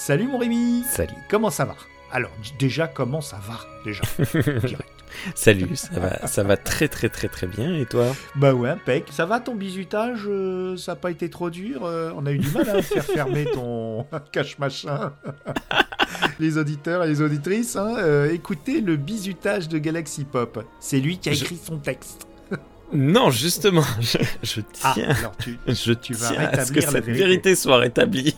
Salut mon Rémi Salut. Comment ça va? Alors, déjà, comment ça va Déjà, direct. Salut, ça va, ça va très très très très bien et toi? Bah ouais, impec. Ça va ton bisutage euh, Ça n'a pas été trop dur Euh, On a eu du mal à faire fermer ton cache-machin. les auditeurs et les auditrices, hein, euh, écoutez le bisutage de Galaxy Pop. C'est lui qui a Je- écrit son texte. Non, justement, je, je Ah, tiens, alors tu... je tu vas tiens à ce que la cette vérité. vérité. soit rétablie.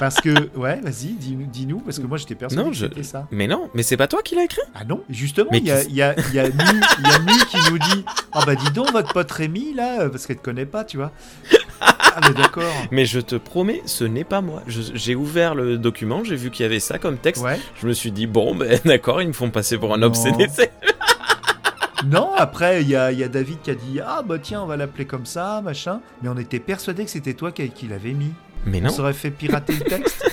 Parce que, ouais, vas-y, dis-nous, parce que moi j'étais persuadé Non, que je- c'était ça. Mais non, mais c'est pas toi qui l'as écrit? Ah non, justement, il y a, y, a, y, a Nu- y a Nu qui nous dit Ah bah dis donc, votre pote Rémi, là, euh, parce qu'elle te connaît pas, tu vois. Ah, mais d'accord. Mais je te promets, ce n'est pas moi. Je- J'ai ouvert le document, j'ai vu qu'il y avait ça comme texte. Ouais. Je me suis dit, bon, ben d'accord, ils me font passer pour un Non. obsédé. Non, après, il y a, y a David qui a dit Ah bah tiens, on va l'appeler comme ça, machin. Mais on était persuadé que c'était toi qui, qui l'avais mis. Mais On non. s'aurait fait pirater le texte?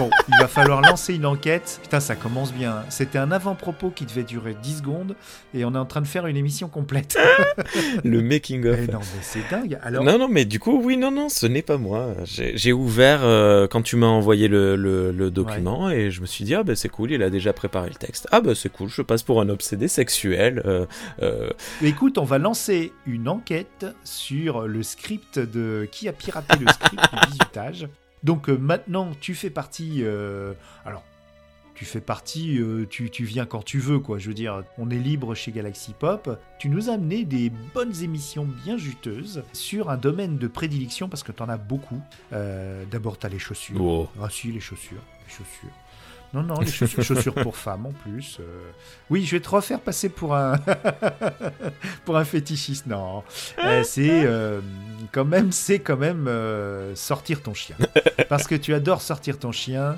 Bon, il va falloir lancer une enquête. Putain, ça commence bien. C'était un avant-propos qui devait durer 10 secondes et on est en train de faire une émission complète. Le making of. Non, mais c'est dingue. Alors, Non, non, mais du coup, oui, non, non, ce n'est pas moi. J'ai ouvert euh, quand tu m'as envoyé le, le- le document et je me suis dit, ah ben c'est cool, il a déjà préparé le texte. Ah ben c'est cool, je passe pour un obsédé sexuel. euh, euh, Écoute, on va lancer une enquête sur le script de qui a piraté le script du bisutage. Donc euh, maintenant, tu fais partie. euh, alors, tu fais partie. euh, tu, tu viens quand tu veux, quoi. Je veux dire, on est libre chez Galaxy Pop. Tu nous as amené des bonnes émissions bien juteuses sur un domaine de prédilection parce que tu en as beaucoup. Euh, D'abord, tu as les chaussures. oh. Ah si, les chaussures. Les chaussures. Non, non, les chaussures, chaussures pour femmes en plus. euh. Oui, je vais te refaire passer pour un pour un fétichiste. Non, Euh, c'est euh, quand même, c'est quand même sortir ton chien, parce que tu adores sortir ton chien.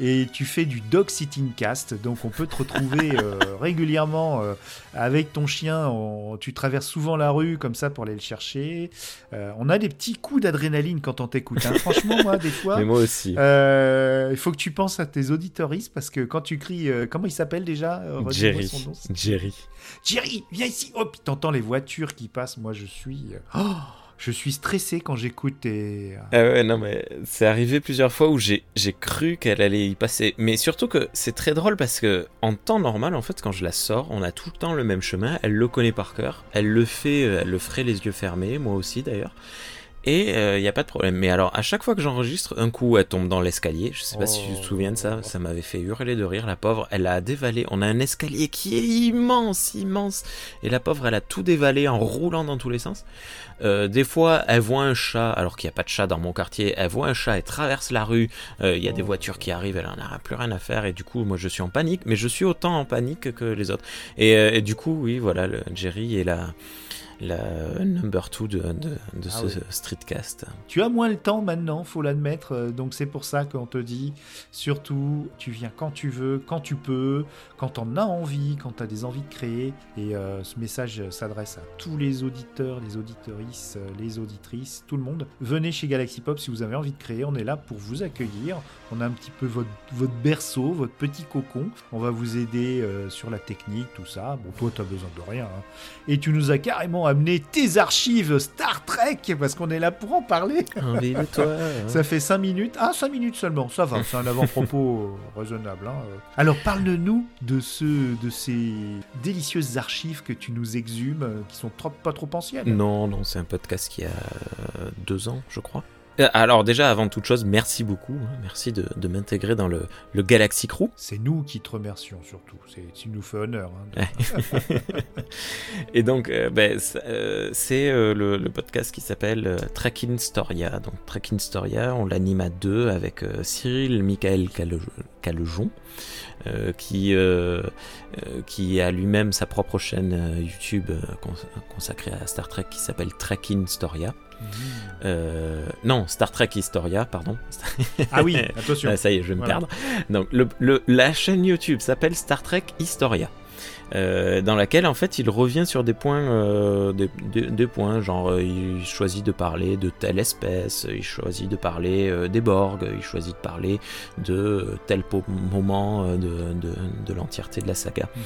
Et tu fais du dog sitting cast, donc on peut te retrouver euh, régulièrement euh, avec ton chien. on- tu traverses souvent la rue comme ça pour aller le chercher. Euh, on a des petits coups d'adrénaline quand on t'écoute. hein. Franchement, moi, des fois, Mais moi aussi. il faut que tu penses à tes auditoristes parce que quand tu cries, comment il s'appelle déjà Jerry. Jerry. Jerry, viens ici. Oh, puis t'entends les voitures qui passent. Moi, je suis, oh, je suis stressé quand j'écoute tes. Ah ouais, non, mais c'est arrivé plusieurs fois où j'ai j'ai cru qu'elle allait y passer. Mais surtout que c'est très drôle parce que en temps normal, en fait, quand je la sors, on a tout le temps le même chemin. Elle le connaît par cœur. Elle le fait, euh, elle le ferait les yeux fermés, moi aussi d'ailleurs. Et il n'y a pas de problème. Mais alors, à chaque fois que j'enregistre, un coup, elle tombe dans l'escalier. Je sais pas si tu te Oh. souviens de ça. Ça m'avait fait hurler de rire, la pauvre. Elle a dévalé. On a un escalier qui est immense, immense. Et la pauvre, elle a tout dévalé en roulant dans tous les sens. Euh, des fois, elle voit un chat, alors qu'il n'y a pas de chat dans mon quartier. Elle voit un chat, elle traverse la rue. euh, Il y a des voitures qui arrivent, elle en a plus rien à faire. Et du coup, moi, je suis en panique. Mais je suis autant en panique que les autres. Et, euh, et du coup, oui, voilà, le Jerry est la, la number two de, de, de Ah ce oui. streetcast. Tu as moins le temps maintenant, faut l'admettre. euh, Donc c'est pour ça qu'on te dit, surtout, tu viens quand tu veux, quand tu peux, quand on a envie, quand tu as des envies de créer. Et euh, ce message s'adresse à tous les auditeurs, les auditorices, euh, les auditrices, tout le monde. Venez chez Galaxy Pop si vous avez envie de créer. On est là pour vous accueillir. On a un petit peu votre, votre berceau, votre petit cocon. On va vous aider euh, sur la technique, tout ça. Bon, toi, tu as besoin de rien. hein. Et tu nous as carrément amené tes archives Star Trek, parce qu'on est là pour en parler. Envie de toi. Ça fait 5 minutes. Ah, 5 minutes seulement, ça va, c'est un avant-propos euh, raisonnable. hein. Alors, parle-nous de, ce, de ces délicieuses archives que tu nous exhumes, euh, qui sont trop, pas trop anciennes. Non, non, c'est un podcast qui a deux ans, je crois. Euh, Alors déjà, avant toute chose, merci beaucoup. hein, merci de, de m'intégrer dans le, le Galaxy Crew. C'est nous qui te remercions surtout. C'est, tu nous fais honneur. hein. Et donc, euh, ben, c'est euh, c'est, le, le podcast qui s'appelle euh, Tracking Storia. Donc, Tracking Storia, on l'anime à deux avec Cyril Michael Cale- Calejon, qui, qui a lui-même sa propre chaîne YouTube cons- consacrée à Star Trek qui s'appelle Tracking Storia. Euh, non, Star Trek Historia, pardon. Ah oui, attention. Ah, ça y est, je vais me Voilà. perdre. Donc, le, le- la chaîne YouTube s'appelle Star Trek Historia. Euh, dans laquelle en fait il revient sur des points, euh, des, des- des points genre euh, il choisit de parler de telle espèce, il choisit de parler euh, des Borg, il choisit de parler de tel moment de, de, de l'entièreté de la saga. Mhm.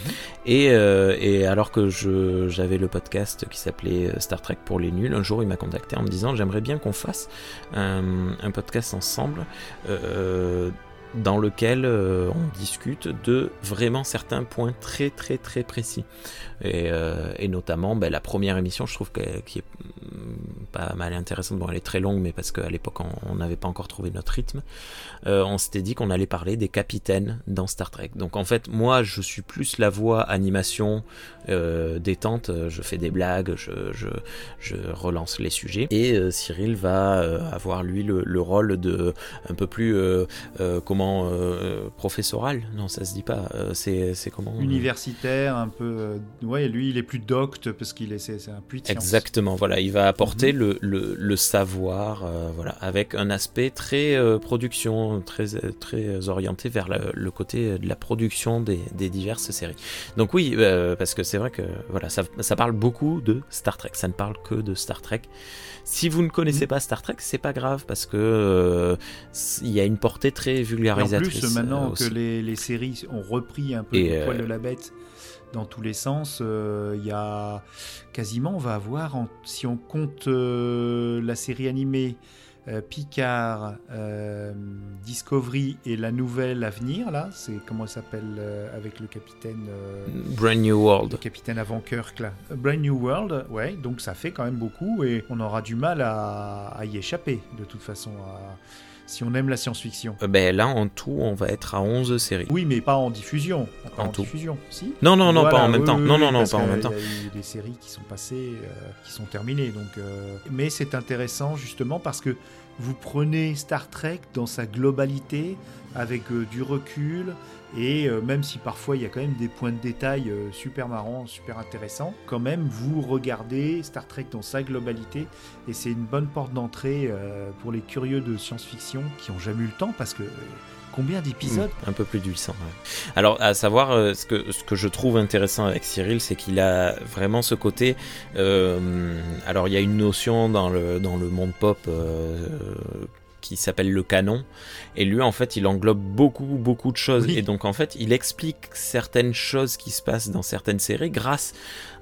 Et, et alors que j'avais le podcast qui s'appelait Star Trek pour les nuls, un jour il m'a contacté en me disant j'aimerais bien qu'on fasse un, un podcast ensemble dans lequel euh, on discute de vraiment certains points très très très précis. Et, euh, notamment ben, la première émission, je trouve qu'elle qui est mm, pas mal intéressante. Bon, elle est très longue, mais parce qu'à l'époque on n'avait pas encore trouvé notre rythme. Euh, on s'était dit qu'on allait parler des capitaines dans Star Trek. Donc en fait, moi je suis plus la voix animation détente, je fais des blagues, je, je, relance les sujets. Et Cyril va avoir lui le, le, rôle de un peu plus professoral Non, ça se dit pas. c'est comment Universitaire, un peu ouais, lui, il est plus docte parce qu'il est, c'est, un puits de Exactement, voilà, il va apporter mhm. le, le, le, savoir, euh, voilà, avec un aspect très euh, production, très, très orienté vers le côté de la production des, des diverses séries. Donc oui, euh, parce que c'est vrai que voilà, ça, ça, parle beaucoup de Star Trek, ça ne parle que de Star Trek. Si vous ne connaissez mhm. pas Star Trek, c'est pas grave parce que il y a une portée très vulgarisatrice. en plus, maintenant que les, les, séries ont repris un peu le poil de la bête dans tous les sens. Euh, il y a quasiment, on va avoir, si on compte euh, la série animée, euh, Picard, Discovery et la nouvelle à venir, là, c'est comment elle s'appelle avec le capitaine. Brand New World. Le capitaine avant Kirk, là. Brand New World, ouais, donc ça fait quand même beaucoup et on aura du mal à, à y échapper, de toute façon. À si on aime la science-fiction. Euh, ben là, en tout, on va être à 11 séries. Oui, mais pas en diffusion. en, tout. diffusion, si Non, non, non, pas en même temps. non, non, non, pas en même temps. Il y a eu des séries qui sont passées, euh, qui sont terminées. Donc, euh, Mais c'est intéressant justement parce que vous prenez Star Trek dans sa globalité, avec du recul, et euh, même si parfois il y a quand même des points de détail euh, super marrants, super intéressants, quand même vous regardez Star Trek dans sa globalité et c'est une bonne porte d'entrée euh, pour les curieux de science-fiction qui ont jamais eu le temps parce que combien d'épisodes hmm, Un peu plus de 800. Alors, à savoir, ce, que, ce que je trouve intéressant avec Cyril, c'est qu'il a vraiment ce côté. alors, il y a une notion dans le, dans le monde pop qui s'appelle le canon. Et lui, en fait, il englobe beaucoup, beaucoup de choses. Et donc, en fait, il explique certaines choses qui se passent dans certaines séries grâce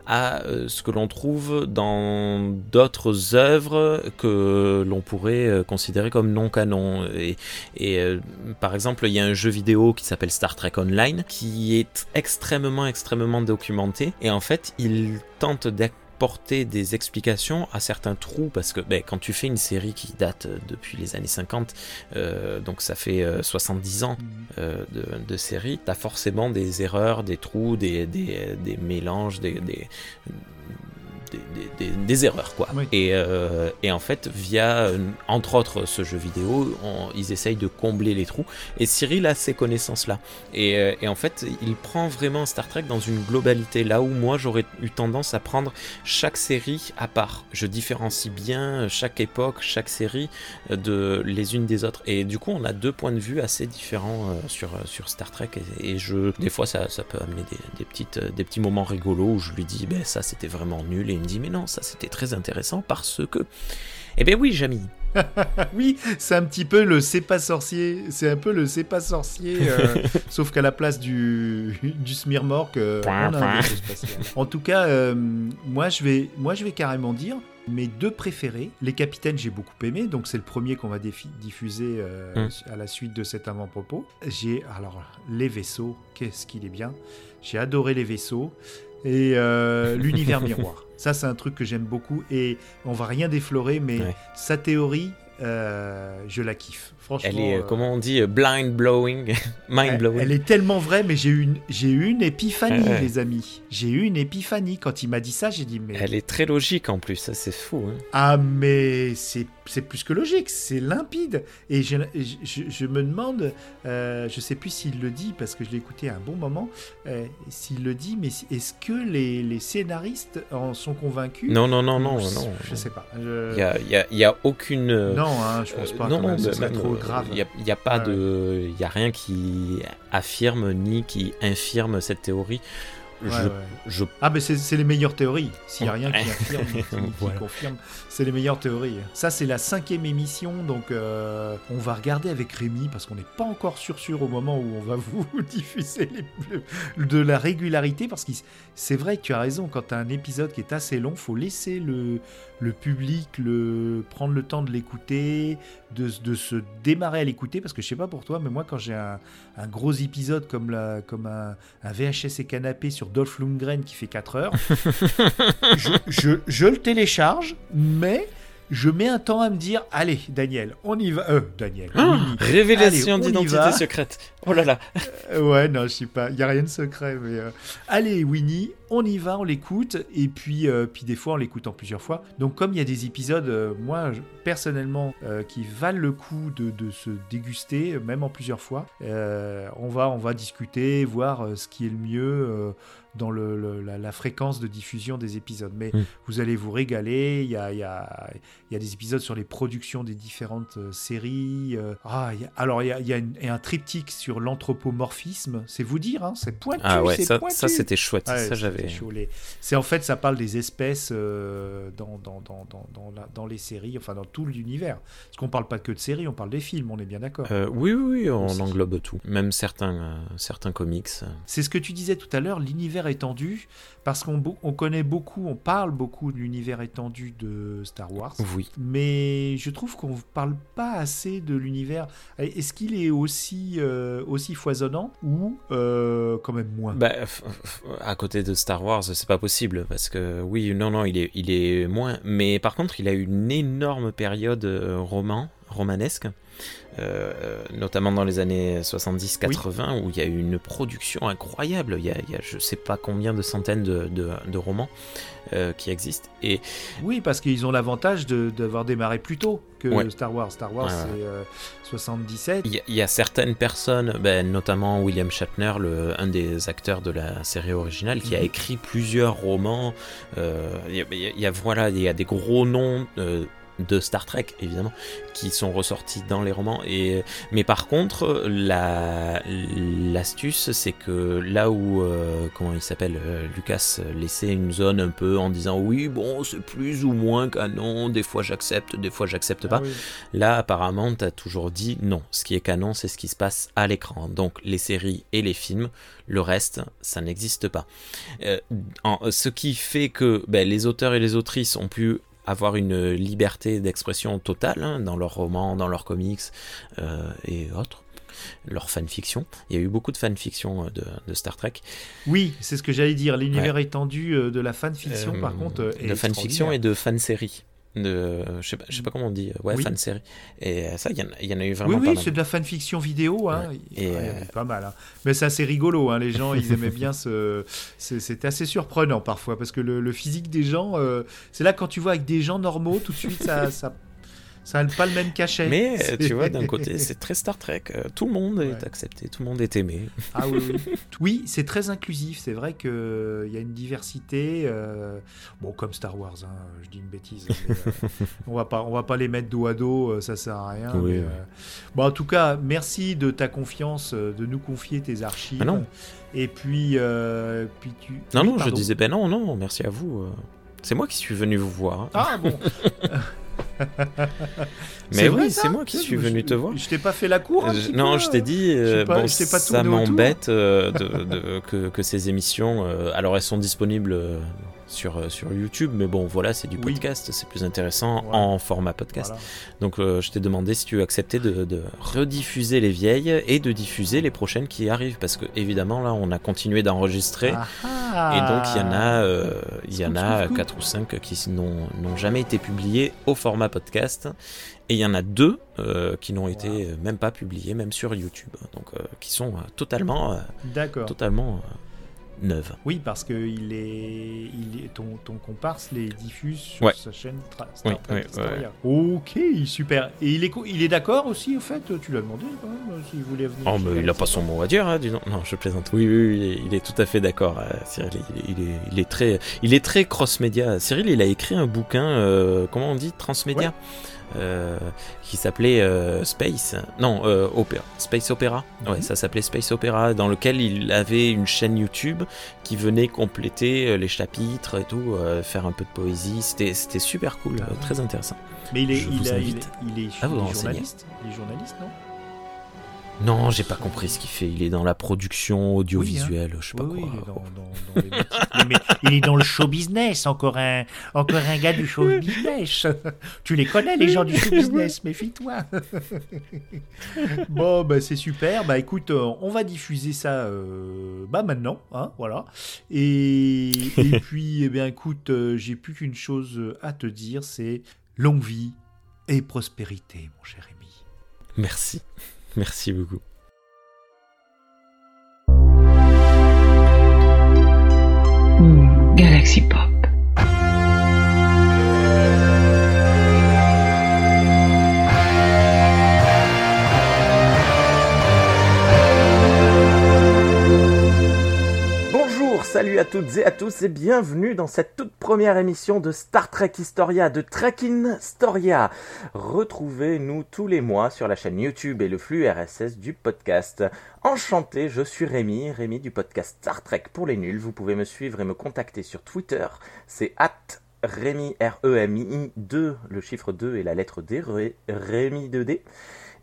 à euh, ce que l'on trouve dans d'autres œuvres que l'on pourrait euh, considérer comme non canon. Et, euh, par exemple, il y a un jeu vidéo qui s'appelle Star Trek Online qui est extrêmement, extrêmement documenté. Et en fait, il tente des explications à certains trous parce que ben, quand tu fais une série qui date depuis les années 50, euh, donc ça fait 70 euh, ans mhm. euh, de, de, série, tu as forcément des erreurs, des trous, des, des, des mélanges, des, des, erreurs quoi. Et, euh, et, en fait via entre autres ce jeu vidéo, ils essayent de combler les trous. Et Cyril a ces connaissances là. Et, euh, et, en fait il prend vraiment Star Trek dans une globalité là où moi j'aurais eu tendance à prendre chaque série à part. Je différencie bien chaque époque, chaque série euh, de les unes des autres. Et du coup on a deux points de vue assez différents sur, sur Star Trek. Et, je des fois ça, ça peut amener des, petites, des petits moments rigolos où je lui dis ben ça c'était vraiment nul et dit mais non, ça c'était très intéressant parce que... Eh bien oui, Jamy. oui, c'est un petit peu le c'est pas sorcier, c'est un peu le c'est pas sorcier, euh, sauf qu'à la place du, du Smirmork, euh, En tout cas, euh, moi, je vais, moi je vais carrément dire mes deux préférés. Les capitaines, j'ai beaucoup aimé, donc c'est le premier qu'on va diffuser mm. à la suite de cet avant-propos. J'ai alors les vaisseaux, qu'est-ce qu'il est bien. J'ai adoré les vaisseaux et l'univers miroir. Ça, c'est un truc que j'aime beaucoup et on va rien déflorer, mais sa théorie, euh, je la kiffe. Franchement, elle est, euh, comment on dit, euh, blind blowing, mind blowing. Elle, est tellement vraie, mais j'ai eu une, j'ai eu une épiphanie, les amis. J'ai eu une épiphanie quand il m'a dit ça. J'ai dit mais. Elle est très logique en plus, ça c'est fou. Hein. Ah mais c'est, plus que logique, c'est limpide. Et je, je, me demande, euh, je sais plus s'il le dit parce que je l'ai écouté à un bon moment, s'il le dit, mais est-ce que les, les, scénaristes en sont convaincus? Non non non non non. Je sais pas. Il y a, y, a, y a aucune. Non, hein, je pense pas. non non, c'est trop il n'y a, pas de, il a rien qui affirme ni qui infirme cette théorie. je, Ah, mais c'est les meilleures théories. S'il n'y a rien qui affirme, qui, confirme, c'est les meilleures théories. Ça, c'est la cinquième émission, donc euh, on va regarder avec Rémi, parce qu'on n'est pas encore sûr sûr au moment où on va vous diffuser les, de la régularité, parce que c'est vrai que tu as raison, quand tu as un épisode qui est assez long, faut laisser le, le public le, prendre le temps de l'écouter, de, de, se démarrer à l'écouter, parce que je sais pas pour toi, mais moi quand j'ai un, un, gros épisode comme, la, comme un, un, VHS et canapé sur Dolph Lundgren qui fait 4 heures, je, je, je le télécharge, mais je mets un temps à me dire allez Daniel on y va euh Daniel ah, révélation d'identité secrète. Oh là là. Euh, ouais non je sais pas il y a rien de secret mais euh, allez Winnie on y va on l'écoute et puis euh, puis des fois on l'écoute en plusieurs fois donc comme il y a des épisodes moi personnellement qui valent le coup de, de, se déguster même en plusieurs fois on va on va discuter voir ce qui est le mieux dans le, la, fréquence de diffusion des épisodes. Mais mm. vous allez vous régaler. Il y a, il y, a, y a des épisodes sur les productions des différentes euh, séries. Euh, ah, alors, il y a, il y a un triptyque sur l'anthropomorphisme. C'est vous dire, hein, c'est pointu. Ah ouais, ça, ça c'était chouette. ça, j'avais. C'est en fait, ça parle des espèces euh, dans, dans, dans, dans, dans, les séries, enfin dans tout l'univers. Parce qu'on parle pas que de séries, on parle des films, on est bien d'accord. oui, oui, oui, on englobe tout. Même certains, certains comics. C'est ce que tu disais tout à l'heure, l'univers étendu, parce qu'on on connaît beaucoup, on parle beaucoup de l'univers étendu de Star Wars. Oui. Mais je trouve qu'on ne parle pas assez de l'univers. Est-ce qu'il est aussi, euh, aussi foisonnant ou euh, quand même moins? Bah, À côté de Star Wars, c'est pas possible, parce que oui, non, non, il est, il est moins. Mais par contre, il a une énorme période euh, roman, romanesque. Euh, notamment dans les années 70-80, où il y a eu une production incroyable. Il y a, il y a je sais pas combien de centaines de, de, romans euh, qui existent. Et... Oui, parce qu'ils ont l'avantage d'avoir démarré plus tôt que Star Wars. Star Wars, c'est 77. Euh, il y, a certaines personnes, ben, notamment William Shatner, le, un des acteurs de la série originale, qui a mhm. écrit plusieurs romans. Il y, y, a, voilà, il y a des gros noms de Star Trek évidemment qui sont ressortis dans les romans. Et mais par contre la l'astuce c'est que là où euh, comment il s'appelle euh, Lucas laissait une zone un peu en disant oui bon c'est plus ou moins canon des fois j'accepte des fois j'accepte pas. Ah là apparemment t'as toujours dit non. Ce qui est canon c'est ce qui se passe à l'écran. Donc les séries et les films le reste ça n'existe pas. Euh, en, ce qui fait que ben, les auteurs et les autrices ont pu avoir une liberté d'expression totale hein, dans leurs romans, dans leurs comics euh, et autres leur fanfiction. Il y a eu beaucoup de fanfiction euh, de, de Star Trek. Oui, c'est ce que j'allais dire. L'univers étendu euh, de la fanfiction, par contre, est de fanfiction et de fansérie de je sais pas je sais pas comment on dit ouais fan série et ça il y, y, en a eu vraiment oui oui c'est de la fanfiction vidéo hein. et pas mal hein. mais c'est assez rigolo hein. les gens ils aimaient bien ce c'était assez surprenant parfois parce que le, physique des gens euh, c'est là quand tu vois avec des gens normaux tout de suite ça, ça ça n'a pas le même cachet. Mais tu vois, d'un côté, c'est très Star Trek. Euh, tout le monde est accepté, tout le monde est aimé. Ah oui, oui. oui c'est très inclusif. C'est vrai qu'il euh, y a une diversité. Euh, bon, comme Star Wars, hein, je dis une bêtise. on va pas, on va pas les mettre dos à dos, ça sert à rien. bon, en tout cas, merci de ta confiance, de nous confier tes archives. Ah non. Et puis, puis tu. Non, non, je disais, ben non, non, merci à vous. C'est moi qui suis venu vous voir. Ah bon Mais oui, c'est moi qui suis venu te voir. Je t'ai pas fait la cour Non, je t'ai dit, euh, bon, ça m'embête euh, que, que, ces émissions, euh, alors elles sont disponibles sur, euh, sur YouTube, mais bon, voilà, c'est du podcast, c'est plus intéressant en format podcast. Donc, euh, je t'ai demandé si tu acceptais de, de, rediffuser les vieilles et de diffuser les prochaines qui arrivent, parce que évidemment, là, on a continué d'enregistrer, et donc il y en a, euh, il y en a quatre ou cinq qui n'ont jamais été publiés au format podcast. Et il y en a deux qui n'ont été même pas publiés, même sur YouTube, donc qui sont totalement, totalement neuve. Oui, parce que il est, il est, ton, ton comparse les diffuse sur sa chaîne Star Trek Ok, super. Et il est, il est d'accord aussi, au fait? Tu l'as demandé quand même, s'il voulait venir Oh, mais il n'a pas son mot à dire, hein, dis donc. Non, je plaisante. Oui, oui, il, est, tout à fait d'accord, euh, Cyril. Il, est, il, est, très, il est très cross-média. Cyril, il a écrit un bouquin, euh, comment on dit? Transmédia? Euh, qui s'appelait euh, Space. Non, euh, Opera. Space Opera. Ouais, ça s'appelait Space Opera, dans lequel il avait une chaîne YouTube qui venait compléter les chapitres et tout, faire un peu de poésie. C'était, super cool, très intéressant. Mais il est, il, a, il, est, il est, journaliste. Il est journaliste, non? Non, j'ai pas compris ce qu'il fait. Il est dans la production audiovisuelle, oui, hein. je sais pas quoi. il, est dans, dans, dans les il est dans le show business, encore un, encore un gars du show business. tu les connais, les gens du show business, méfie-toi. bon, bah, c'est super. Bah écoute, euh, on va diffuser ça euh, bah, maintenant, hein, voilà. Et, et puis, eh bien, écoute, euh, j'ai plus qu'une chose à te dire, c'est longue vie et prospérité, mon cher Rémi. Merci. Merci beaucoup. Galaxy Pop. À toutes et à tous et bienvenue dans cette toute première émission de Star Trek Historia, de Trekkin Storia. Retrouvez-nous tous les mois sur la chaîne YouTube et le flux RSS du podcast. Enchanté, je suis Rémi, Rémi du podcast Star Trek pour les nuls. Vous pouvez me suivre et me contacter sur Twitter, c'est at Rémi R-E-M-I 2, le chiffre 2 et la lettre D, Rémi 2D.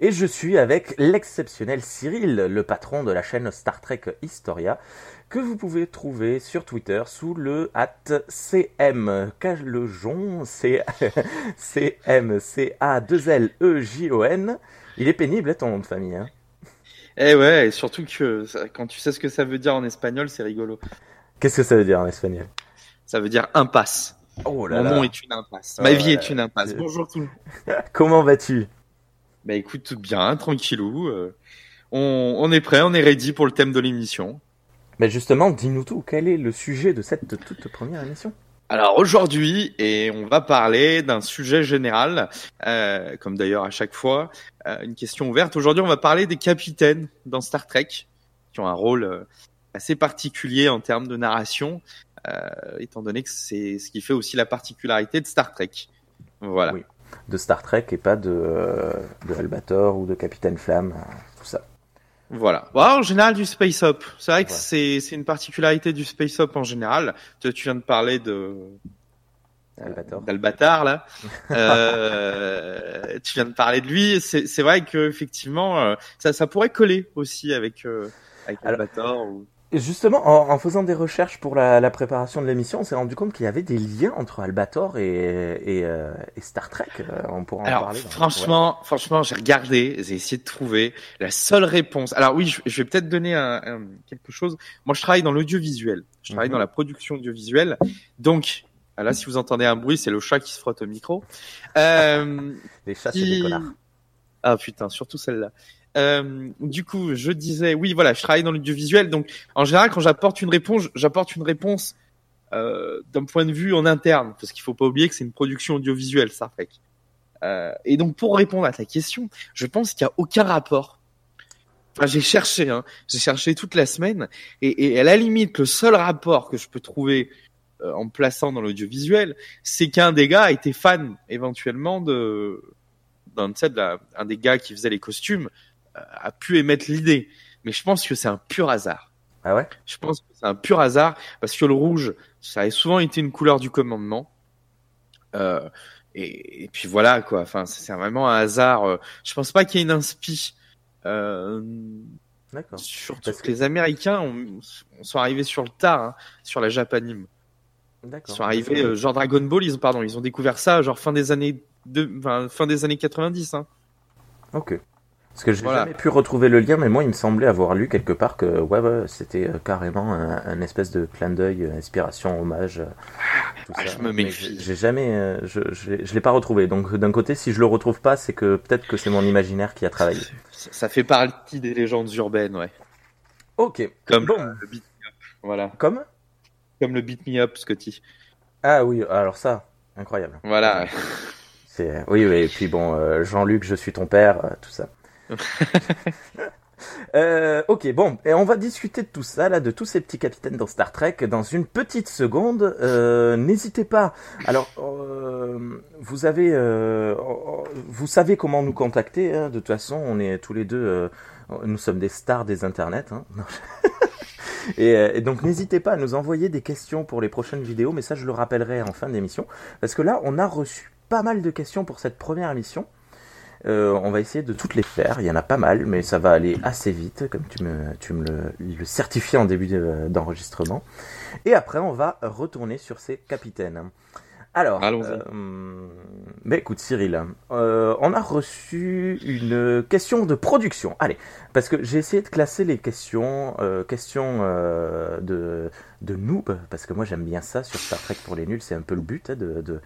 Et je suis avec l'exceptionnel Cyril, le patron de la chaîne Star Trek Historia que vous pouvez trouver sur Twitter sous le at CM Calejon, C M C A 2 L E J O N. Il est pénible hein, ton nom de famille. Hein. Eh ouais, et surtout que quand tu sais ce que ça veut dire en espagnol, c'est rigolo. Qu'est-ce que ça veut dire en espagnol? Ça veut dire impasse. Oh là Mon nom est une impasse. Ma vie est une impasse. Bonjour tout le monde. Comment vas-tu? Bah écoute, tout bien, tranquillou. Euh, on, on est prêt, on est ready pour le thème de l'émission. Mais justement, dis-nous tout, quel est le sujet de cette toute première émission? Alors aujourd'hui, et on va parler d'un sujet général, euh, comme d'ailleurs à chaque fois, euh, une question ouverte. Aujourd'hui, on va parler des capitaines dans Star Trek, qui ont un rôle euh, assez particulier en termes de narration, étant donné que c'est ce qui fait aussi la particularité de Star Trek. Voilà. Oui. De Star Trek et pas de, de Albator ou de Capitaine Flamme, tout ça. Voilà. en général, du space up. C'est vrai que c'est c'est une particularité du space up en général. Tu, tu viens de parler de d'Albatar là. euh, tu viens de parler de lui. C'est c'est vrai que effectivement, euh, ça ça pourrait coller aussi avec euh, avec Albator. Ou... Justement, en, faisant des recherches pour la, préparation de l'émission, on s'est rendu compte qu'il y avait des liens entre Albator et, et, euh, Star Trek. Euh, on pourra en parler. Franchement, franchement, j'ai regardé, j'ai essayé de trouver la seule réponse. Alors oui, je, vais peut-être donner un, quelque chose. Moi, je travaille dans l'audiovisuel. Je travaille mhm. dans la production audiovisuelle. Donc, ah, là, si vous entendez un bruit, c'est le chat qui se frotte au micro. Euh, les chats, c'est des connards. Ah putain, surtout celle-là. Euh, du coup, je disais, oui, voilà, je travaille dans l'audiovisuel, donc en général, quand j'apporte une réponse, j'apporte une réponse euh, d'un point de vue en interne, parce qu'il faut pas oublier que c'est une production audiovisuelle, ça fait. Euh, et donc, pour répondre à ta question, je pense qu'il y a aucun rapport. Enfin, j'ai cherché, hein, j'ai cherché toute la semaine, et, et, à la limite, le seul rapport que je peux trouver euh, en plaçant dans l'audiovisuel, c'est qu'un des gars était fan éventuellement de d'un de un des gars qui faisait les costumes a pu émettre l'idée. Mais je pense que c'est un pur hasard. Ah ouais? Je pense que c'est un pur hasard parce que le rouge, ça a souvent été une couleur du commandement. Euh, et, puis voilà quoi. Enfin, c'est vraiment un hasard. Euh, je pense pas qu'il y ait une inspi. Euh, D'accord. Surtout que les Américains ont, sont arrivés sur le tard, hein, sur la Japanime. D'accord. Ils sont arrivés, euh, genre Dragon Ball, ils ont, pardon, ils ont découvert ça, genre fin des années de, enfin, fin des années 90. Hein. Ok. Parce que j'ai n'ai jamais pu retrouver le lien, mais moi il me semblait avoir lu quelque part que ouais, ouais c'était euh, carrément un, espèce de clin d'œil, euh, inspiration, hommage. Euh, tout ah, ça. Je me méfie. J'ai jamais, je, je, je l'ai pas retrouvé. Donc d'un côté, si je le retrouve pas, c'est que peut-être que c'est mon imaginaire qui a travaillé. Ça, fait partie des légendes urbaines, ouais. Ok. Comme le beat me up, voilà. Comme? Comme le beat me up, Scotty. Ah oui, alors ça, incroyable. Voilà. C'est oui, oui. Et puis bon, Jean-Luc, je suis ton père, tout ça. Euh, ok, bon, et on va discuter de tout ça, là, de tous ces petits capitaines dans Star Trek dans une petite seconde. Euh, N'hésitez pas. Alors, euh, vous avez, vous savez comment nous contacter. Hein, de toute façon, on est tous les deux, nous sommes des stars des internets. Hein. Et, et donc n'hésitez pas à nous envoyer des questions pour les prochaines vidéos, mais ça je le rappellerai en fin d'émission, parce que là on a reçu pas mal de questions pour cette première émission. Euh, on va essayer de toutes les faire, il y en a pas mal, mais ça va aller assez vite, comme tu me, tu me le, le certifiais en début de- d'enregistrement. Et après on va retourner sur ces capitaines. Alors, euh, mais écoute Cyril, euh, on a reçu une question de production. Allez, parce que j'ai essayé de classer les questions, euh, questions de, de noob, parce que moi j'aime bien ça sur Star Trek pour les nuls, c'est un peu le but hein, de, de-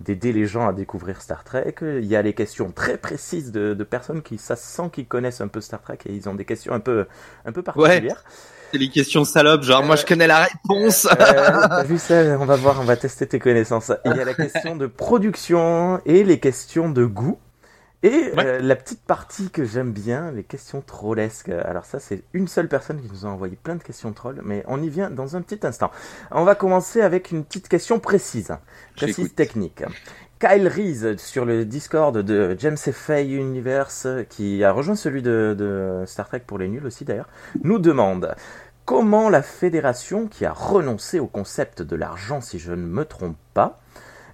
d'aider les gens à découvrir Star Trek. Il y a les questions très précises de, de personnes qui, ça se sent qu'ils connaissent un peu Star Trek et ils ont des questions un peu, un peu particulières. C'est les questions salopes, genre moi je connais la réponse. Euh, T'as vu ça On va voir, on va tester tes connaissances. Il y a la question de production et les questions de goût. Et Ouais. euh, la petite partie que j'aime bien, les questions trollesques. Alors ça, c'est une seule personne qui nous a envoyé plein de questions trolls, mais on y vient dans un petit instant. On va commencer avec une petite question précise, précise technique. Kyle Reese sur le Discord de James F. Universe, qui a rejoint celui de, de Star Trek pour les nuls aussi d'ailleurs, nous demande comment la fédération, qui a renoncé au concept de l'argent si je ne me trompe pas,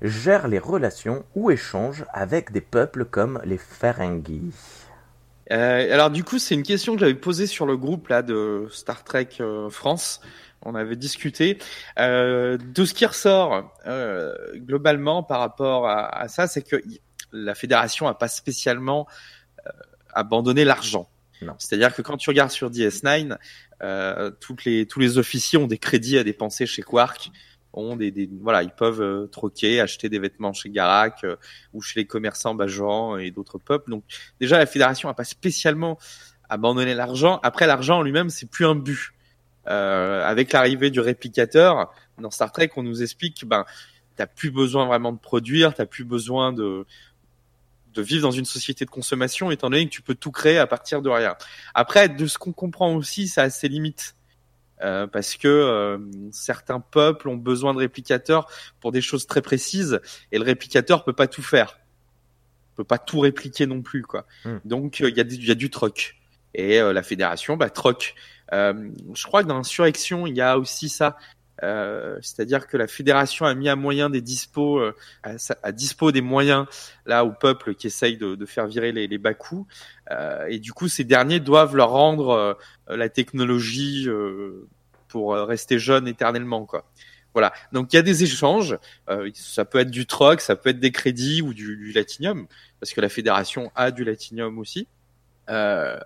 gère les relations ou échanges avec des peuples comme les Ferengi. Euh, alors du coup, c'est une question que j'avais posée sur le groupe là de Star Trek euh, France. On avait discuté euh, de ce qui ressort euh, globalement par rapport à, à ça, c'est que la fédération a pas spécialement abandonné l'argent. Non. C'est-à-dire que quand tu regardes sur DS9, euh, toutes les tous les officiers ont des crédits à dépenser chez Quark, voilà, ils peuvent euh, troquer, acheter des vêtements chez Garak euh, ou chez les commerçants Bajoran et d'autres peuples. Donc déjà la fédération a pas spécialement abandonné l'argent. Après l'argent en lui-même c'est plus un but. Euh, avec l'arrivée du réplicateur dans Star Trek, on nous explique que ben t'as plus besoin vraiment de produire, t'as plus besoin de de vivre dans une société de consommation étant donné que tu peux tout créer à partir de rien. Après, de ce qu'on comprend aussi, ça a ses limites. Euh, parce que euh, certains peuples ont besoin de réplicateurs pour des choses très précises et le réplicateur peut pas tout faire, peut pas tout répliquer non plus quoi. Hmm. Donc euh, il y a y a du troc et euh, la fédération bah troc. Euh, je crois que dans Insurrection il y a aussi ça, Euh, c'est-à-dire que la fédération a mis à moyen des dispos, euh, à, dispo des moyens là au peuple qui essaye de, de faire virer les, les bas coûts Euh, et du coup ces derniers doivent leur rendre euh, la technologie euh, pour rester jeune éternellement quoi. Voilà. Donc il y a des échanges. Euh, ça peut être du troc, ça peut être des crédits ou du, du latinium, parce que la fédération a du latinium aussi. Euh,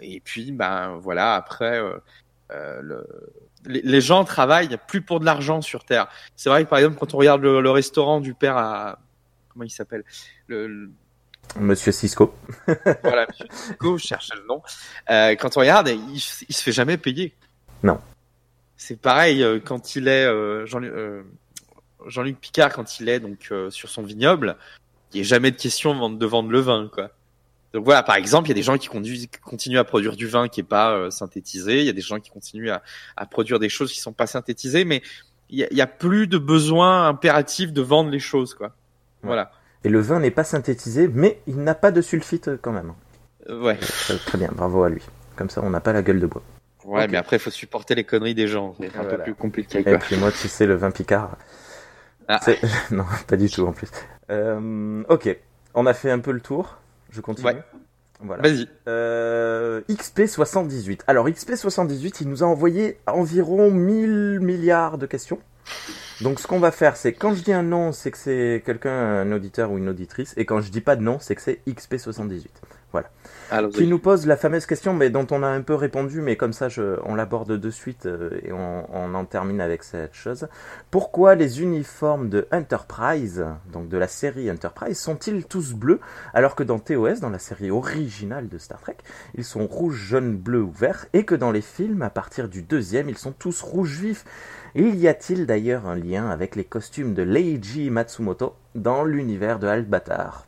et puis ben voilà. Après, euh, le- les, les gens travaillent plus pour de l'argent sur Terre. C'est vrai que par exemple quand on regarde le, le restaurant du père à comment il s'appelle? Le, le- Monsieur Cisco. voilà, Monsieur Cisco, je cherchais le nom. Euh, quand on regarde, il, il se fait jamais payer. Non. C'est pareil euh, quand il est euh, Jean, euh, Jean-Luc Picard quand il est donc euh, sur son vignoble, il n'y a jamais de question de vendre le vin quoi. Donc voilà, par exemple, il y a des gens qui conduisent- qui continuent à produire du vin qui est pas euh, synthétisé, il y a des gens qui continuent à, à produire des choses qui sont pas synthétisées, mais il y a, plus de besoin impératif de vendre les choses quoi. Voilà. Et le vin n'est pas synthétisé, mais il n'a pas de sulfite euh, quand même. Euh, ouais. Très, très bien, bravo à lui. Comme ça, on n'a pas la gueule de bois. Ouais, mais après, il faut supporter les conneries des gens. C'est un Voilà. peu plus compliqué, Et quoi. puis moi, tu sais, le vin Picard. Ah. non, pas du tout en plus. Euh, ok, on a fait un peu le tour. Je continue. Ouais. Voilà. Vas-y. Euh, XP78. Alors XP78, il nous a envoyé environ 1000 milliards de questions. Donc ce qu'on va faire, c'est quand je dis un nom, c'est que c'est quelqu'un, un auditeur ou une auditrice, et quand je dis pas de nom, c'est que c'est XP78 Alors, qui nous pose la fameuse question, mais dont on a un peu répondu, mais comme ça, je, on l'aborde de suite euh, et on, on en termine avec cette chose. Pourquoi les uniformes de Enterprise, donc de la série Enterprise, sont-ils tous bleus, alors que dans TOS, dans la série originale de Star Trek, ils sont rouge, jaune, bleu ou vert, et que dans les films, à partir du deuxième, ils sont tous rouge vif? Il y a-t-il d'ailleurs un lien avec les costumes de Leiji Matsumoto dans l'univers de Albatar?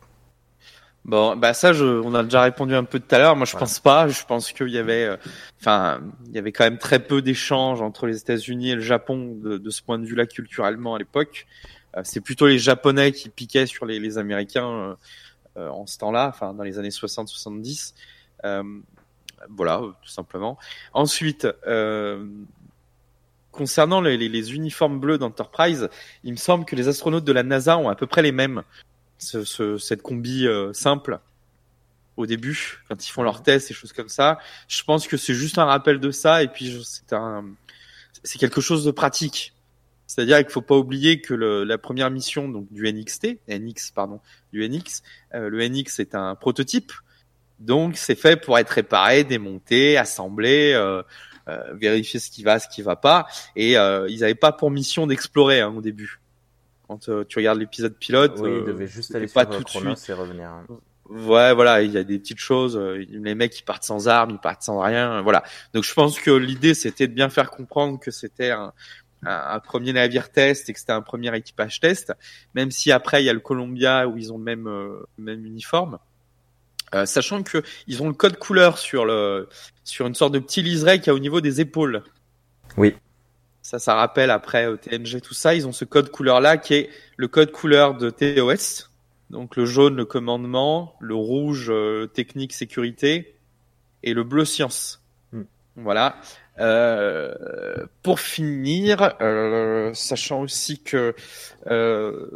Bon, bah ça, je, on a déjà répondu un peu tout à l'heure. Moi, je Voilà. pense pas. Je pense qu'il y avait, euh, enfin, il y avait quand même très peu d'échanges entre les États-Unis et le Japon de, de ce point de vue-là culturellement à l'époque. Euh, c'est plutôt les Japonais qui piquaient sur les, les Américains euh, euh, en ce temps-là, enfin dans les années 60-70. Euh, voilà, tout simplement. Ensuite, euh, concernant les, les- les uniformes bleus d'Enterprise, il me semble que les astronautes de la NASA ont à peu près les mêmes. Ce, ce- cette combi euh, simple au début, quand ils font leurs tests et choses comme ça. Je pense que c'est juste un rappel de ça et puis c'est un, c'est quelque chose de pratique. C'est-à-dire qu'il faut pas oublier que le- la première mission donc du NXT, NX pardon, du NX, euh, le NX est un prototype, donc c'est fait pour être réparé, démonté, assemblé, euh, euh, vérifier ce qui va, ce qui va pas. Et euh, ils n'avaient pas pour mission d'explorer hein, au début. Quand euh, tu regardes l'épisode pilote, Oui, euh, il devait juste aller pas sur euh, tout de suite. et revenir. hein. Ouais, voilà, il y a des petites choses. euh, Les mecs, ils partent sans armes, ils partent sans rien. euh, Voilà. Donc, je pense que l'idée, c'était de bien faire comprendre que c'était un, un, un premier navire test et que c'était un premier équipage test. Même si après, il y a le Columbia où ils ont le même, euh, même uniforme. Euh, sachant que ils ont le code couleur sur le sur une sorte de petit liseré qu'il y a au niveau des épaules. Oui. Ça, ça rappelle après au TNG tout ça. Ils ont ce code couleur là qui est le code couleur de TOS. Donc le jaune, le commandement, le rouge, euh, technique, sécurité, et le bleu, science. Hmm. Voilà. Euh, pour finir, euh, sachant aussi que euh,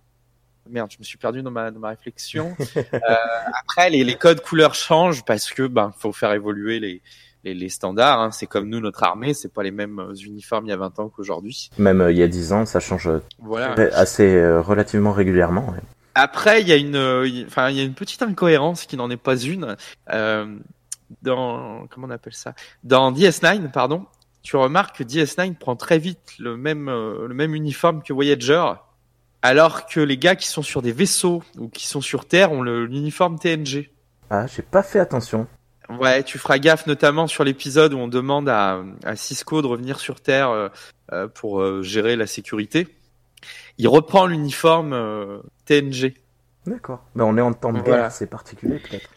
merde, je me suis perdu dans ma dans ma réflexion. Euh, après, les, les codes couleurs changent parce que ben faut faire évoluer les les, les standards. hein. C'est comme nous, notre armée, c'est pas les mêmes euh, uniformes il y a 20 ans qu'aujourd'hui. Même euh, il y a 10 ans, ça change euh, Voilà. assez euh, relativement régulièrement. ouais. Après, il y a une, enfin, il y a une petite incohérence qui n'en est pas une. Dans, comment on appelle ça? Dans DS9, pardon, tu remarques que DS9 prend très vite le même, le même uniforme que Voyager, alors que les gars qui sont sur des vaisseaux ou qui sont sur Terre ont le- l'uniforme TNG. Ah, j'ai pas fait attention. Ouais, tu feras gaffe notamment sur l'épisode où on demande à, à Cisco de revenir sur Terre euh, euh, pour euh, gérer la sécurité. Il reprend l'uniforme euh, TNG. D'accord. Mais on est en temps de guerre, Voilà. c'est particulier peut-être.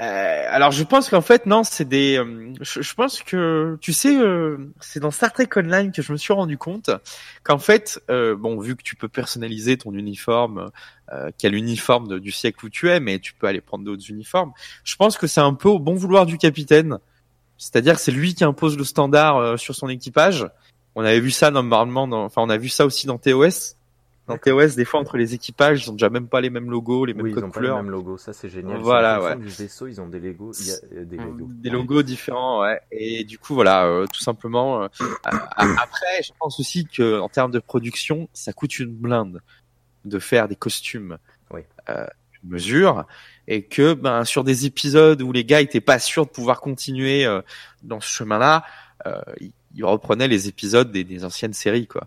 Euh, alors je pense qu'en fait non, c'est des. euh, je, je pense que tu sais, euh, c'est dans Star Trek Online que je me suis rendu compte qu'en fait, euh, bon, vu que tu peux personnaliser ton uniforme, euh, quel uniforme du siècle où tu es, mais tu peux aller prendre d'autres uniformes. Je pense que c'est un peu au bon vouloir du capitaine, c'est-à-dire c'est lui qui impose le standard euh, sur son équipage. On avait vu ça normalement, dans, enfin on a vu ça aussi dans TOS. Dans TOS, des fois entre les équipages, ils ont déjà même pas les mêmes logos, les mêmes Oui, ils ont pas le couleurs. même logo, ça c'est génial. Voilà, ouais. Du vaisseau, ils ont des Legos. Il y a euh, des Legos. Des logos différents, ouais. Et du coup, voilà, euh, tout simplement. euh, après, je pense aussi que en termes de production, ça coûte une blinde de faire des costumes Oui. euh, une mesure, et que ben sur des épisodes où les gars étaient pas sûrs de pouvoir continuer euh, dans ce chemin-là, euh, ils, ils reprenaient les épisodes des, des anciennes séries, quoi,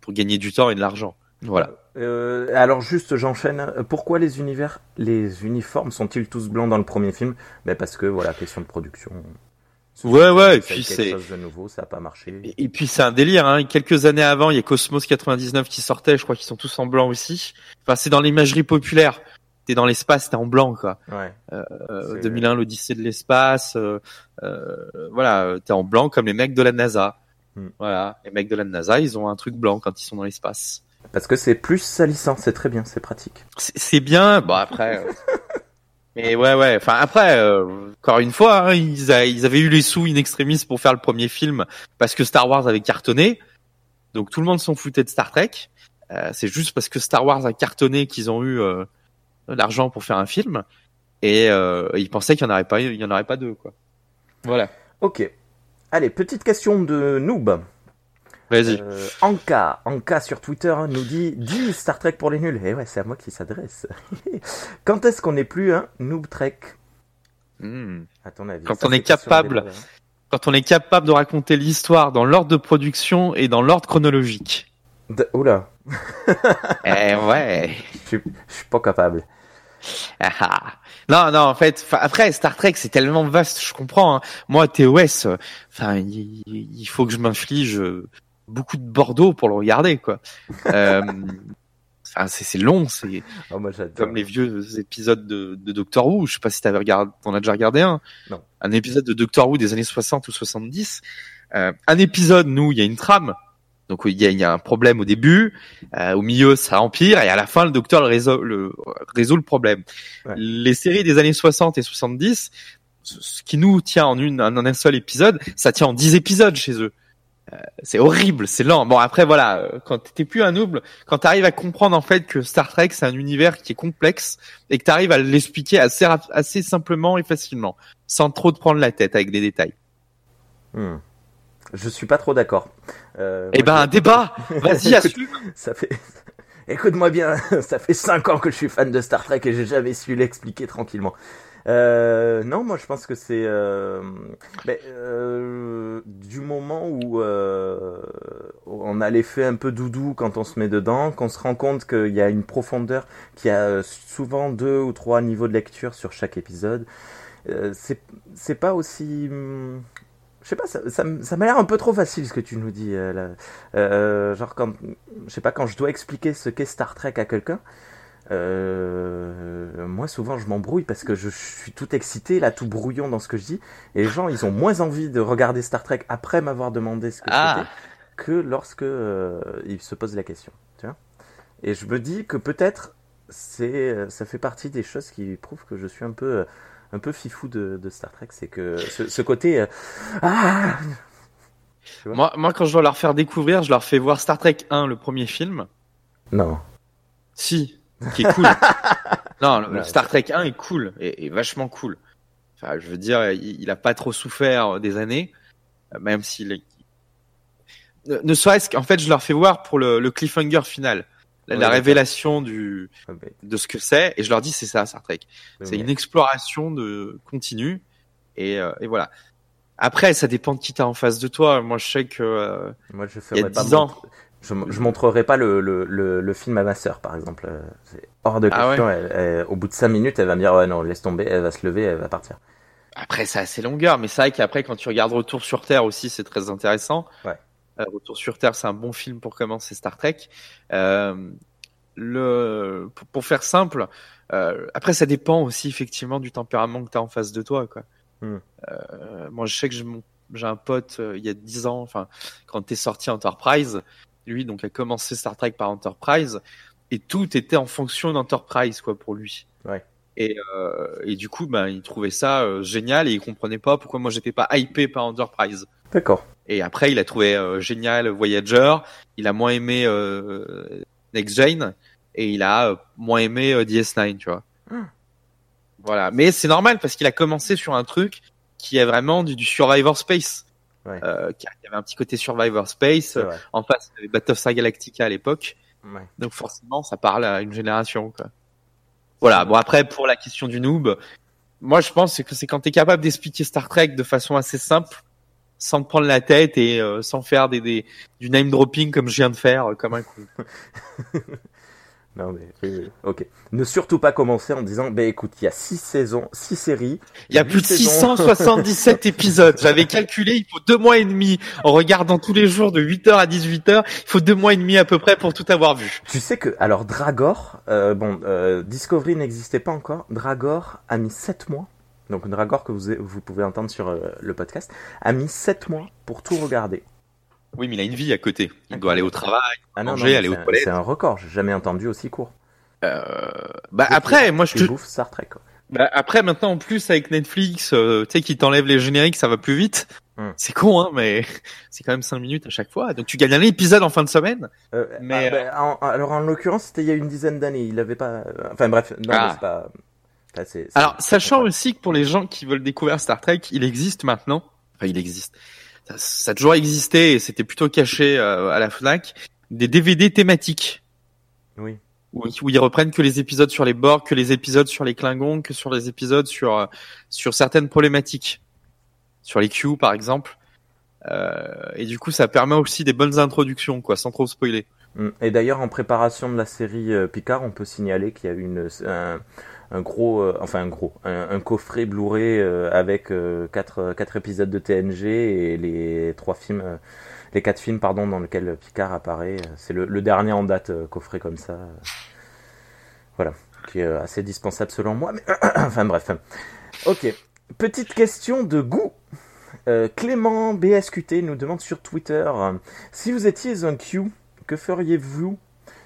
pour gagner du temps et de l'argent. Voilà. Euh, alors juste, j'enchaîne. Euh, Pourquoi les univers, les uniformes sont-ils tous blancs dans le premier film? Ben parce que voilà, question de production. Ouais, ouais, et puis c'est- quelque chose de nouveau, ça a pas marché. Et, et puis c'est un délire. Hein. Quelques années avant, il y a Cosmos 99 qui sortait. Je crois qu'ils sont tous en blanc aussi. Enfin, c'est dans l'imagerie populaire. T'es dans l'espace, t'es en blanc, quoi. Ouais. Euh, C'est- 2001, l'Odyssée de l'espace. euh, euh, voilà, euh, t'es en blanc comme les mecs de la NASA. Hmm. Voilà, les mecs de la NASA, ils ont un truc blanc quand ils sont dans l'espace. Parce que c'est plus salissant, c'est très bien, c'est pratique. C'est bien. Bon après. euh, Mais ouais, ouais. Enfin après, euh, encore une fois, hein, ils, a- ils avaient eu les sous in extremis pour faire le premier film parce que Star Wars avait cartonné. Donc tout le monde s'en foutait de Star Trek. Euh, c'est juste parce que Star Wars a cartonné qu'ils ont eu euh, l'argent pour faire un film et euh, ils pensaient qu'il y en aurait pas, il y en aurait pas deux quoi. Voilà. Ok. Allez, petite question de noob. Vas-y. Euh, Anka, Anka sur Twitter nous dit 10 Star Trek pour les nuls. Et ouais, c'est à moi qui s'adresse. Quand est-ce qu'on n'est plus un noob Trek Hmm. À ton avis Quand Ça, on est capable. hein. Quand on est capable de raconter l'histoire dans l'ordre de production et dans l'ordre chronologique. De- Oula, eh ouais. je suis, pas capable. Ah, ah. non, non, en fait, après Star Trek, c'est tellement vaste, je comprends. hein. Moi, TOS, euh, enfin, il, il faut que je m'inflige euh, beaucoup de Bordeaux pour le regarder, quoi. Euh, enfin, c'est long, c'est Oh, j'adore. comme les vieux épisodes de, de Doctor Who. Je sais pas si t'avais regardé, t'en as déjà regardé un. Non. Un épisode de Doctor Who des années 60 ou 70. Euh, un épisode, nous, il y a une trame. Donc il y a, il y a un problème au début, euh, au milieu ça empire et à la fin le docteur le résout le, résout le problème. Ouais. Les séries des années 60 et 70, ce ce qui nous tient en une en un seul épisode, ça tient en 10 épisodes chez eux. C'est horrible, c'est lent. Bon après voilà, euh, quand t'es plus un noob, quand t'arrives à comprendre en fait que Star Trek c'est un univers qui est complexe et que t'arrives à l'expliquer assez assez simplement et facilement, sans trop te prendre la tête avec des détails. Hmm. Je suis pas trop d'accord. Euh, Eh ben un débat, vas-y assume. Ça fait. Écoute-moi bien, ça fait 5 ans que je suis fan de Star Trek et j'ai jamais su l'expliquer tranquillement. Euh, non, moi je pense que c'est euh, ben, euh, du moment où euh, on a l'effet un peu doudou quand on se met dedans, qu'on se rend compte qu'il y a une profondeur, qu'il y a souvent deux ou trois niveaux de lecture sur chaque épisode. Euh, c'est c'est pas aussi je sais pas ça, ça, m'a l'air un peu trop facile ce que tu nous dis euh, là. Genre quand je sais pas quand je dois expliquer ce qu'est Star Trek à quelqu'un euh, moi souvent je m'embrouille parce que je, suis tout excité là tout brouillon dans ce que je dis. Et les gens ils ont moins envie de regarder Star Trek après m'avoir demandé ce que Ah. c'était que lorsque euh, ils se posent la question tu vois. Et je me dis que peut-être c'est euh, ça fait partie des choses qui prouvent que je suis un peu euh, un peu fifou de, de Star Trek. C'est que ce, ce côté euh, ah Moi, moi, quand je dois leur faire découvrir, je leur fais voir Star Trek 1, le premier film. non. Si, qui est cool. non, Ouais. Star Trek 1 est cool, et, et vachement cool. Enfin, je veux dire, il, il a pas trop souffert des années, euh, même s'il est... Ne, ne serait-ce qu'en fait, je leur fais voir pour le, le cliffhanger final, la, révélation du, Ah, mais- de ce que c'est, et je leur dis c'est ça, Star Trek. C'est une exploration de continue, et, euh, et voilà. Après, ça dépend de qui t'as en face de toi. Moi, je sais que euh, Moi, je il y a pas 10 ans. Je, je montrerai pas le, le, le, le film à ma sœur, par exemple. C'est hors de Ah question. Elle- elle- au bout de 5 minutes, elle va me dire ouais non, laisse tomber. Elle va se lever, elle va partir. Après, c'est assez longueur, mais c'est vrai qu'après, quand tu regardes Retour sur Terre aussi, c'est très intéressant. Ouais. Euh, Retour sur Terre, c'est un bon film pour commencer Star Trek. Euh, le, pour, pour faire simple, euh, après, ça dépend aussi effectivement du tempérament que tu as en face de toi. Quoi. Hmm. Moi, je sais que j'ai un pote il y a 10 ans, enfin, quand t'es sorti Enterprise, lui, donc, a commencé Star Trek par Enterprise, et tout était en fonction d'Enterprise, quoi, pour lui. Ouais. Et, euh, et du coup, ben, il trouvait ça euh, génial et il comprenait pas pourquoi moi j'étais pas hypé par Enterprise. D'accord. Et après, il a trouvé euh, génial Voyager, il a moins aimé euh, Next Gen et il a euh, moins aimé euh, DS9, tu vois. Hmm. Voilà, mais c'est normal parce qu'il a commencé sur un truc qui est vraiment du, du Survivor Space, Ouais. euh, qui avait un petit côté Survivor Space. C'est vrai. En face, il y avait Battlestar Galactica à l'époque. Ouais. Donc forcément, ça parle à une génération. Quoi. Voilà. Bon après, pour la question du noob, moi je pense que c'est quand tu es capable d'expliquer Star Trek de façon assez simple, sans te prendre la tête et euh, sans faire des, des du name dropping comme je viens de faire, euh, comme un coup. Non mais oui, oui. ok. Ne surtout pas commencer en disant bah écoute, il y a 6 saisons, 6 séries. Il y a plus de saisons. 677 épisodes. J'avais calculé, il faut deux mois et demi en regardant tous les jours de 8h à 18h. Il faut deux mois et demi à peu près pour tout avoir vu. Tu sais que alors Dragor, euh, bon, euh, Discovery n'existait pas encore. Dragor a mis 7 mois. Donc Dragor que vous, vous pouvez entendre sur euh, le podcast a mis 7 mois pour tout regarder. Oui, mais il a une vie à côté. Il doit aller au travail. Ah Manger, non, aller aux toilettes. C'est un record, j'ai jamais entendu aussi court. Euh, bah après, moi je te, bouffes Star Trek. Quoi. Bah, après, maintenant, en plus, avec Netflix, euh, tu sais, qui t'enlève les génériques, ça va plus vite. Hmm. C'est con, hein, mais c'est quand même 5 minutes à chaque fois. Donc, tu gagnes un épisode en fin de semaine. Euh, Mais, ah, bah, en- alors en l'occurrence, c'était il y a une dizaine d'années. Il avait pas. euh, Enfin bref, non, Ah. c'est pas. enfin, Alors, sachant aussi que pour les gens qui veulent découvrir Star Trek, il existe maintenant. Enfin, il existe. Ça, ça a toujours existé et c'était plutôt caché euh, à la Fnac. Des DVD thématiques. Oui. Où, où ils reprennent que les épisodes sur les Borg, que les épisodes sur les Klingons, que sur les épisodes sur, euh, sur certaines problématiques. Sur les Q, par exemple. Euh, et du coup, ça permet aussi des bonnes introductions, quoi, sans trop spoiler. Mm. Et d'ailleurs, en préparation de la série euh, Picard, on peut signaler qu'il y a eu une, un, un gros, euh, enfin un gros, un, coffret Blu-ray euh, avec euh, quatre, quatre épisodes de TNG et les trois films, les quatre films pardon dans lesquels Picard apparaît. C'est le, le, dernier en date coffret comme ça. Voilà, qui est assez dispensable selon moi. Mais enfin bref. Ok. Petite question de goût. Clément BSQT nous demande sur Twitter si vous étiez un Q, que feriez-vous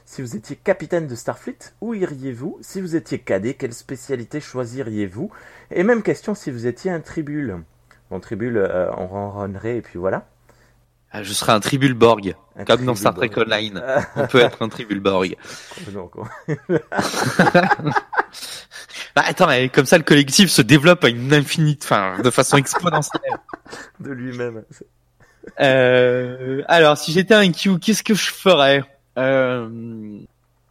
si vous étiez capitaine de Starfleet, où iriez-vous? Si vous étiez cadet, quelle spécialité choisiriez-vous? Et même question si vous étiez un tribule. Bon, tribule, euh, on ronronnerait et puis voilà. Ah, je serais un tribule Borg, comme dans Star Trek Online. on peut être un tribule Borg. bah, attends, comme ça le collectif se développe à une infinite, enfin, de façon exponentielle. de lui-même. Euh, alors, si j'étais un Q, qu'est-ce que je ferais? Euh,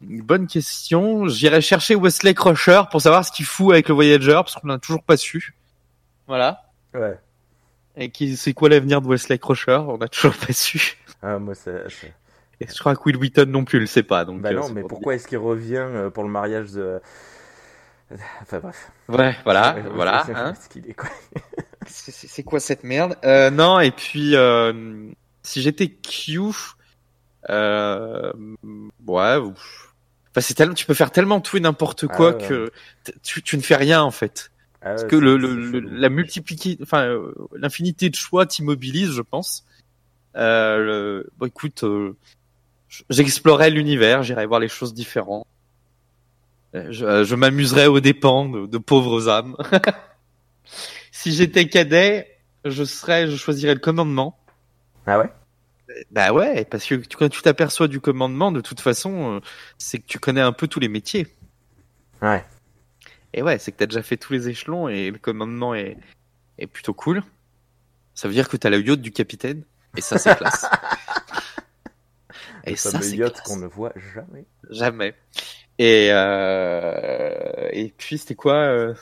bonne question. J'irai chercher Wesley Crusher pour savoir ce qu'il fout avec le Voyager parce qu'on n'a toujours pas su. Voilà. Ouais. Et qui, c'est quoi l'avenir de Wesley Crusher? On n'a toujours pas su. Ah, moi, c'est. Et je crois que Will Wheaton non plus, le sait pas. Donc, bah non, mais pourquoi est-ce qu'il revient euh, pour le mariage de. Enfin bref. Ouais, voilà, voilà. Hein. c'est quoi cette merde? Euh, Non, et puis euh, si j'étais Q, euh, ouais. Enfin, c'est tellement, tu peux faire tellement tout et n'importe ah quoi que tu, tu, ne fais rien en fait. Ah Parce que le, le, la multipliquer, enfin, euh, l'infinité de choix t'immobilise, je pense. Euh, le... bon, écoute, euh, j'explorerai l'univers, j'irai voir les choses différentes. Euh, je, je m'amuserai aux dépens de, de pauvres âmes. si j'étais cadet, je serais, je choisirais le commandement. Ah ouais? Bah ouais, parce que quand tu t'aperçois du commandement, de toute façon, euh, c'est que tu connais un peu tous les métiers. Ouais. Et ouais, c'est que t'as déjà fait tous les échelons et le commandement est, est plutôt cool. Ça veut dire que t'as le yacht du capitaine et ça c'est classe. et ça c'est yacht qu'on ne voit jamais. Jamais. Et euh... et puis c'était quoi euh...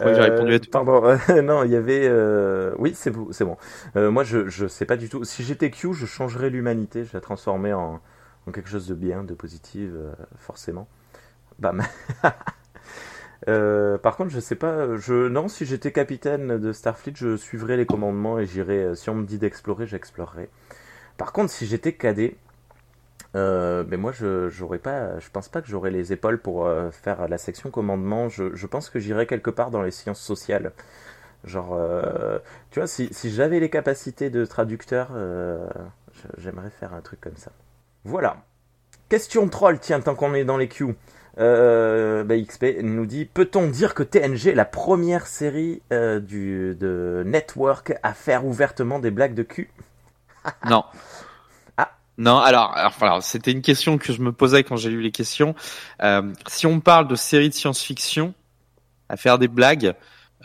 Je crois que j'ai répondu à tout. Pardon, non, il y avait. Euh... Oui, c'est c'est bon. Euh, moi, je je sais pas du tout. Si j'étais Q, je changerais l'humanité. Je la transformer en, en quelque chose de bien, de positif, euh, forcément. Bam. Euh, par contre, je sais pas. Je non, si j'étais capitaine de Starfleet, je suivrais les commandements et j'irais. Si on me dit d'explorer, j'explorerais. Par contre, si j'étais cadet, euh, mais moi, je j'aurais pas, je pense pas que j'aurais les épaules pour euh, faire la section commandement. Je, je pense que j'irais quelque part dans les sciences sociales. Genre, euh, tu vois, si, si j'avais les capacités de traducteur, euh, j'aimerais faire un truc comme ça. Voilà. Question troll, tiens, tant qu'on est dans les queues. Euh, bah, XP nous dit Peut-on dire que TNG est la première série du, de Network à faire ouvertement des blagues de cul? Non. Non, alors, alors, c'était une question que je me posais quand j'ai lu les questions. Euh, si on parle de séries de science-fiction, à faire des blagues,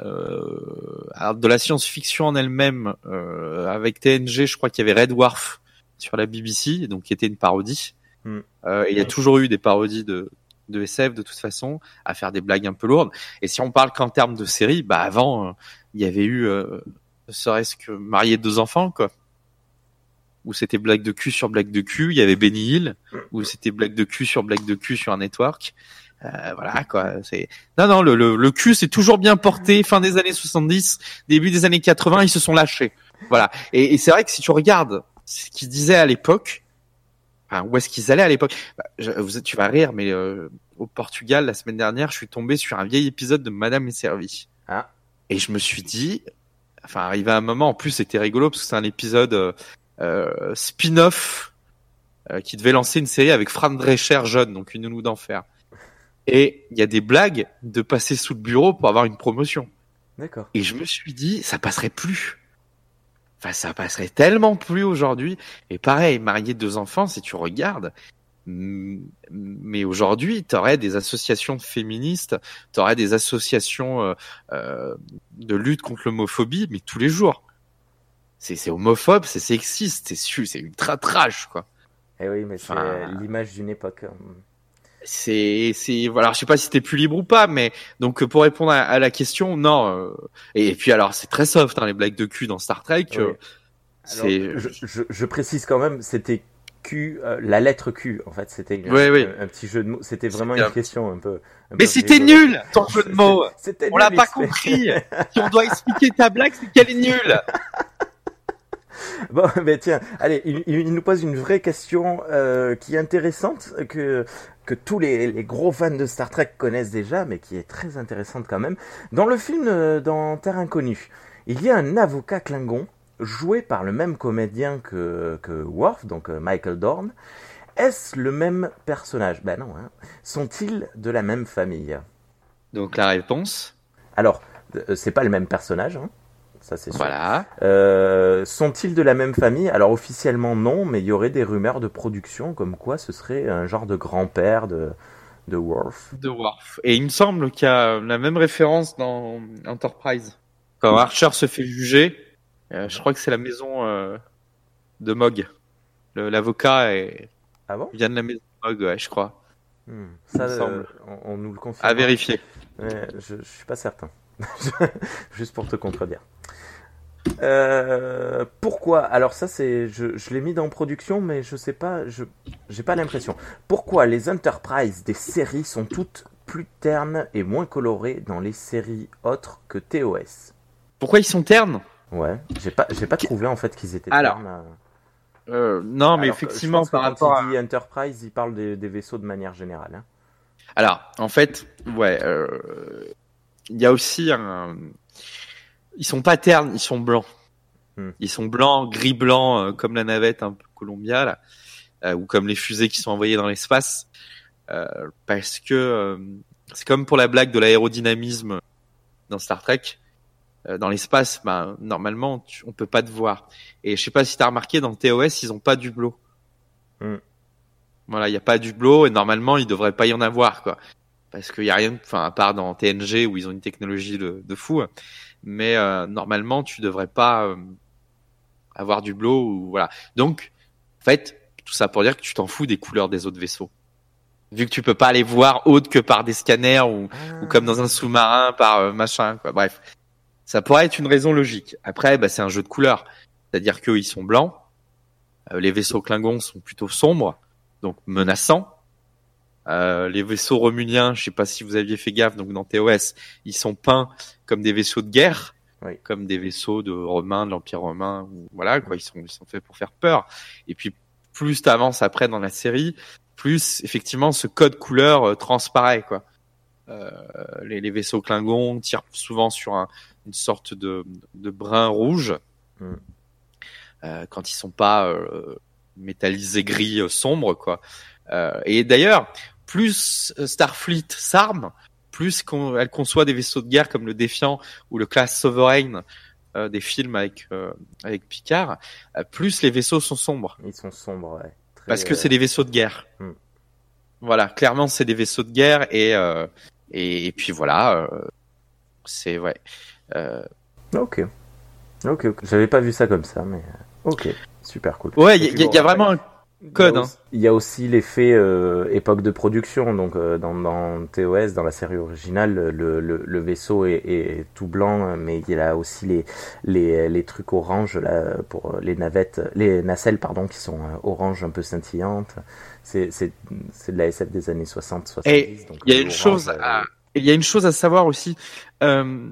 euh, alors de la science-fiction en elle-même, euh, avec TNG, je crois qu'il y avait Red Dwarf sur la BBC, donc qui était une parodie. Hmm. Euh, il y a toujours eu des parodies de, de SF de toute façon, à faire des blagues un peu lourdes. Et si on parle qu'en termes de séries, bah avant, euh, il y avait eu, euh, ne serait-ce que marier deux enfants, quoi où c'était blague de cul sur blague de cul. Il y avait Benny Hill, où c'était blague de cul sur blague de cul sur un network. Euh, voilà quoi. C'est non non le, le, le cul c'est toujours bien porté. Fin des années 70, début des années 80, ils se sont lâchés. Voilà. Et, et c'est vrai que si tu regardes ce qu'ils disaient à l'époque, enfin, où est-ce qu'ils allaient à l'époque bah, vous, Tu vas rire, mais euh, au Portugal la semaine dernière, je suis tombé sur un vieil épisode de Madame est servie. Ah. Et je me suis dit, enfin arrivé à un moment, en plus c'était rigolo parce que c'est un épisode. Euh, spin-off euh, qui devait lancer une série avec Fran Drescher jeune, donc une nounou d'enfer. Et il y a des blagues de passer sous le bureau pour avoir une promotion. D'accord. Et je me suis dit, ça passerait plus. Enfin, ça passerait tellement plus aujourd'hui. Et pareil, marier deux enfants, si tu regardes, mais aujourd'hui, tu aurais des associations féministes, tu aurais des associations euh, euh, de lutte contre l'homophobie, mais tous les jours c'est homophobe, c'est sexiste, c'est c'est ultra trash quoi. Eh oui, mais c'est l'image d'une époque. Hein. C'est c'est voilà, je sais pas si t'es plus libre ou pas, mais donc pour répondre à, la question, non. Euh, et, puis alors c'est très soft hein, les blagues de cul dans Star Trek. Euh, c'est je, je, je, précise quand même, c'était Q, euh, la lettre Q. En fait, c'était Ouais, ouais. un, un petit jeu de mots. C'était vraiment une un- question un peu. un Mais c'était nul, ton jeu de mots. C'était On l'a pas compris. si on doit expliquer ta blague, c'est qu'elle est nulle. Bon, ben tiens, allez, il, il nous pose une vraie question euh, qui est intéressante, que, que tous les, les gros fans de Star Trek connaissent déjà, mais qui est très intéressante quand même. Dans le film euh, dans Terre Inconnue, il y a un avocat Klingon joué par le même comédien que, que Worf, donc euh, Michael Dorn. Est-ce le même personnage? Ben non, hein. Sont-ils de la même famille? Donc la réponse, Alors, c'est pas le même personnage, hein. Ça c'est sûr. voilà. Euh, Sont-ils de la même famille? Alors officiellement non, mais il y aurait des rumeurs de production comme quoi ce serait un genre de grand-père de, de Worf. De Worf. Et il me semble qu'il y a la même référence dans Enterprise. Quand Archer se fait juger, euh, je crois que c'est la maison euh, de Mog. L'avocat est- Ah bon? vient de la maison de Mog, ouais, je crois. Hmm, Ça, Il me euh, semble. on, on nous le confirme. À vérifier. Ouais, je, je suis pas certain. Juste pour te contredire. Euh, pourquoi Alors ça c'est, je, je l'ai mis dans production, mais je sais pas, je j'ai pas l'impression. Pourquoi les Enterprise des séries sont toutes plus ternes et moins colorées dans les séries autres que TOS Pourquoi ils sont ternes? Ouais, j'ai pas, j'ai pas trouvé en fait qu'ils étaient Alors, ternes. euh. Euh, Non, mais Alors, effectivement, je pense que par quand rapport à... il dit Enterprise, il parle des, des vaisseaux de manière générale. hein. Alors, en fait, ouais, euh, il y a aussi un. Ils sont pas ternes, ils sont blancs. Hmm. Ils sont blancs, gris blanc, euh, comme la navette un peu Columbia là, euh, ou comme les fusées qui sont envoyées dans l'espace, euh, parce que c'est comme pour la blague de l'aérodynamisme dans Star Trek. Dans l'espace, bah, normalement, tu, on peut pas te voir. Et je sais pas si t'as remarqué, dans TOS, ils ont pas d'hublot. Hmm. Voilà, il y a pas d'hublot et normalement, il devrait pas y en avoir, quoi parce qu'il y a rien, enfin à part dans TNG où ils ont une technologie de, de fou, mais euh, normalement tu devrais pas euh, avoir du blow ou voilà. Donc en fait tout ça pour dire que tu t'en fous des couleurs des autres vaisseaux, vu que tu peux pas les voir autres que par des scanners ou, ou comme dans un sous-marin par euh, machin quoi. Bref, ça pourrait être une raison logique. Après bah, c'est un jeu de couleurs, c'est-à-dire qu'eux ils sont blancs, euh, les vaisseaux Klingons sont plutôt sombres, donc menaçants. Euh, les vaisseaux romuliens, je sais pas si vous aviez fait gaffe, donc dans TOS, ils sont peints comme des vaisseaux de guerre, Oui. comme des vaisseaux de romains, de l'Empire romain, ou voilà quoi, ils sont ils sont faits pour faire peur. Et puis plus tu avances après dans la série, plus effectivement ce code couleur euh, transparaît quoi. Euh, les, les vaisseaux Klingons tirent souvent sur un- une sorte de, de brun rouge Mm. euh, quand ils sont pas euh, métallisés gris sombre quoi. Euh, et d'ailleurs, plus euh, Starfleet s'arme, plus qu'on- elle conçoit des vaisseaux de guerre comme le Défiant ou le Class Sovereign euh, des films avec euh, avec Picard, euh, plus les vaisseaux sont sombres Ils sont sombres, ouais. Très, parce que c'est des vaisseaux de guerre. Hmm. Voilà, clairement c'est des vaisseaux de guerre et euh, et, et puis voilà, euh, c'est ouais. Euh, Ok. Ok, ok. J'avais pas vu ça comme ça, mais ok, super cool. ouais, il y, y a vraiment un il y a code. aussi- Il y a aussi l'effet euh, époque de production. Donc euh, dans, dans TOS, dans la série originale, le, le, le vaisseau est, est tout blanc, euh, mais il y a aussi les, les, les trucs orange là pour les navettes, les nacelles pardon, qui sont euh, orange un peu scintillantes. C'est de la SF des années 60 70. Et donc il y a le une chose euh, à, il y a une chose à savoir aussi. Euh,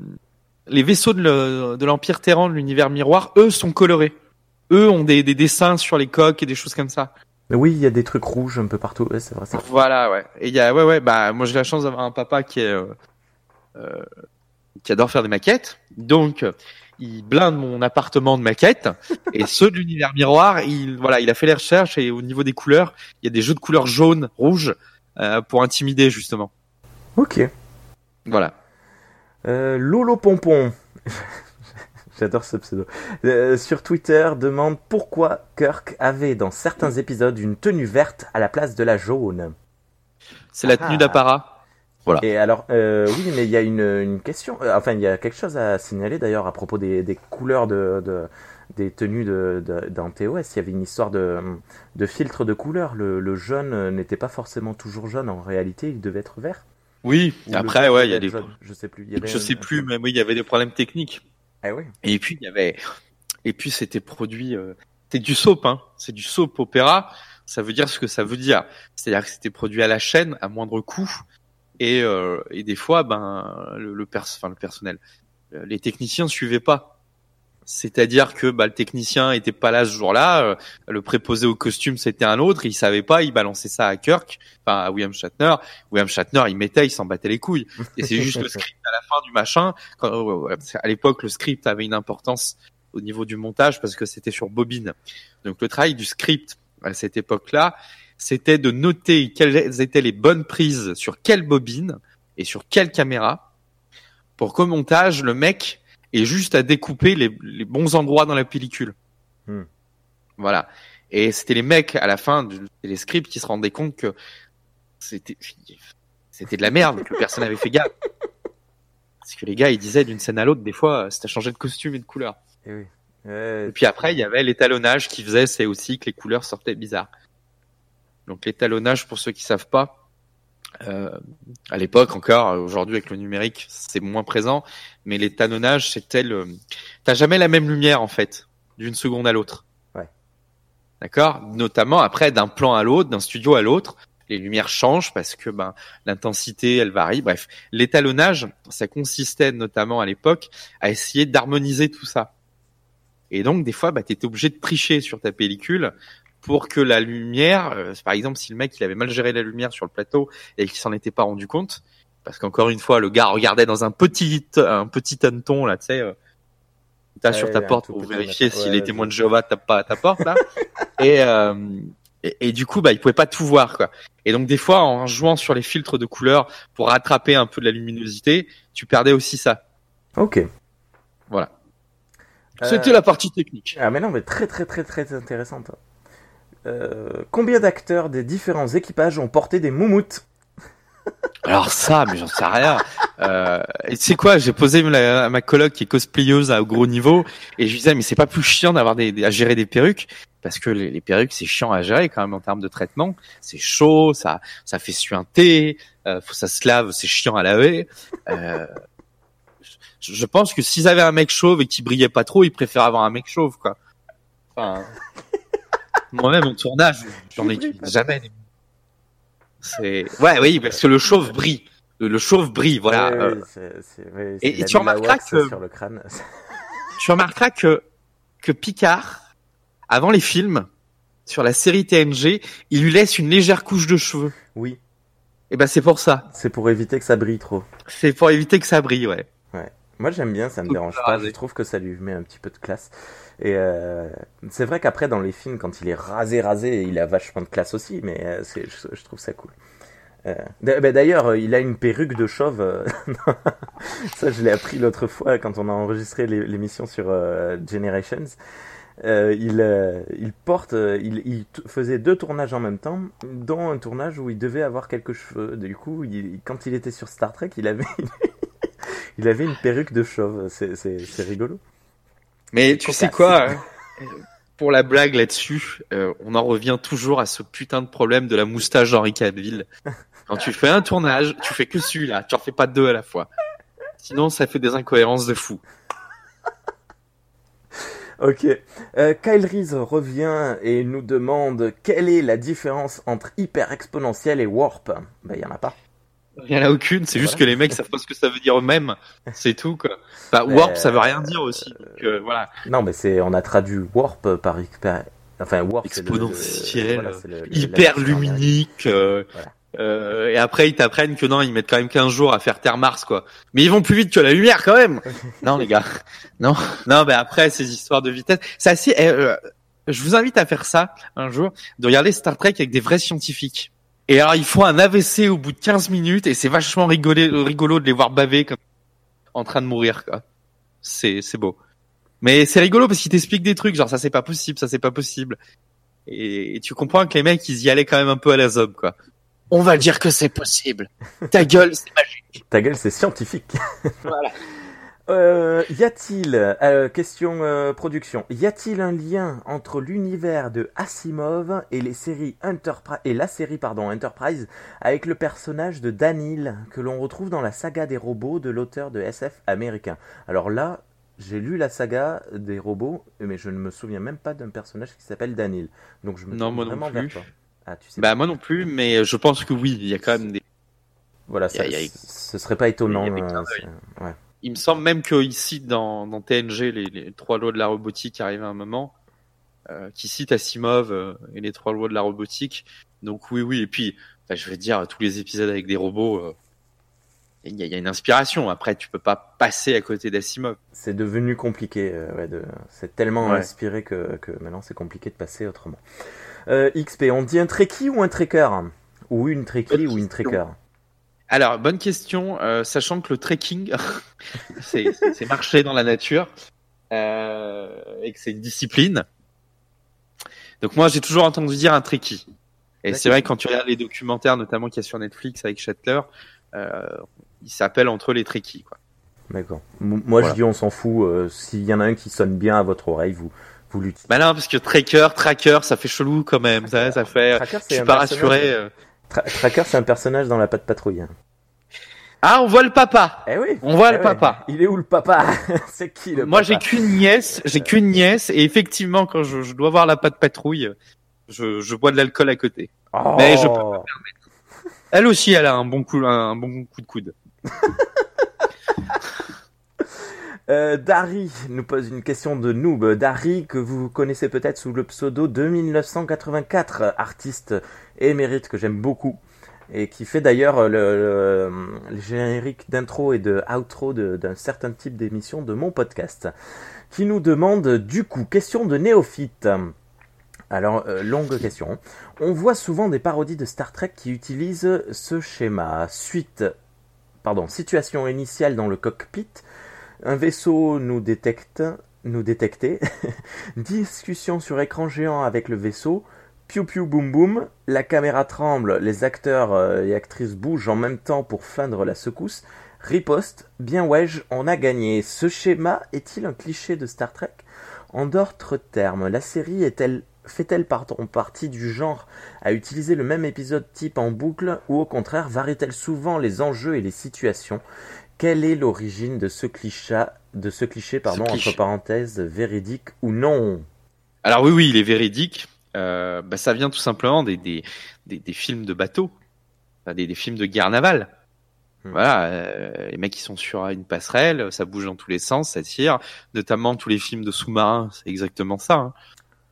les vaisseaux de le- l'Empire Terran, de l'univers miroir, eux sont colorés. Eux ont des, des dessins sur les coques et des choses comme ça. Mais oui, il y a des trucs rouges un peu partout. Ouais, c'est vrai. c'est vrai. Voilà, ouais. Et il y a, ouais, ouais, bah, moi j'ai la chance d'avoir un papa qui est, euh, euh, qui adore faire des maquettes. Donc, il blinde mon appartement de maquettes. et ceux de l'univers miroir, il, voilà, il a fait les recherches et au niveau des couleurs, il y a des jeux de couleurs jaunes, rouges, euh, pour intimider, justement. Ok. Voilà. Euh, Lolo Pompon, j'adore ce pseudo, Euh, sur Twitter demande pourquoi Kirk avait dans certains épisodes une tenue verte à la place de la jaune. C'est la tenue d'apparat. Et alors, euh, oui, mais il y a une, une question, euh, enfin, il y a quelque chose à signaler d'ailleurs à propos des, des couleurs de, de- des tenues de, de, dans TOS. Il y avait une histoire de, de filtre de couleur. Le, le jaune n'était pas forcément toujours jaune en réalité, il devait être vert. Oui. Ou Après, ouais, il y a des, jaune, Je sais plus. il y avait je sais un plus, mais oui, il y avait des problèmes techniques. Oui. Et puis il y avait, et puis c'était produit, euh, c'est du soap, hein. C'est du soap opéra ça veut dire ce que ça veut dire. C'est-à-dire que c'était produit à la chaîne à moindre coût et, euh, et des fois, ben le, pers le personnel, euh, les techniciens suivaient pas. C'est-à-dire que bah, le technicien était pas là ce jour-là, euh, le préposé au costume c'était un autre, il savait pas, il balançait ça à Kirk, enfin à William Shatner. William Shatner, il mettait, il s'en battait les couilles. Et c'est juste le script à la fin du machin. Quand, euh, à l'époque, le script avait une importance au niveau du montage parce que c'était sur bobine. Donc le travail du script à cette époque-là, c'était de noter quelles étaient les bonnes prises sur quelle bobine et sur quelle caméra pour qu'au montage, le mec ait juste à découper les, les bons endroits dans la pellicule. Hmm. Voilà. Et c'était les mecs à la fin des scripts qui se rendaient compte que c'était c'était de la merde que personne n'avait fait gaffe. Parce que les gars, ils disaient d'une scène à l'autre, des fois, c'était changé de costume et de couleur. Et oui. Ouais, Et puis après, il y avait l'étalonnage qui faisait, c'est aussi que les couleurs sortaient bizarres. Donc l'étalonnage, pour ceux qui savent pas, euh, à l'époque encore, aujourd'hui avec le numérique, c'est moins présent, mais l'étalonnage, c'était le, t'as jamais la même lumière en fait, d'une seconde à l'autre. Ouais. D'accord? Notamment après, d'un plan à l'autre, d'un studio à l'autre, les lumières changent parce que ben l'intensité, elle varie. Bref, l'étalonnage, ça consistait notamment à l'époque à essayer d'harmoniser tout ça. Et donc, des fois, bah, tu étais obligé de tricher sur ta pellicule pour que la lumière, euh, par exemple, si le mec il avait mal géré la lumière sur le plateau et qu'il s'en était pas rendu compte, parce qu'encore une fois, le gars regardait dans un petit un petit hanneton là, tu sais, euh, t'as Ouais, sur ta porte pour vérifier si Ouais, les témoins de Jéhovah tapent pas à ta porte là. et, euh, et et du coup, bah, il pouvait pas tout voir quoi. Et donc des fois, en jouant sur les filtres de couleurs pour rattraper un peu de la luminosité, tu perdais aussi ça. Ok. Voilà. Euh, C'était la partie technique. Ah mais non, mais très très très très intéressante. Euh, combien d'acteurs des différents équipages ont porté des moumoutes Alors ça, mais j'en sais rien. Euh, sais quoi, j'ai posé la- ma coloc qui est cosplayeuse à gros niveau et je lui disais mais c'est pas plus chiant d'avoir des, à gérer des perruques parce que les, les perruques c'est chiant à gérer quand même en termes de traitement. C'est chaud, ça ça fait suinter, euh, ça se lave, c'est chiant à laver. Euh, je, je pense que s'ils avaient un mec chauve et qui brillait pas trop, ils préfèrent avoir un mec chauve quoi. Enfin, moi-même en tournage, j'en ai jamais. C'est ouais oui parce que le chauve brille. Le, le chauve brille, voilà. Ouais, Euh, ouais, ouais, et- tu remarqueras que- sur le crâne. tu remarqueras que que Picard, avant les films, sur la série TNG, il lui laisse une légère couche de cheveux. oui, Et ben c'est pour ça. c'est pour éviter que ça brille trop. C'est pour éviter que ça brille, ouais. Moi j'aime bien, ça me dérange pas. Je trouve que ça lui met un petit peu de classe. Et euh, c'est vrai qu'après dans les films, quand il est rasé, rasé, il a vachement de classe aussi. Mais euh, je, trouve ça cool. Euh, bah, D'ailleurs, il a une perruque de chauve. ça, je l'ai appris l'autre fois quand on a enregistré l'é- l'émission sur Generations. Il, porte, il, faisait deux tournages en même temps, dont un tournage où il devait avoir quelques cheveux. Du coup, quand il était sur Star Trek, il avait, il avait une perruque de chauve. C'est rigolo. Mais tu sais quoi hein Pour la blague là-dessus, euh, on en revient toujours à ce putain de problème de la moustache d'Henri Cavill. Quand tu fais un tournage, tu fais que celui-là, tu en fais pas deux à la fois. Sinon, ça fait des incohérences de fou. Ok. Euh, Kyle Reese revient et nous demande quelle est la différence entre hyper exponentiel et warp? Ben, il y en a pas. Il y en a aucune, c'est juste Voilà. que les mecs savent pas ce que ça veut dire eux-mêmes. C'est tout, quoi. Mais, warp, ça veut rien dire aussi. Donc, euh, voilà. Non, mais c'est, on a traduit warp par enfin warp. le- Exponentiel, voilà, le- Hyper luminique. euh, Voilà. euh, et après, ils t'apprennent que non, ils mettent quand même 15 jours à faire Terre-Mars, quoi. Mais ils vont plus vite que la lumière, quand même. non, les gars. Non, non, mais après, ces histoires de vitesse, c'est assez. eh, euh, je vous invite à faire ça un jour, de regarder Star Trek avec des vrais scientifiques. Et alors, ils font un AVC au bout de 15 minutes et c'est vachement rigolé, rigolo de les voir baver comme en train de mourir, quoi. C'est, c'est beau. Mais c'est rigolo parce qu'ils t'expliquent des trucs, genre ça c'est pas possible, ça c'est pas possible. Et, et tu comprends que les mecs, ils y allaient quand même un peu à la zob, quoi. On va dire que c'est possible. Ta gueule, c'est magique. Ta gueule, c'est scientifique. Voilà. Euh, y a-t-il, euh, question euh, production, y a-t-il un lien entre l'univers de Asimov et les séries Enterprise et la série pardon Enterprise avec le personnage de Danil que l'on retrouve dans la saga des robots de l'auteur de SF américain? Alors là, j'ai lu la saga des robots, mais je ne me souviens même pas d'un personnage qui s'appelle Daniel. Donc je me Non, moi non plus. vers. Ah, tu sais Bah moi non plus, mais je pense que oui, il y a quand même des. Voilà, a- ça, y a- ce serait pas étonnant. il y a des Il me semble même que ici dans, dans TNG, les, les trois lois de la robotique arrivent à un moment, euh, qui cite Asimov euh, et les trois lois de la robotique. Donc oui, oui. Et puis, enfin, je veux dire, tous les épisodes avec des robots, euh, il y, a- il y a une inspiration. Après, tu peux pas passer à côté d'Asimov. C'est devenu compliqué. euh, ouais, de... C'est tellement Ouais. inspiré que, que maintenant c'est compliqué de passer autrement. Euh, XP, on dit un trekkie ou un trekker? Ou une trekkie ou une question. trekker? Alors, bonne question, euh, sachant que le trekking, c'est marcher dans la nature euh, et que c'est une discipline. Donc moi, j'ai toujours entendu dire un trekkie. Et c'est vrai que quand tu regardes les documentaires, notamment qu'il y a sur Netflix avec Shetler, euh, il s'appelle entre les trekkies. Quoi. D'accord. Moi Voilà. je dis on s'en fout. euh, S'il y en a un qui sonne bien à votre oreille, vous, vous l'utilisez. Bah non, parce que tracker, tracker, ça fait chelou quand même. Ça, ça fait. Tracker, Je suis pas rassuré. euh. Tra- Tracker, c'est un personnage dans la patte patrouille. hein. Ah, on voit le papa. Eh oui. On voit eh le ouais. papa. Il est où le papa? C'est qui le Moi, j'ai qu'une nièce, j'ai qu'une nièce, et effectivement, quand je, je dois voir la patte patrouille, je, je bois de l'alcool à côté. Oh. Mais je peux Elle aussi, elle a un bon coup, un bon coup de coude. Euh, Dari nous pose une question de noob. Dari, que vous connaissez peut-être sous le pseudo de 1984, artiste émérite que j'aime beaucoup et qui fait d'ailleurs le, génériques d'intro et de outro d'un certain type d'émission de mon podcast, qui nous demande du coup, question de néophyte. Alors, euh, longue question. On voit souvent des parodies de Star Trek qui utilisent ce schéma. Suite, pardon, situation initiale dans le cockpit, un vaisseau nous détecte, nous détecter, discussion sur écran géant avec le vaisseau, piou piou boum boum, la caméra tremble, les acteurs euh, et actrices bougent en même temps pour feindre la secousse, riposte, bien wesh, on a gagné. Ce schéma est-il un cliché de Star Trek? En d'autres termes, la série est-elle fait-elle partie du genre à utiliser le même épisode type en boucle ou au contraire varie-t-elle souvent les enjeux et les situations? Quelle est l'origine de ce cliché, de ce cliché pardon, cliché. entre parenthèses, véridique ou non? Alors oui, oui, il est véridique. Euh, bah, ça vient tout simplement des, des, des, des films de bateaux, Enfin, des, des films de guerre navale. Hmm. Voilà, euh, les mecs qui sont sur une passerelle, ça bouge dans tous les sens, ça tire. Notamment tous les films de sous-marins, c'est exactement ça. hein.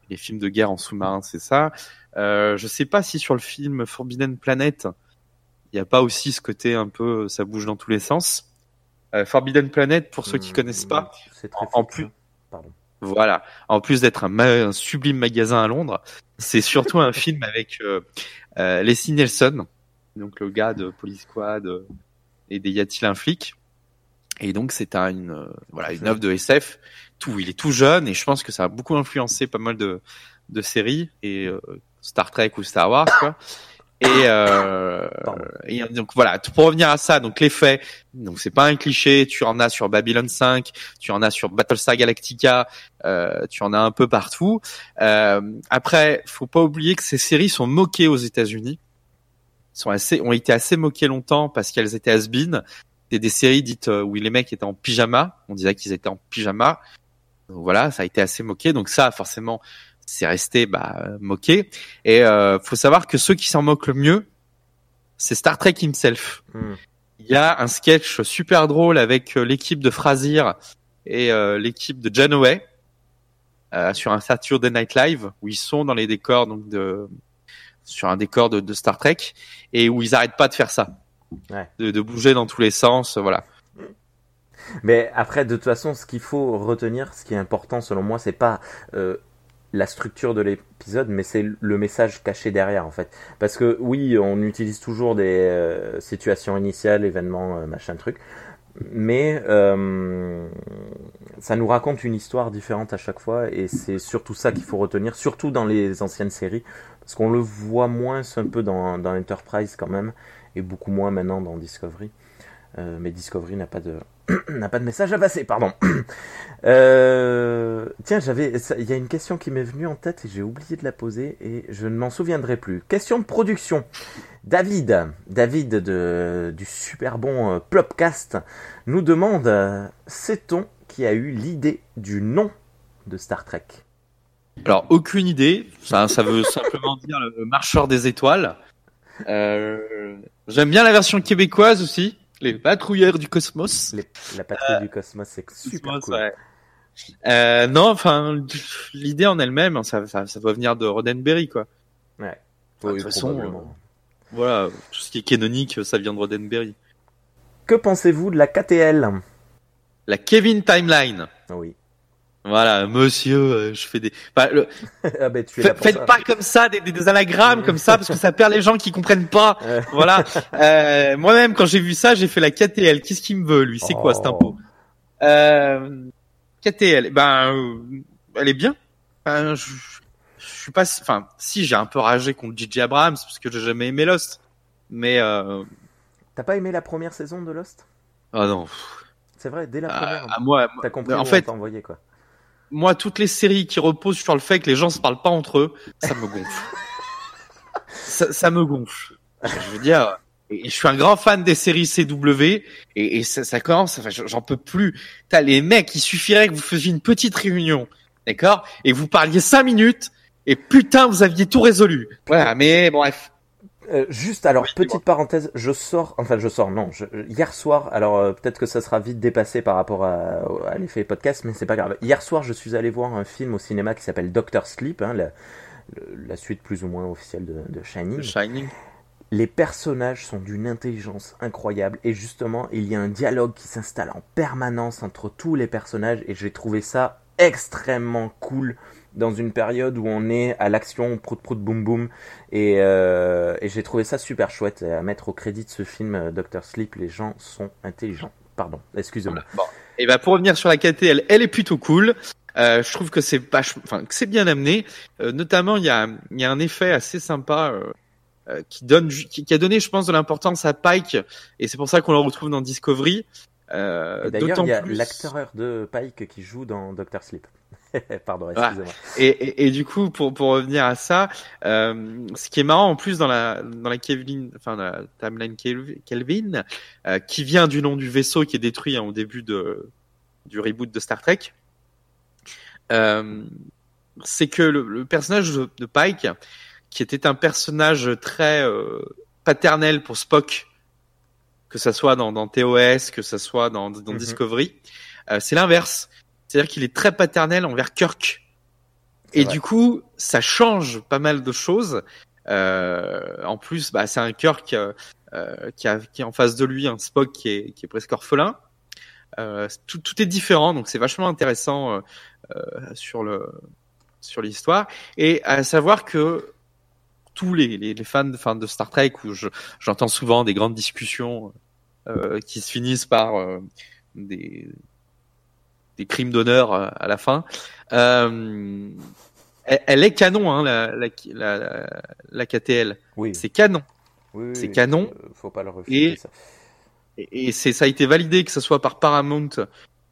Les films de guerre en sous-marin, c'est ça. Euh, je sais pas si sur le film Forbidden Planet, il n'y a pas aussi ce côté un peu, ça bouge dans tous les sens. Euh, Forbidden Planet, pour ceux qui Hmm, connaissent pas, très en plus- Pardon. voilà. En plus d'être un, ma- un sublime magasin à Londres, c'est surtout un film avec euh, euh, Leslie Nielsen, donc le gars de Police Squad euh, et des Y a-t-il un flic. Et donc c'est un, une voilà une œuvre de SF. Tout, il est tout jeune et je pense que ça a beaucoup influencé pas mal de de séries et euh, Star Trek ou Star Wars quoi. Et, euh, et donc voilà, pour revenir à ça, donc les faits, donc c'est pas un cliché, tu en as sur Babylon 5, tu en as sur Battlestar Galactica, euh, tu en as un peu partout. Euh, après, faut pas oublier que ces séries sont moquées aux États-Unis, sont assez, ont été assez moquées longtemps parce qu'elles étaient has-been. C'est des séries dites euh, où les mecs étaient en pyjama, on disait qu'ils étaient en pyjama. Donc voilà, ça a été assez moqué. Donc ça, forcément, c'est resté bah, moqué. Et euh, faut savoir que ceux qui s'en moquent le mieux, c'est Star Trek himself. Hmm. Il y a un sketch super drôle avec euh, l'équipe de Frasier et euh, l'équipe de Janeway euh, sur un Saturday Night Live où ils sont dans les décors donc de sur un décor de, de Star Trek et où ils arrêtent pas de faire ça, Ouais. de, de bouger dans tous les sens, voilà. Mais après, de toute façon, ce qu'il faut retenir, ce qui est important selon moi, c'est pas euh, la structure de l'épisode, mais c'est le message caché derrière, en fait. Parce que oui, on utilise toujours des euh, situations initiales, événements, euh, machin truc, mais euh, ça nous raconte une histoire différente à chaque fois, et c'est surtout ça qu'il faut retenir, surtout dans les anciennes séries, parce qu'on le voit moins un peu dans, Enterprise quand même, et beaucoup moins maintenant dans Discovery. Mais Discovery n'a pas de n'a pas de message à passer, pardon. Euh, tiens, j'avais, il y a une question qui m'est venue en tête et j'ai oublié de la poser et je ne m'en souviendrai plus. Question de production. David, David de, du super bon euh, Plopcast nous demande, euh, sait-on qui a eu l'idée du nom de Star Trek? Alors, aucune idée. Ça, ça veut simplement dire le marcheur des étoiles. Euh, J'aime bien la version québécoise aussi. Les patrouilleurs du cosmos. Les- La patrouille du cosmos, c'est super Cosmos, cool. ouais. Euh, non, enfin, l'idée en elle-même, hein, ça, ça, ça doit venir de Roddenberry, quoi. Ouais. De Oui, toute façon, probablement. Voilà, tout ce qui est canonique, ça vient de Roddenberry. Que pensez-vous de la KTL La Kevin Timeline. Oui. Voilà, monsieur, euh, je fais des. Enfin, le- ah ben tu es là Fa- pour Faites ça. pas comme ça des, des, des anagrammes comme ça parce que ça perd les gens qui comprennent pas. Voilà. Euh, Moi-même quand j'ai vu ça, j'ai fait la KTL. Qu'est-ce qu'il me veut lui? C'est quoi cet Oh. impôt? Euh, KTL. Ben, euh, elle est bien. Je, je suis pas. Enfin, si j'ai un peu ragé contre J.J. Abrams parce que j'ai jamais aimé Lost. Mais euh... T'as pas aimé la première saison de Lost? Ah non. C'est vrai, dès la À, première. à moi, T'as compris en où fait- on envoyé quoi. Moi, toutes les séries qui reposent sur le fait que les gens se parlent pas entre eux, ça me gonfle. ça, ça me gonfle. Je veux dire, et je suis un grand fan des séries CW et, et ça, ça commence. Enfin, j'en peux plus. T'as les mecs, il suffirait que vous faisiez une petite réunion, d'accord, et vous parliez cinq minutes. Et putain, vous aviez tout résolu. Voilà, mais bref. Euh, juste, alors, Oui, petite parenthèse, je sors, enfin, je sors, non, je- hier soir, alors euh, peut-être que ça sera vite dépassé par rapport à, à l'effet podcast, mais c'est pas grave. Hier soir, je suis allé voir un film au cinéma qui s'appelle Doctor Sleep, hein, la, suite plus ou moins officielle de, de Shining. The Shining. Les personnages sont d'une intelligence incroyable et justement, il y a un dialogue qui s'installe en permanence entre tous les personnages et j'ai trouvé ça extrêmement cool dans une période où on est à l'action prout prout boum boum et, euh, et j'ai trouvé ça super chouette et à mettre au crédit de ce film euh, Doctor Sleep les gens sont intelligents pardon excusez-moi Bon. Et bah pour revenir sur la KTL, elle est plutôt cool. Euh, je trouve que c'est enfin que c'est bien amené. Euh, notamment, il y a, il y a un effet assez sympa euh, euh, qui donne, qui, qui a donné, je pense, de l'importance à Pike, et c'est pour ça qu'on le retrouve dans Discovery. Euh, d'ailleurs d'autant il y a plus- l'acteur de Pike qui joue dans Doctor Sleep pardon Et, et, et du coup, pour, pour revenir à ça, euh, ce qui est marrant en plus dans la dans la Kelvin, enfin la timeline Kelvin, euh, qui vient du nom du vaisseau qui est détruit hein, au début de du reboot de Star Trek, euh, c'est que le, le personnage de, Pike, qui était un personnage très euh, paternel pour Spock, que ça soit dans, dans TOS, que ça soit dans, dans Mhm. Discovery, euh, c'est l'inverse. C'est-à-dire qu'il est très paternel envers Kirk. Et vrai. du coup, ça change pas mal de choses. Euh, en plus, bah, c'est un Kirk euh, euh, qui, a, qui a en face de lui un Spock qui est, qui est presque orphelin. Euh, tout, tout est différent, donc c'est vachement intéressant euh, euh, sur le sur l'histoire. Et à savoir que tous les, les, les fans de, fans de Star Trek, où je- j'entends souvent des grandes discussions euh, qui se finissent par euh, des, des crimes d'honneur euh, à la fin. Euh, elle, elle est canon, hein, la, la, la, la KTL. oui C'est canon. oui, oui, c'est canon. euh, faut pas le refuser Et- ça. Et, et c'est ça a été validé que ce soit par Paramount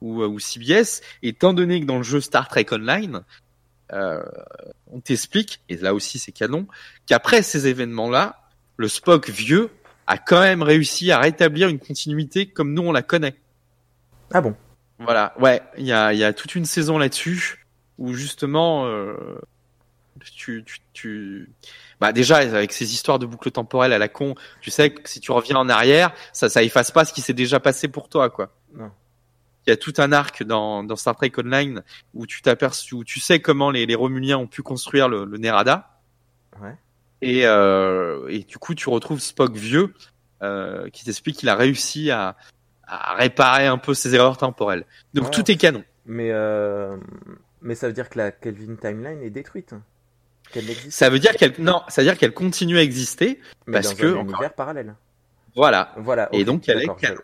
ou, ou CBS, étant donné que dans le jeu Star Trek Online, euh, on t'explique, et là aussi c'est canon, qu'après ces événements-là, le Spock vieux a quand même réussi à rétablir une continuité comme nous on la connaît. ah bon? Voilà, ouais, il y a, il y a toute une saison là-dessus où justement, euh, tu, tu, tu, bah déjà avec ces histoires de boucle temporelle à la con, tu sais que si tu reviens en arrière, ça, ça efface pas ce qui s'est déjà passé pour toi, quoi. Non. Il y a tout un arc dans, dans Star Trek Online où tu t'aperçois, où tu sais comment les, les Romuliens ont pu construire le, le Nerada. Ouais. Et, euh, et du coup, tu retrouves Spock vieux euh, qui t'explique qu'il a réussi à, à réparer un peu ses erreurs temporelles. Donc tout est canon. Mais, euh, mais ça veut dire que la Kelvin Timeline est détruite. Qu'elle n'existe Ça veut dire qu'elle non, ça veut dire qu'elle continue à exister. mais parce dans que, un univers parallèle. Voilà. Voilà. Et donc, elle est canon.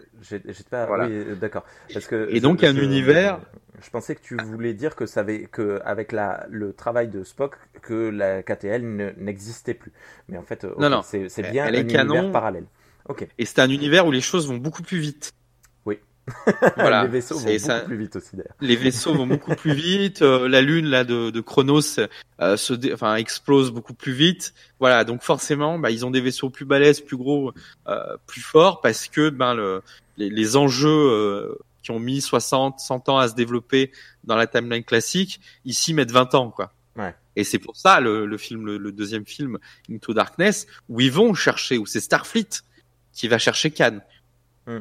pas. Voilà. Oui, euh, d'accord. Parce que. Et donc, un univers- Je pensais que tu voulais dire que ça avait que avec la le travail de Spock que la KTL ne- n'existait plus. Mais en fait, euh, Non, non. c'est bien elle un est univers canon. parallèle. Ok. Et c'est un univers où les choses vont beaucoup plus vite. Voilà. Les vaisseaux vont beaucoup plus vite aussi d'ailleurs. Les vaisseaux vont beaucoup plus vite. euh, la lune là de, de Chronos euh, se, dé- enfin explose beaucoup plus vite. Voilà. Donc forcément, bah, ils ont des vaisseaux plus balèzes, plus gros, euh, plus forts parce que ben le, les, les enjeux euh, qui ont mis 60, 100 ans à se développer dans la timeline classique, ici mettent 20 ans, quoi. Ouais. Et c'est pour ça le, le film, le, le deuxième film, Into Darkness, où ils vont chercher, où c'est Starfleet qui va chercher Khan. Hmm.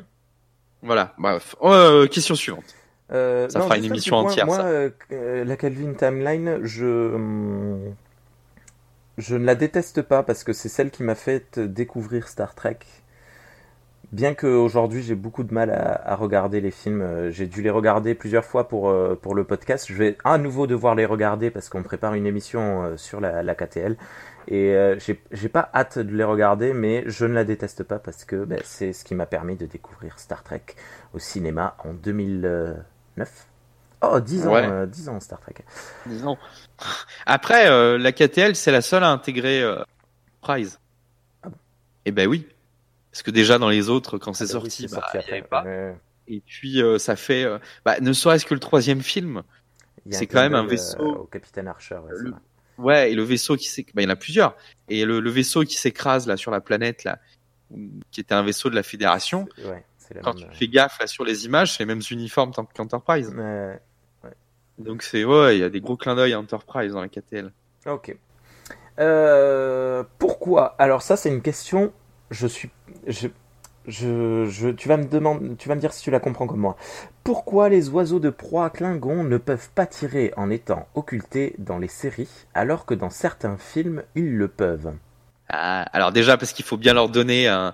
Voilà. Bref. Euh, question suivante. Euh, Ça non, fera une émission entière, Moi, ça. euh, la Calvin Timeline, je hum, je ne la déteste pas parce que c'est celle qui m'a fait découvrir Star Trek. Bien qu'aujourd'hui j'ai beaucoup de mal à, à regarder les films, j'ai dû les regarder plusieurs fois pour, pour le podcast. Je vais à nouveau devoir les regarder parce qu'on prépare une émission sur la, la KTL. Et euh, j'ai j'ai pas hâte de les regarder, mais je ne la déteste pas parce que ben, c'est ce qui m'a permis de découvrir Star Trek au cinéma en 2009. Oh, 10 ans, Ouais. euh, 10 ans Star Trek. Disons. Après, euh, la KTL, c'est la seule à intégrer euh, Prize. Ah bon? Eh ben oui. Parce que déjà dans les autres, quand c'est Ah bah oui, sorti, c'est bah, sorti il y après. avait pas. Ouais. Et puis euh, ça fait, euh, bah, ne serait-ce que le troisième film. C'est quand même un vaisseau. euh, au capitaine Archer. ouais, Le-. Ouais, et le vaisseau qui s'écrase, bah, il y en a plusieurs. Et le, le vaisseau qui s'écrase là sur la planète là, qui était un vaisseau de la Fédération. Ouais, la Quand même, tu fais gaffe là sur les images, c'est les mêmes uniformes tant qu'Enterprise. euh, Donc c'est ouais, il y a des gros clins d'œil à Enterprise dans la KTL. Ok. Euh, pourquoi? Alors ça, c'est une question. Je suis. Je, je, je- tu vas me demander. Tu vas me dire si tu la comprends comme moi. Pourquoi les oiseaux de proie Klingon ne peuvent pas tirer en étant occultés dans les séries, alors que dans certains films ils le peuvent? Ah, alors déjà parce qu'il faut bien leur donner un,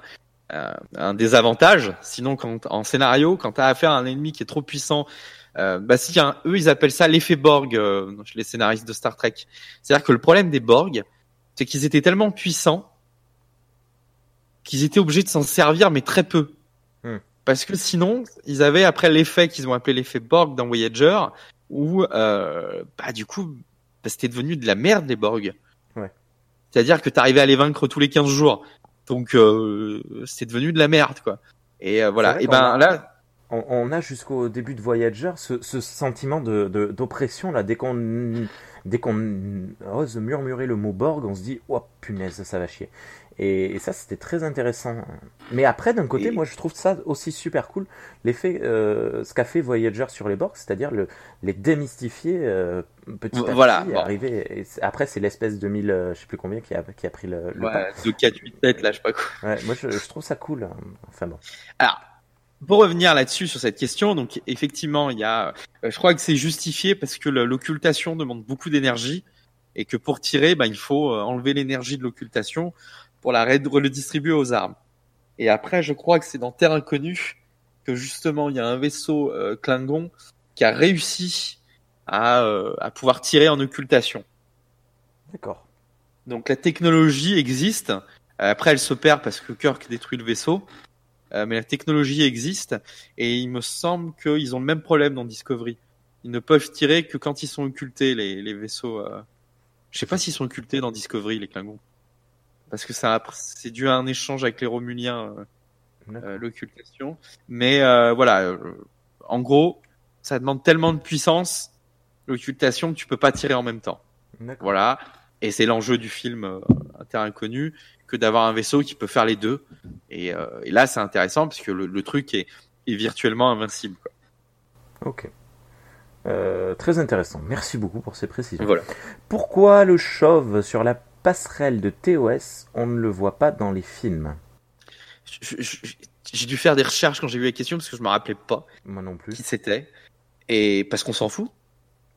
désavantage. Sinon, quand en scénario, quand t'as affaire à un ennemi qui est trop puissant, euh, bah si un- eux ils appellent ça l'effet Borg euh, les scénaristes de Star Trek. C'est-à-dire que le problème des Borg, c'est qu'ils étaient tellement puissants qu'ils étaient obligés de s'en servir, mais très peu. Parce que sinon, ils avaient après l'effet qu'ils ont appelé l'effet Borg dans Voyager, où euh, bah du coup, bah, c'était devenu de la merde les Borg. Ouais. C'est-à-dire que t'arrivais à les vaincre tous les 15 jours. Donc euh, c'est devenu de la merde quoi. Et euh, voilà. Et ben a- là, on, on a jusqu'au début de Voyager ce, ce sentiment de de- d'oppression là. Dès qu'on dès qu'on ose murmurer le mot Borg, on se dit oh punaise, ça va chier. Et, et ça, c'était très intéressant. Mais après, d'un côté, Et- moi, je trouve ça aussi super cool, l'effet, euh, ce qu'a fait Voyager sur les Borg, c'est-à-dire le, les démystifier euh, petit à Voilà, petit. bon. Arriver, et après, c'est l'espèce 2000, euh, je sais plus combien, qui a, qui a pris le, le ouais, 2, 4, 8, 7, là je sais pas quoi. Ouais, moi, je, je trouve ça cool. hein. Enfin bon. Alors, pour revenir là-dessus sur cette question, donc effectivement, il y a, euh, je crois que c'est justifié parce que l'occultation demande beaucoup d'énergie et que pour tirer, ben, il faut euh, enlever l'énergie de l'occultation pour la redistribuer aux armes. Et après, je crois que c'est dans Terre Inconnue que justement il y a un vaisseau euh, Klingon qui a réussi à, euh, à pouvoir tirer en occultation. D'accord. Donc la technologie existe. Après, elle se perd parce que Kirk détruit le vaisseau. Euh, mais la technologie existe et il me semble qu'ils ont le même problème dans Discovery. Ils ne peuvent tirer que quand ils sont occultés les, les vaisseaux. Euh... Je sais pas s'ils sont occultés dans Discovery les Klingons. Parce que ça c'est dû à un échange avec les Romuliens euh, euh, l'occultation. Mais euh, voilà, euh, en gros, ça demande tellement de puissance l'occultation que tu peux pas tirer en même temps. Voilà. Et c'est l'enjeu du film euh, un terrain inconnu que d'avoir un vaisseau qui peut faire les deux. Et, euh, et là, c'est intéressant parce que le, le truc est, est virtuellement invincible. Quoi. Ok. Euh, très intéressant. Merci beaucoup pour ces précisions. Voilà. Pourquoi le chauve sur la passerelle de TOS, on ne le voit pas dans les films J'ai dû faire des recherches quand j'ai vu la question parce que je me rappelais pas Moi non plus. qui c'était. Et parce qu'on s'en fout.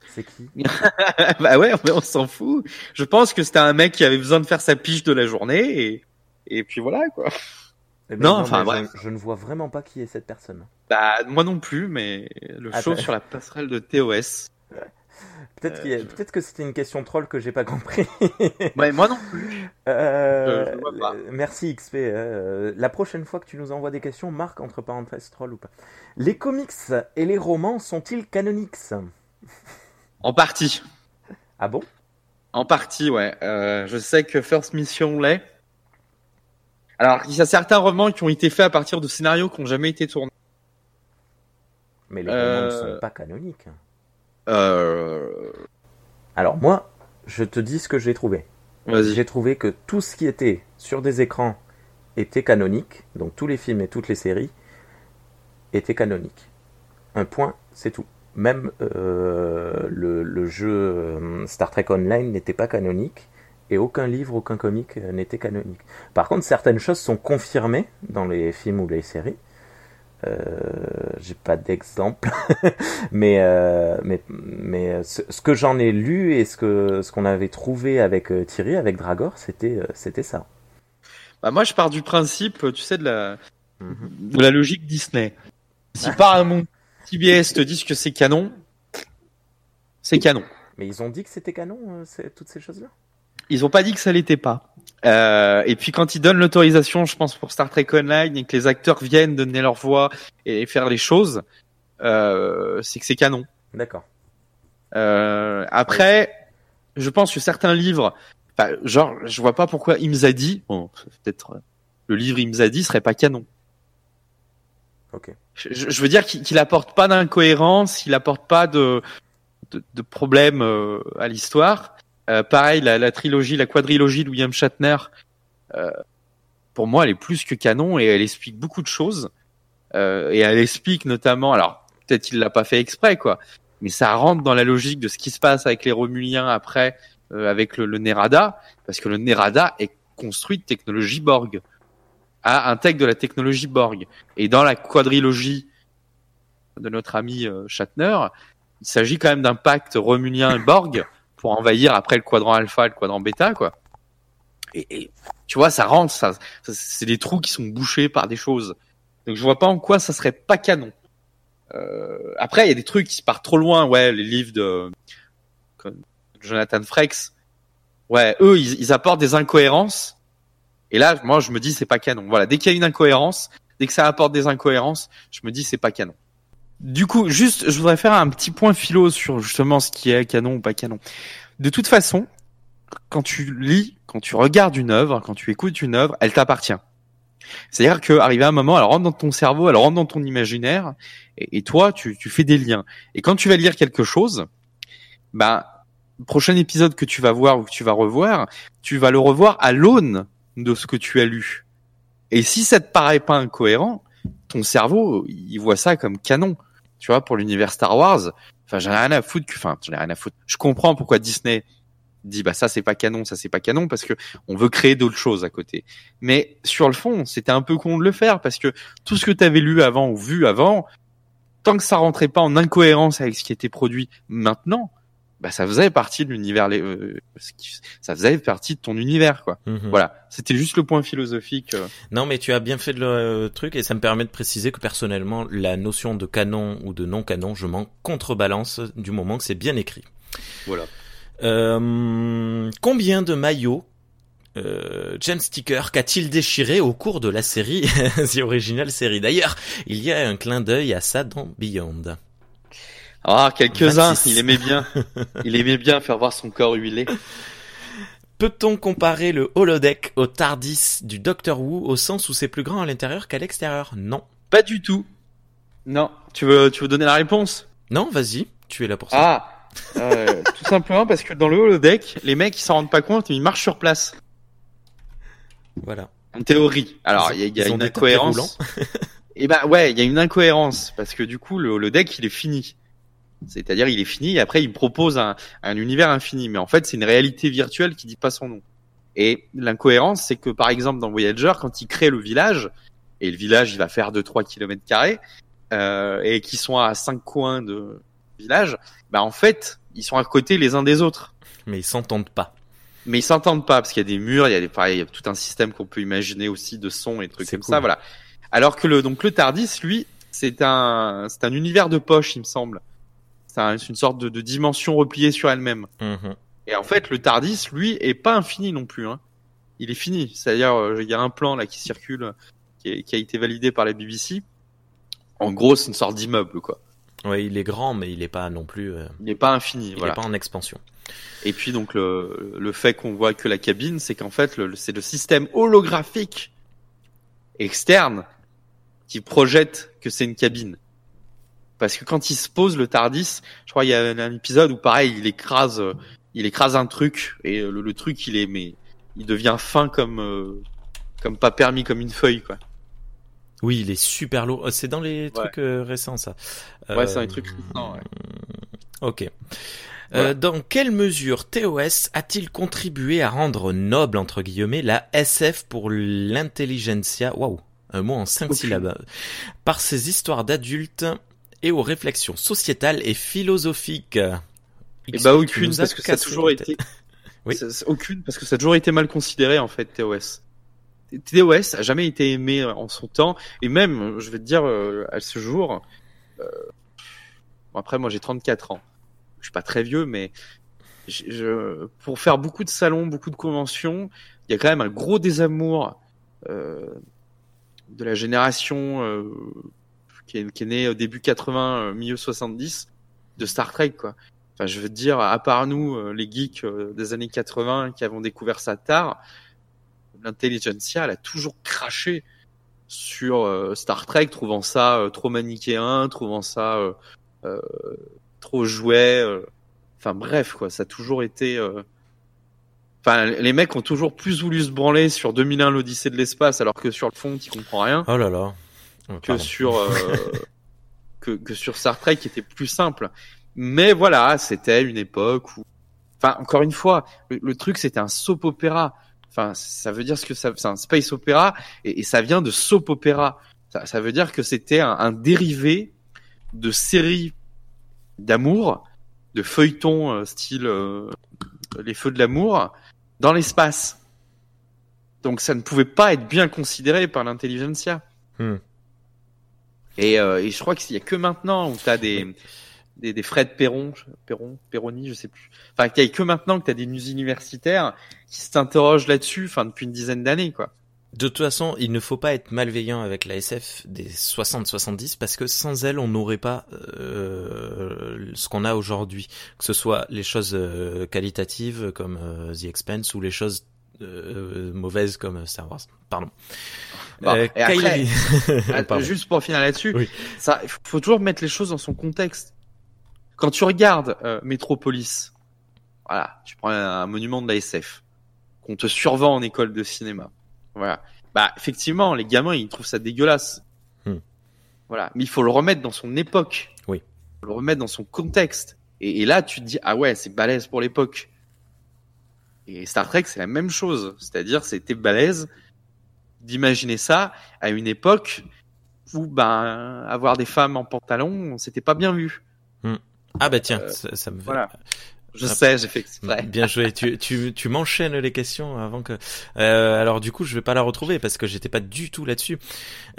C'est qui? Bah ouais, mais on s'en fout. Je pense que c'était un mec qui avait besoin de faire sa piche de la journée et, et puis voilà quoi. Eh Non, enfin, bref. Je, je ne vois vraiment pas qui est cette personne. Bah moi non plus, mais le Ah, show bah. sur la passerelle de TOS. Peut-être Euh, je- peut-être que c'était une question troll que j'ai pas compris. Ouais, moi non plus. Euh, Je- je vois pas. le- Merci XP. euh, la prochaine fois que tu nous envoies des questions, marque entre parenthèses troll ou pas. Les comics et les romans sont-ils canoniques? En partie. Ah bon? En partie, ouais. Euh, je sais que First Mission l'est. Alors, il y a certains romans qui ont été faits à partir de scénarios qui n'ont jamais été tournés. Mais les romans ne sont pas canoniques. Euh... Alors moi, je te dis ce que j'ai trouvé. J'ai trouvé que tout ce qui était sur des écrans était canonique, donc tous les films et toutes les séries étaient canoniques. un point, c'est tout. Même euh, le, le jeu euh, Star Trek Online n'était pas canonique et aucun livre, aucun comic euh, n'était canonique. Par contre, certaines choses sont confirmées dans les films ou les séries. Euh, J'ai pas d'exemple, mais, euh, mais mais ce, ce que j'en ai lu et ce que ce qu'on avait trouvé avec euh, Thierry, avec Dragor, c'était euh, c'était ça. Bah moi, je pars du principe, tu sais, de la, Mhm. de la logique Disney. Si Paramount, CBS te disent que c'est canon, c'est canon. Mais ils ont dit que c'était canon, euh, toutes ces choses-là? Ils ont pas dit que ça l'était pas. Euh, et puis quand ils donnent l'autorisation, je pense pour Star Trek Online et que les acteurs viennent donner leur voix et faire les choses, euh, c'est que c'est canon. D'accord. Euh, après, je pense que certains livres, genre, je vois pas pourquoi Imzadi, bon, peut-être euh, le livre Imzadi serait pas canon. Ok. Je, veux dire qu'il qu'il apporte pas d'incohérence, il apporte pas de de, de problème euh, à l'histoire. Euh, pareil, la, trilogie, la quadrilogie de William Shatner, euh, pour moi, elle est plus que canon et elle explique beaucoup de choses. Euh, et elle explique notamment, alors peut-être qu'il l'a pas fait exprès, quoi, mais ça rentre dans la logique de ce qui se passe avec les Romuliens après, euh, avec le, Nerada, parce que le Nerada est construit de technologie Borg, a intègre de la technologie Borg. Et dans la quadrilogie de notre ami euh, Shatner, il s'agit quand même d'un pacte Romulien Borg pour envahir après le quadrant alpha le quadrant bêta, quoi. Et, et tu vois, ça rentre, ça, ça- c'est des trous qui sont bouchés par des choses. Donc je vois pas en quoi ça serait pas canon. Euh, après, il y a des trucs qui partent trop loin, ouais, les livres de Jonathan Frakes. Ouais, eux, ils, ils apportent des incohérences. Et là, moi, je me dis, c'est pas canon. Voilà, dès qu'il y a une incohérence, dès que ça apporte des incohérences, je me dis, c'est pas canon. Du coup, juste, je voudrais faire un petit point philo sur justement ce qui est canon ou pas canon. De toute façon, quand tu lis, quand tu regardes une œuvre, quand tu écoutes une œuvre, elle t'appartient. C'est-à-dire qu'arrivé à un moment, elle rentre dans ton cerveau, elle rentre dans ton imaginaire, et, et toi, tu, tu fais des liens. Et quand tu vas lire quelque chose, le prochain épisode que tu vas voir ou que tu vas revoir, tu vas le revoir à l'aune de ce que tu as lu. Et si ça te paraît pas incohérent, ton cerveau, il voit ça comme canon. Tu vois, pour l'univers Star Wars, enfin, j'en ai rien à foutre enfin, j'en ai rien à foutre. Je comprends pourquoi Disney dit, bah, ça, c'est pas canon, ça, c'est pas canon, parce que on veut créer d'autres choses à côté. Mais, sur le fond, c'était un peu con de le faire, parce que tout ce que tu avais lu avant ou vu avant, tant que ça rentrait pas en incohérence avec ce qui était produit maintenant, bah, ça faisait partie de l'univers, euh, ça faisait partie de ton univers, quoi. Mhm. Voilà. C'était juste le point philosophique. euh. Non, mais tu as bien fait le euh, truc et ça me permet de préciser que personnellement, la notion de canon ou de non canon, je m'en contrebalance du moment que c'est bien écrit. Voilà. Euh, combien de maillots euh, James Sticker qu'a-t-il déchiré au cours de la série, The Original Série D'ailleurs, il y a un clin d'œil à ça dans Beyond. Ah, quelques-uns. 26. Il aimait bien. Il aimait bien faire voir son corps huilé. Peut-on comparer le holodeck au TARDIS du Doctor Who au sens où c'est plus grand à l'intérieur qu'à l'extérieur? Non. Pas du tout. Non. Tu veux, tu veux donner la réponse? Non, vas-y, tu es là pour ça. Ah. euh, tout simplement parce que dans le holodeck, les mecs ils s'en rendent pas compte, mais ils marchent sur place. Voilà. En théorie. Alors il y a, y une incohérence. Et ben ouais, il y a une incohérence parce que du coup le holodeck il est fini. C'est-à-dire il est fini et après il propose un, un univers infini, mais en fait c'est une réalité virtuelle qui dit pas son nom. Et l'incohérence c'est que par exemple dans Voyager quand il crée le village et le village il va faire 2-3 kilomètres carrés euh, et qui sont à cinq coins de village, bah en fait ils sont à côté les uns des autres Mais ils s'entendent pas. mais ils s'entendent pas parce qu'il y a des murs, il y a des, pareil, il y a tout un système qu'on peut imaginer aussi de sons et trucs comme cool. ça, voilà. Alors que le donc le Tardis, lui, c'est un c'est un univers de poche, il me semble. C'est un- c'est une sorte de, de dimension repliée sur elle-même. Mhm. Et en fait, le Tardis, lui, est pas infini non plus. Hein. Il est fini. C'est-à-dire, euh, il y a un plan là qui circule, qui, est- qui a été validé par la BBC. En gros, c'est une sorte d'immeuble, quoi. Ouais, il est grand, mais il est pas non plus. euh, Il n'est pas infini. il voilà. est pas en expansion. Et puis donc le, le fait qu'on voit que la cabine, c'est qu'en fait c'est le système holographique externe qui projette que c'est une cabine. Parce que quand il se pose le Tardis, je crois il y a un épisode où pareil il écrase, euh, il écrase un truc et euh, le, le truc il est mais il devient fin comme euh, comme pas permis comme une feuille quoi. Oui, il est super lourd. Euh, C'est dans les trucs récents, ça. Ouais, c'est Euh, un truc récent, ouais. Ok. Euh, dans quelle mesure TOS a-t-il contribué à rendre noble, entre guillemets, la SF pour l'intelligentsia? Waouh Un mot en cinq syllabes. Par ses histoires d'adultes et aux réflexions sociétales et philosophiques. Et Explique, bah aucune parce que ça a toujours été Oui. Ça- aucune parce que ça a toujours été mal considéré en fait TOS. TOS a jamais été aimé en son temps et même je vais te dire euh, à ce jour euh, bon, après moi j'ai 34 ans. Je suis pas très vieux mais j'ai- je, pour faire beaucoup de salons, beaucoup de conventions, il y a quand même un gros désamour euh, de la génération euh, qui, est, qui est née au début 80, euh, milieu 70 de Star Trek quoi. Enfin, je veux dire, à part nous, euh, les geeks euh, des années 80 qui avons découvert ça tard, l'intelligentsia, elle a toujours craché sur Star Trek, trouvant ça trop manichéen, trouvant ça euh, euh, trop jouet. Enfin bref, quoi, ça a toujours été. euh, Enfin, les mecs ont toujours plus voulu se branler sur 2001 l'Odyssée de l'espace, alors que sur le fond, tu comprends rien Oh là là. Oh, que sur euh, que, que sur Star Trek qui était plus simple. Mais voilà, c'était une époque où, enfin, encore une fois, le, le truc c'était un soap opéra. Enfin, ça veut dire ce que ça, c'est un space opéra et, et ça vient de soap opéra. Ça, ça veut dire que c'était un, un dérivé de séries d'amour, de feuilletons euh, style euh, les feux de l'amour dans l'espace. Donc ça ne pouvait pas être bien considéré par l'intelligentsia. Hmm. Et, euh, et je crois qu'il y a que maintenant où tu as des, des, des Fred Perron, Perron, Perroni, je sais plus. Enfin, qu'il y a que maintenant que tu as des universitaires qui s'interrogent là-dessus, enfin, depuis une dizaine d'années, quoi. De toute façon, il ne faut pas être malveillant avec la SF des 60-70 parce que sans elle, on n'aurait pas euh, ce qu'on a aujourd'hui. Que ce soit les choses euh, qualitatives comme euh, The Expense ou les choses euh, mauvaises comme Star Wars. Pardon. Bon, Euh, et après- Kylie- Pardon. Juste pour finir là-dessus, Oui. ça, il faut toujours mettre les choses dans son contexte. Quand tu regardes euh, Metropolis, voilà, tu prends un, un monument de la SF qu'on te survend en école de cinéma. Voilà. Bah, effectivement, les gamins, ils trouvent ça dégueulasse. Hmm. Voilà. Mais il faut le remettre dans son époque. Oui. Faut le remettre dans son contexte. Et, et là, tu te dis, ah ouais, c'est balèze pour l'époque. Et Star Trek, c'est la même chose. C'est-à-dire, c'était balèze d'imaginer ça à une époque où, ben, avoir des femmes en pantalon, c'était pas bien vu. Ah bah tiens, Euh, ça, ça me Voilà. Je sais, j'ai fait exprès. Bien joué. tu tu, tu m'enchaînes les questions avant que. Euh, alors du coup, je vais pas la retrouver parce que j'étais pas du tout là-dessus.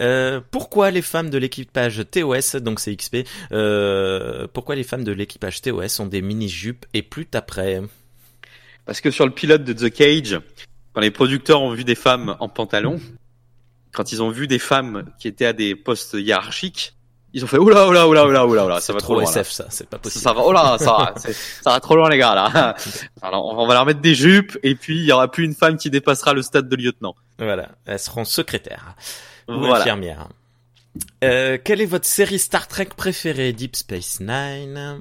Euh, pourquoi les femmes de l'équipage TOS, donc c'est XP, euh, pourquoi les femmes de l'équipage TOS ont des mini jupes et plus après Parce que sur le pilote de The Cage, quand les producteurs ont vu des femmes en pantalon, quand ils ont vu des femmes qui étaient à des postes hiérarchiques, ils ont fait oula oula oula oula oula oula, ça va trop trop loin. là. SF ça, c'est pas Ça, possible. ça va, oh là, ça va, c'est- ça va trop loin les gars là. Alors on va leur mettre des jupes et puis il y aura plus une femme qui dépassera le stade de lieutenant. Voilà, elles seront secrétaires ou Voilà. infirmières. Euh, quelle est votre série Star Trek préférée? Deep Space Nine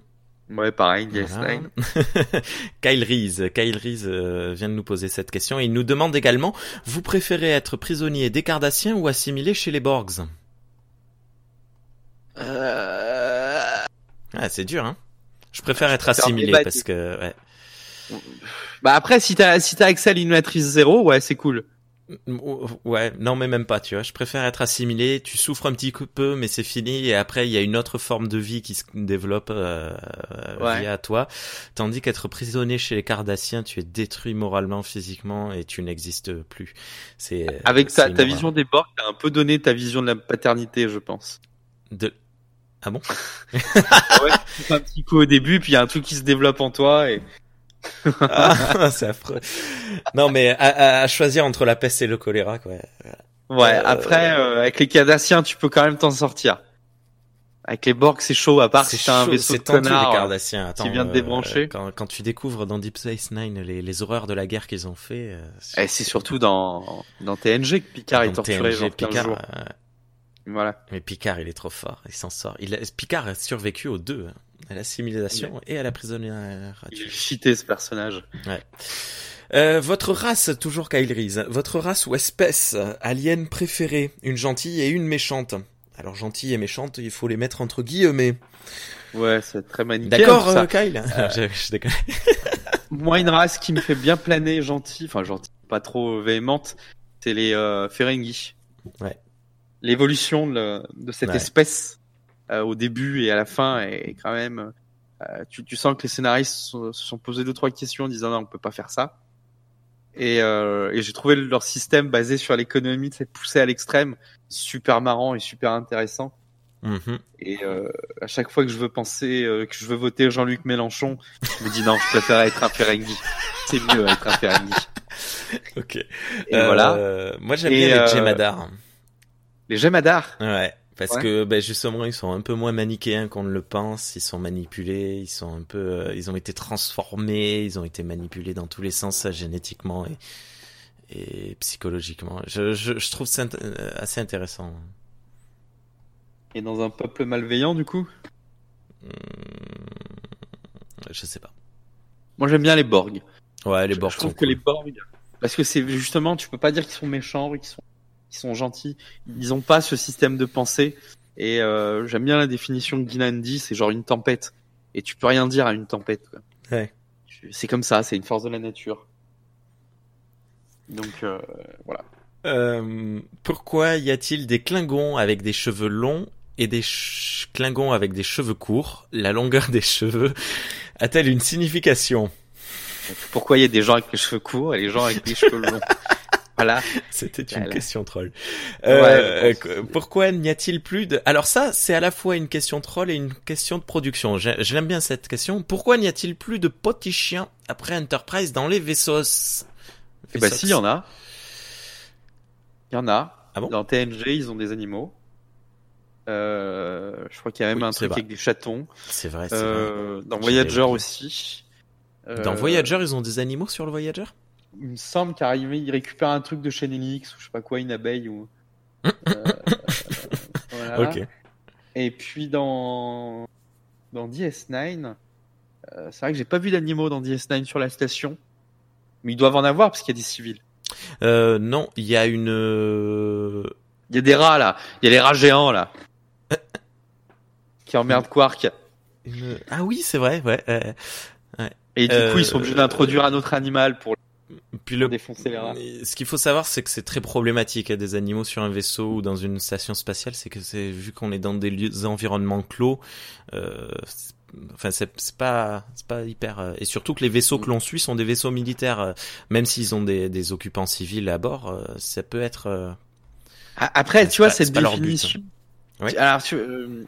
Ouais, pareil, DS9. Voilà. Kyle Reese, Kyle Reese euh, vient de nous poser cette question. Il nous demande également, vous préférez être prisonnier des Cardassiens ou assimilé chez les Borgs? Euh... Ah, c'est dur, hein Je préfère être préfère assimilé parce que, ouais. Bah après, si t'as si t'as accès à l'Illuminatrice 0, ouais, c'est cool. Ouais, non mais même pas, tu vois. Je préfère être assimilé. Tu souffres un petit peu, mais c'est fini. Et après, il y a une autre forme de vie qui se développe euh, Ouais. via toi. Tandis qu'être prisonnier chez les Cardassiens, tu es détruit moralement, physiquement, et tu n'existes plus. C'est Avec c'est ta, ta vision des Borg, t'as un peu donné ta vision de la paternité, je pense. de. Ah bon? Ouais, tu fais un petit coup au début, puis il y a un truc qui se développe en toi et Ah, c'est affreux. Non, mais à, à- à choisir entre la peste et le choléra, quoi. ouais. Euh, Après, euh, avec les Cardassiens, tu peux quand même t'en sortir. Avec les Borg, c'est chaud, à part si t'as un vaisseau de les Cardassiens. Attends, vient de euh, débrancher. quand, quand tu découvres dans Deep Space Nine les, les horreurs de la guerre qu'ils ont fait. euh, Et c'est surtout dans dans TNG que Picard est dans torturé TNG, genre 15 Picard, jours. euh, Voilà. mais Picard, il est trop fort. Il s'en sort. Il a- Picard a survécu aux deux, hein, à l'assimilation et à la prisonnière. Il est cheaté ce personnage. Euh, votre race, toujours Kyle Reese, votre race ou espèce, alien préférée, une gentille et une méchante. Alors gentille et méchante, il faut les mettre entre guillemets. Ouais, c'est très manichéen. D'accord, euh, Kyle je, je déconne. Moi, une race qui me fait bien planer, gentil, enfin gentil, pas trop véhémente, c'est les euh, Ferengi. Ouais. L'évolution de, cette Ouais. espèce euh, au début et à la fin est quand même. euh, tu, tu sens que les scénaristes se sont, se sont posés deux trois questions en disant non, on peut pas faire ça. Et, euh, et j'ai trouvé leur système basé sur l'économie, c'est poussé à l'extrême, super marrant et super intéressant. Mhm. Et euh, à chaque fois que je veux penser, euh, que je veux voter Jean-Luc Mélenchon, je me dis non, je préfère être un Ferengi. C'est mieux être un Ferengi. Ok. Et Euh, voilà. Moi j'aime Et, bien euh, les Jemadar. Les Gemadar. Ouais. Parce Ouais. que ben, justement ils sont un peu moins manichéens qu'on ne le pense, ils sont manipulés, ils sont un peu, euh, ils ont été transformés, ils ont été manipulés dans tous les sens euh, génétiquement et, et psychologiquement. Je, je, je trouve ça euh, assez intéressant. Et dans un peuple malveillant, du coup? Hum, Je sais pas. Moi, j'aime bien les Borg. Ouais, les Je- bords je trouve sont que cool. les Borg, parce que c'est justement, tu peux pas dire qu'ils sont méchants, qu'ils sont, qu'ils sont gentils. Ils ont pas ce système de pensée. Et euh, j'aime bien la définition que Guinan dit, c'est genre une tempête. Et tu peux rien dire à une tempête. Quoi. Ouais. C'est comme ça, c'est une force de la nature. Donc euh, voilà. Euh, pourquoi y a-t-il des Klingons avec des cheveux longs et des Klingons avec des cheveux courts? La longueur des cheveux a-t-elle une signification? Pourquoi il y a des gens avec les cheveux courts et les gens avec les cheveux longs? Voilà. C'était une Voilà. question troll. Euh, pense. euh, pourquoi n'y a-t-il plus de... Alors ça, c'est à la fois une question troll et une question de production. J'ai- Je l'aime bien cette question. Pourquoi n'y a-t-il plus de petits chiens après Enterprise dans les vaisseaux Et bah si, il y en a. Il y en a. Ah bon? Dans TNG, ils ont des animaux. Euh, je crois qu'il y a même Oui, un c'est truc vrai. avec des chatons. C'est vrai, c'est vrai. Euh, dans Voyager aussi. Dans Euh, Voyager, ils ont des animaux sur le Voyager? Il me semble qu'arrivé, il récupère un truc de chez ou je sais pas quoi, une abeille ou. Euh, voilà. Ok. Et puis dans dans DS9, euh, c'est vrai que j'ai pas vu d'animaux dans DS9 sur la station, mais ils doivent en avoir parce qu'il y a des civils. Euh, non, il y a une... euh, Il y a des rats là, il y a les rats géants là, qui emmerdent Quark. une- Ah oui, c'est vrai, ouais. euh, Et du Euh, coup, ils sont obligés d'introduire un autre animal pour Puis le défoncer les rats. Ce qu'il faut savoir, c'est que c'est très problématique hein, des animaux sur un vaisseau ou dans une station spatiale. C'est que c'est vu qu'on est dans des lieux, des environnements clos. Euh, c'est- enfin, c'est pas, c'est pas hyper. euh, et surtout que les vaisseaux que l'on suit sont des vaisseaux militaires, euh, même s'ils ont des, des occupants civils à bord. euh, ça peut être. Ah, Après, tu vois, pas- c'est cette but, définition. hein. Oui. Alors, tu, euh,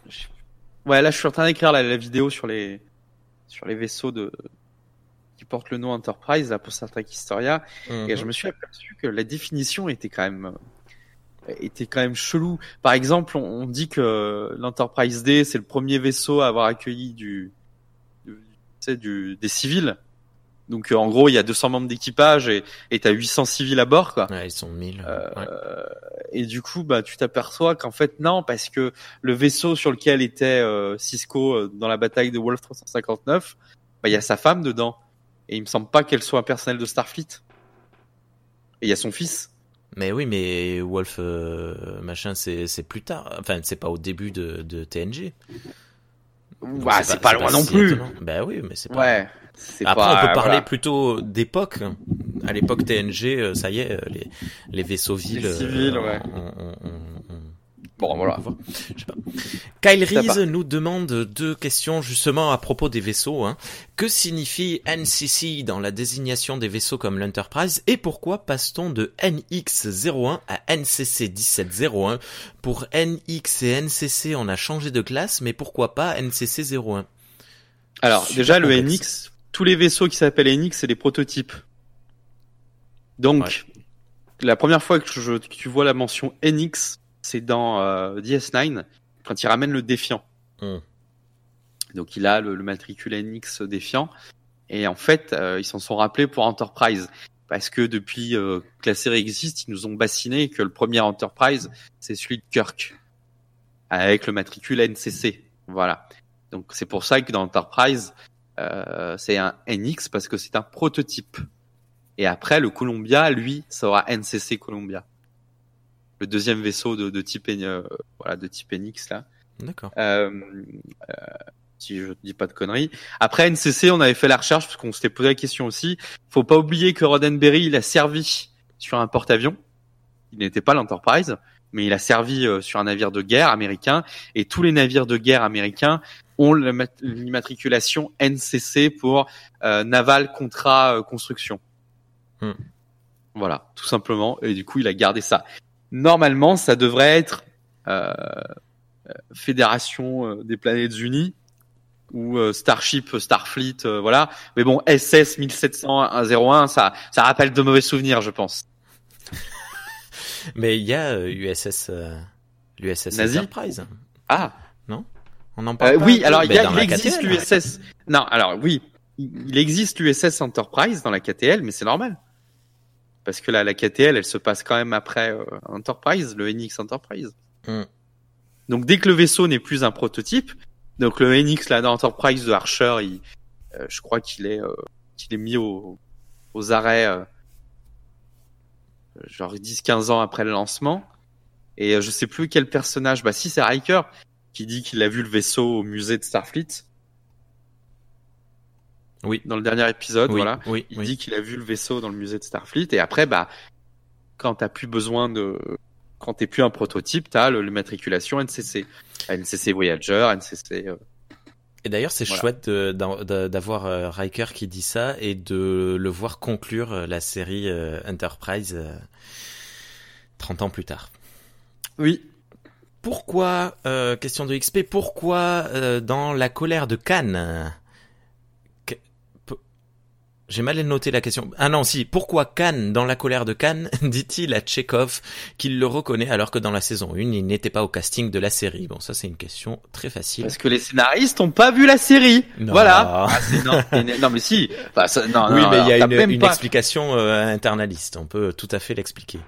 ouais, là, je suis en train d'écrire la, la vidéo sur les, sur les vaisseaux de, qui portent le nom Enterprise, là, pour Star Trek Historia. Mhm. Et je me suis aperçu que la définition était quand même, était quand même chelou. Par exemple, on, on dit que l'Enterprise D, c'est le premier vaisseau à avoir accueilli du, du, tu sais, du, des civils. Donc, euh, en gros, il y a 200 membres d'équipage et, et t'as 800 civils à bord, quoi. Ouais, ils sont 1000. Euh, ouais. Et du coup, bah, tu t'aperçois qu'en fait, non, parce que le vaisseau sur lequel était euh, Cisco dans la bataille de Wolf 359, bah, il y a sa femme dedans. Et il me semble pas qu'elle soit un personnel de Starfleet. Et il y a son fils. Mais oui, mais Wolf, euh, machin, c'est plus tard. Enfin, c'est pas au début de, de TNG. Donc, Ouais, c'est pas, loin non si plus. étonnant. Ben oui, mais c'est pas. Ouais. Après, pas, on peut parler voilà. plutôt d'époque. À l'époque TNG, euh, ça y est, euh, les, les vaisseaux villes. Les civils, euh, ouais. on- on- on- on- Bon, voilà. on voit. Je sais pas. Kyle Reese nous demande deux questions justement à propos des vaisseaux. Hein. Que signifie NCC dans la désignation des vaisseaux comme l'Enterprise et pourquoi passe-t-on de NX01 à NCC 1701 Pour NX et NCC, on a changé de classe, mais pourquoi pas NCC 01 Alors, Super déjà, le. NX, tous les vaisseaux qui s'appellent NX, c'est des prototypes. Donc, la première fois que, je, que tu vois la mention NX, c'est dans euh, DS9, quand il ramène le défiant. Hmm. Donc, il a le, le matricule NX défiant. Et en fait, euh, ils s'en sont rappelés pour Enterprise. Parce que depuis euh, que la série existe, ils nous ont bassiné que le premier Enterprise, c'est celui de Kirk. Avec le matricule NCC. Voilà. Donc, c'est pour ça que dans Enterprise, euh, c'est un NX parce que c'est un prototype. Et après, le Columbia, lui, ça aura NCC Columbia. Le deuxième vaisseau de, de type, euh, voilà, de type NX, là. D'accord. Euh, euh, si je dis pas de conneries. Après NCC, on avait fait la recherche parce qu'on s'était posé la question aussi. Faut pas oublier que Roddenberry, il a servi sur un porte-avions. Il n'était pas l'Enterprise, mais il a servi euh, sur un navire de guerre américain. Et tous les navires de guerre américains ont l'immatriculation NCC pour euh, Naval Contrat euh, Construction. Hmm. Voilà, tout simplement. Et du coup, il a gardé ça. Normalement, ça devrait être euh, Fédération des Planètes Unies ou Starship, Starfleet, voilà. Mais bon, SS 1701, ça, ça rappelle de mauvais souvenirs, je pense. Mais il y a USS, l'USS Nazi Enterprise. Ah, non? On en parle euh, pas Oui, alors il, y a- il existe l'USS. Non, alors oui, il existe l'USS Enterprise dans la KTL, mais c'est normal. Parce que là, la KTL, elle se passe quand même après euh, Enterprise, le NX Enterprise. Hmm. Donc dès que le vaisseau n'est plus un prototype, donc le NX là dans Enterprise de Archer, il, euh, je crois qu'il est, euh, qu'il est mis au- aux arrêts, euh, genre 10-15 ans après le lancement. Et euh, je sais plus quel personnage, bah si c'est Riker qui dit qu'il a vu le vaisseau au musée de Starfleet Oui. dans le dernier épisode, Oui, voilà. oui, Il oui. dit qu'il a vu le vaisseau dans le musée de Starfleet et après bah quand t'as plus besoin de quand t'es plus un prototype, t'as le- l'immatriculation NCC, NCC Voyager, NCC. euh, Et d'ailleurs, c'est Voilà. chouette d'avoir euh, Riker qui dit ça et de le voir conclure euh, la série euh, Enterprise euh, 30 ans plus tard. Oui. Pourquoi, euh, question de XP, pourquoi euh, dans la colère de Cannes? J'ai mal noté la question. Ah non, si. Pourquoi Cannes, dans la colère de Cannes, dit-il à Tchekhov qu'il le reconnaît alors que dans la saison 1, il n'était pas au casting de la série? Bon, ça c'est une question très facile. Parce que les scénaristes ont pas vu la série. Non. Voilà. Ah, non, mais- non, mais si. Enfin, ça- non, oui, non, mais il y a une, pas- explication euh, internaliste. On peut tout à fait l'expliquer.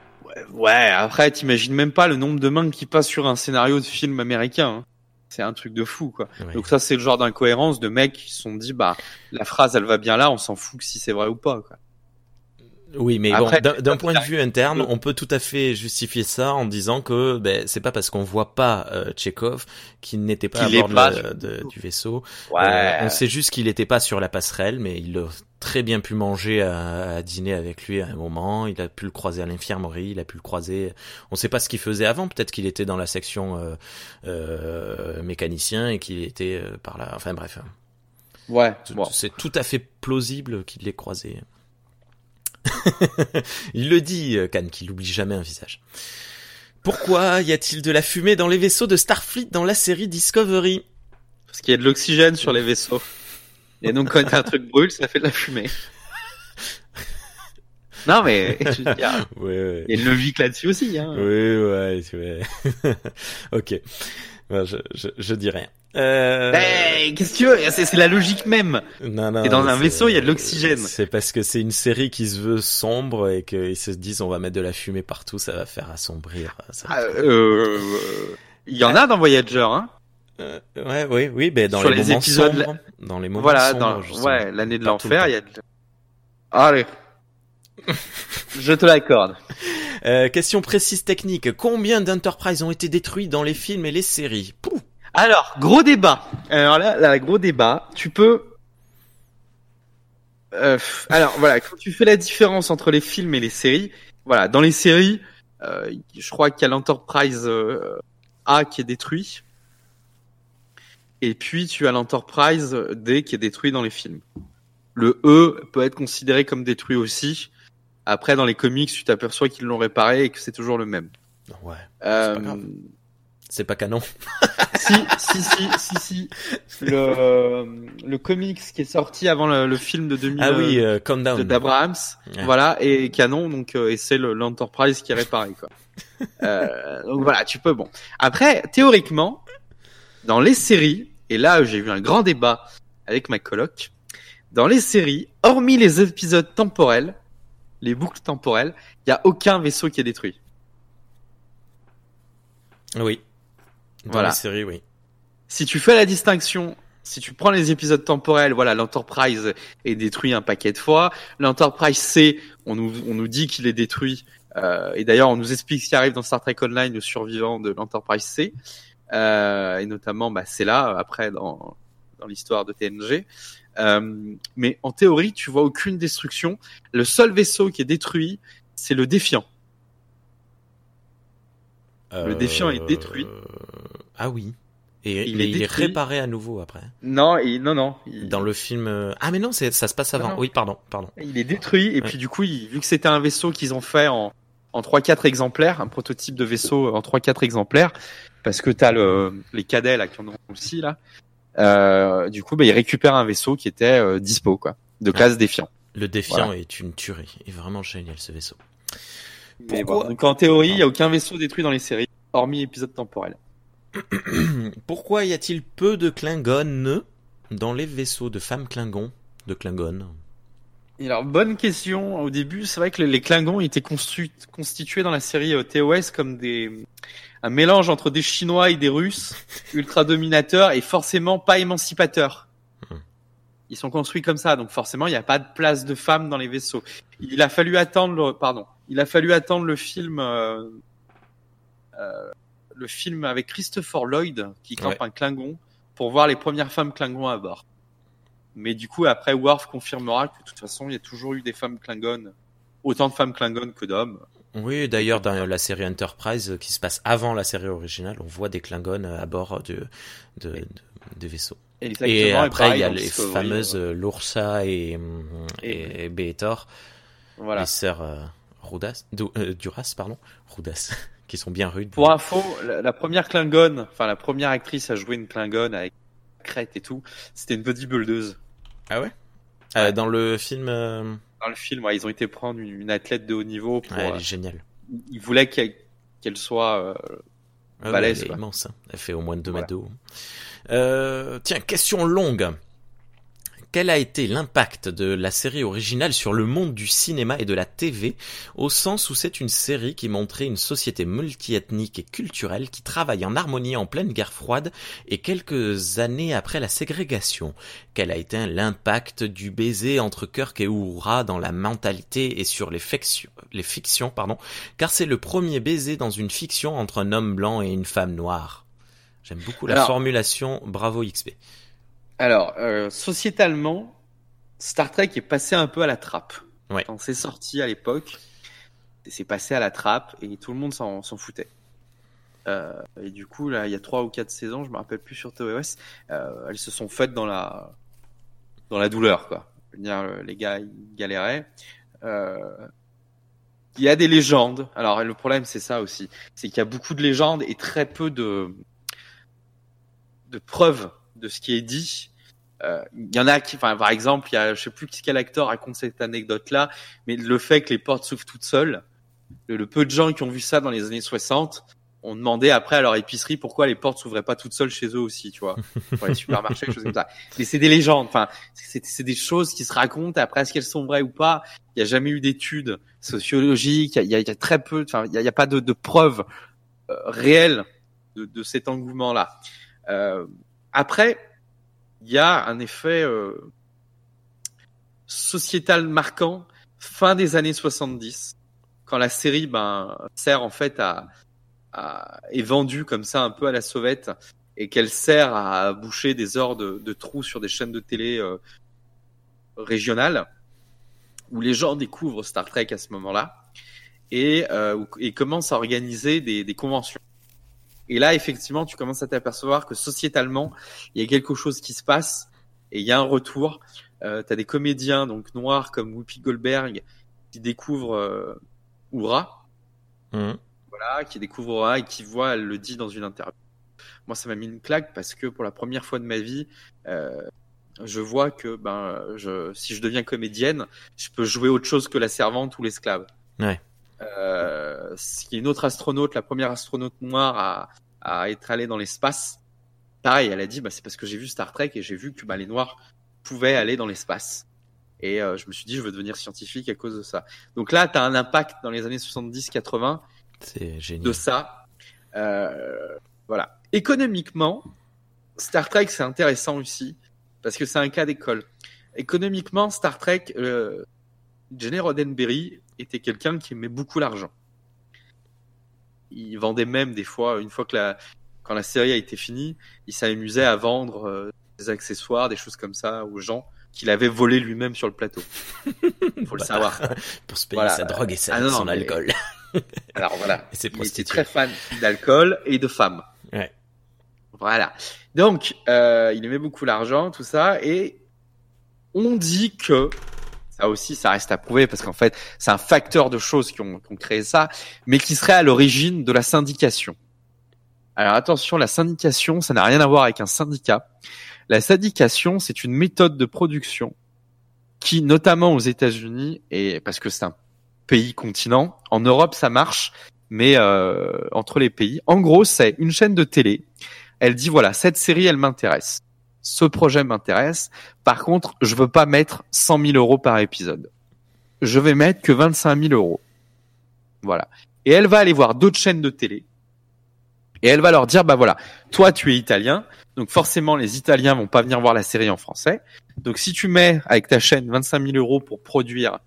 Ouais, après, t'imagines même pas le nombre de mains qui passent sur un scénario de film américain. hein. C'est un truc de fou, quoi. Ouais. Donc ça, c'est le genre d'incohérence de mecs qui se sont dit, bah, la phrase, elle va bien là, on s'en fout que si c'est vrai ou pas, quoi. Oui, mais Après, bon, d'un- point de vue interne, on peut tout à fait justifier ça en disant que ben, c'est pas parce qu'on voit pas euh, Tchekhov qu'il n'était pas à bord pas de- du vaisseau. Ouais. Euh, on sait juste qu'il était pas sur la passerelle, mais il a très bien pu manger à, à dîner avec lui à un moment. Il a pu le croiser à l'infirmerie, il a pu le croiser. On sait pas ce qu'il faisait avant. Peut-être qu'il était dans la section euh, euh, mécanicien et qu'il était euh, par là. Enfin bref, Ouais. Tout- Bon. C'est tout à fait plausible qu'il l'ait croisé. il le dit, euh, Khan, qu'il n'oublie jamais un visage. Pourquoi y a-t-il de la fumée dans les vaisseaux de Starfleet dans la série Discovery? Parce qu'il y a de l'oxygène sur les vaisseaux. Et donc, quand un truc brûle, ça fait de la fumée. non, mais, je veux dire, Ouais, ouais. il y a une logique là-dessus aussi, hein. Oui, ouais, ouais. ok. Bon, je, je, je dis rien. Euh... Eh, qu'est-ce que tu veux? C'est c'est la logique même. Non, non, Et dans un vaisseau, il y a de l'oxygène. C'est parce que c'est une série qui se veut sombre et qu'ils se disent on va mettre de la fumée partout, ça va faire assombrir. Va Ah, euh, Il y en a dans Voyager, hein. Euh, ouais, oui, oui, ben dans Sur les, les moments épisodes, sombres, dans les moments Voilà, sombres, dans, ouais, l'année de l'enfer, il y a de... Allez. Je te l'accorde. Euh, question précise technique. Combien d'Enterprise ont été détruits dans les films et les séries? Pouf Alors, gros débat. Alors là, là, gros débat. Tu peux. Euh, alors voilà, quand tu fais la différence entre les films et les séries, voilà, dans les séries, euh, je crois qu'il y a l'Enterprise euh, A qui est détruit, et puis tu as l'Enterprise D qui est détruit dans les films. Le E peut être considéré comme détruit aussi. Après, dans les comics, tu t'aperçois qu'ils l'ont réparé et que c'est toujours le même. Ouais, Euh, c'est pas canon. si, si, si, si, si. Le, le comics qui est sorti avant le, le film de 2000 Ah oui, euh, euh, Countdown. de d'Abrahams, Ouais. voilà, et canon, donc euh, et c'est le- l'Enterprise qui est réparé, quoi. euh, donc voilà, tu peux bon. Après, théoriquement, dans les séries, et là j'ai eu un grand débat avec ma coloc, dans les séries, hormis les épisodes temporels, les boucles temporelles, il y a aucun vaisseau qui est détruit. Oui. Dans Voilà. les séries, oui. Si tu fais la distinction si tu prends les épisodes temporels, voilà, l'Enterprise est détruit un paquet de fois. L'Enterprise C, on nous, on nous dit qu'il est détruit. Euh, et d'ailleurs, on nous explique ce qui arrive dans Star Trek Online, le survivant de l'Enterprise C. Euh, et notamment, bah, c'est là, après, dans, dans l'histoire de TNG. Euh, mais en théorie, tu vois aucune destruction. Le seul vaisseau qui est détruit, c'est le Défiant. Le Défiant est détruit. Euh, Ah oui. Et Il est il est réparé à nouveau après. Non, il, non, non. Il, Dans le film. euh, Ah mais non, ça se passe avant. Non, non. Oui, pardon, pardon. il est détruit. Et Ouais. puis du coup, il- vu que c'était un vaisseau qu'ils ont fait en, en 3-4 exemplaires, un prototype de vaisseau en 3-4 exemplaires, parce que t'as le, les cadets là qui en ont aussi là. Euh, du coup, bah, ils récupèrent un vaisseau qui était euh, dispo, quoi, de classe défiant. Le défiant Voilà. est une tuerie. Il est vraiment génial ce vaisseau. Mais Pourquoi bon, donc en théorie, il y a aucun vaisseau détruit dans les séries, hormis épisode temporel. Pourquoi y a-t-il peu de Klingons dans les vaisseaux de femmes Klingons de Klingon Et alors, bonne question. Au début, c'est vrai que les, Klingons étaient constitués dans la série euh, TOS comme des un mélange entre des Chinois et des Russes, ultra dominateurs et forcément pas émancipateurs. Hmm. Ils sont construits comme ça, donc forcément, il n'y a pas de place de femmes dans les vaisseaux. Il a fallu attendre, le, pardon, il a fallu attendre le film, euh, euh, le film avec Christopher Lloyd qui campe Ouais. un Klingon pour voir les premières femmes Klingons à bord. Mais du coup, après, Worf confirmera que de toute façon, il y a toujours eu des femmes Klingon, autant de femmes Klingon que d'hommes. Oui, d'ailleurs, dans la série Enterprise, euh, qui se passe avant la série originale, on voit des Klingons euh, à bord de, de, vaisseaux. Exactement, et après, il y a les Discovery, fameuses euh, euh, Lursa et, et, et Beator, Voilà. les sœurs euh, Rudas, Du- euh, Duras, pardon, Rudas, qui sont bien rudes. Pour info, la, la première Klingon, enfin la première actrice à jouer une Klingon avec crête et tout, c'était une bodybuildeuse. Ah ouais? Euh, Dans le film, Dans le film, ouais, ils ont été prendre une, une athlète de haut niveau pour. ouais, elle euh, est géniale. ils voulaient qu'elle soit. euh, Ah balèze, elle est immense. hein. Elle fait au moins 2 Voilà. mètres de haut. Euh, tiens, question longue. Quel a été l'impact de la série originale sur le monde du cinéma et de la TV, au sens où c'est une série qui montrait une société multiethnique et culturelle qui travaille en harmonie en pleine guerre froide et quelques années après la ségrégation? Quel a été l'impact du baiser entre Kirk et Uhura dans la mentalité et sur les, fictions, les fictions, pardon, car c'est le premier baiser dans une fiction entre un homme blanc et une femme noire. J'aime beaucoup la Alors- formulation Bravo XP. Alors, euh, sociétalement, Star Trek est passé un peu à la trappe. Ouais. Quand c'est sorti à l'époque, c'est passé à la trappe et tout le monde s'en foutait. Euh, et du coup, là, il y a trois ou quatre saisons, je me rappelle plus sur TOS, euh, elles se sont faites dans la dans la douleur, quoi. Je veux dire, euh, les gars, ils galéraient. Euh, il y a des légendes. Alors, le problème, c'est ça aussi, c'est qu'il y a beaucoup de légendes et très peu de de preuves de ce qui est dit. Euh, Il y en a qui, enfin, par exemple, il y a, je sais plus quel acteur raconte cette anecdote-là, mais le fait que les portes s'ouvrent toutes seules, le, le peu de gens qui ont vu ça dans les années 60 ont demandé après à leur épicerie pourquoi les portes s'ouvraient pas toutes seules chez eux aussi, tu vois, pour les supermarchés, des choses comme ça. Mais c'est des légendes, enfin, c'est des choses qui se racontent. Après, est-ce qu'elles sont vraies ou pas? Il y a jamais eu d'études sociologiques. Il y a, il y a très peu, enfin, il y a, il y a pas de, de preuves euh, réelles de, de cet engouement-là. Euh, après, il y a un effet euh, sociétal marquant fin des années 70, quand la série ben, sert en fait à, à est vendue comme ça un peu à la sauvette et qu'elle sert à boucher des heures de, de trous sur des chaînes de télé euh, régionales où les gens découvrent Star Trek à ce moment-là et, euh, et commencent à organiser des, des conventions. Et là, effectivement, tu commences à t'apercevoir que sociétalement, il y a quelque chose qui se passe et il y a un retour. Euh, tu as des comédiens donc noirs comme Whoopi Goldberg qui découvrent euh, Oura, Mhm. voilà, qui découvre Oura et qui voit, elle le dit dans une interview. Moi, ça m'a mis une claque parce que pour la première fois de ma vie, euh, je vois que ben, je, si je deviens comédienne, je peux jouer autre chose que la servante ou l'esclave. Ouais. Euh, y a une autre astronaute, la première astronaute noire à, à être allée dans l'espace. Pareil, elle a dit, bah, c'est parce que j'ai vu Star Trek et j'ai vu que bah, les noirs pouvaient aller dans l'espace. Et euh, je me suis dit, je veux devenir scientifique à cause de ça. Donc là, tu as un impact dans les années 70-80 C'est génial. de ça. Euh, voilà. Économiquement, Star Trek, c'est intéressant aussi parce que c'est un cas d'école. Économiquement, Star Trek, euh, Gene Roddenberry était quelqu'un qui aimait beaucoup l'argent. Il vendait même des fois, une fois que la, quand la série a été finie, il s'amusait à vendre euh, des accessoires, des choses comme ça aux gens qu'il avait volé lui-même sur le plateau. Faut le savoir. Pour se payer Voilà. sa drogue et sa, Ah non, son mais- alcool. Alors voilà. Et Il était très fan d'alcool et de femmes. Ouais. Voilà. Donc, euh, il aimait beaucoup l'argent, tout ça, et on dit que ça aussi, ça reste à prouver parce qu'en fait, c'est un facteur de choses qui ont, qui ont créé ça, mais qui serait à l'origine de la syndication. Alors attention, la syndication, ça n'a rien à voir avec un syndicat. La syndication, c'est une méthode de production qui, notamment aux États-Unis, et parce que c'est un pays continent, en Europe ça marche, mais euh, entre les pays, en gros, c'est une chaîne de télé. Elle dit voilà, cette série, elle m'intéresse. Ce projet m'intéresse. Par contre, je veux pas mettre 100 000 euros par épisode. Je vais mettre que 25 000 euros. Voilà. Et elle va aller voir d'autres chaînes de télé. Et elle va leur dire, bah voilà, toi tu es italien, donc forcément les Italiens vont pas venir voir la série en français. Donc si tu mets avec ta chaîne 25 000 euros pour produire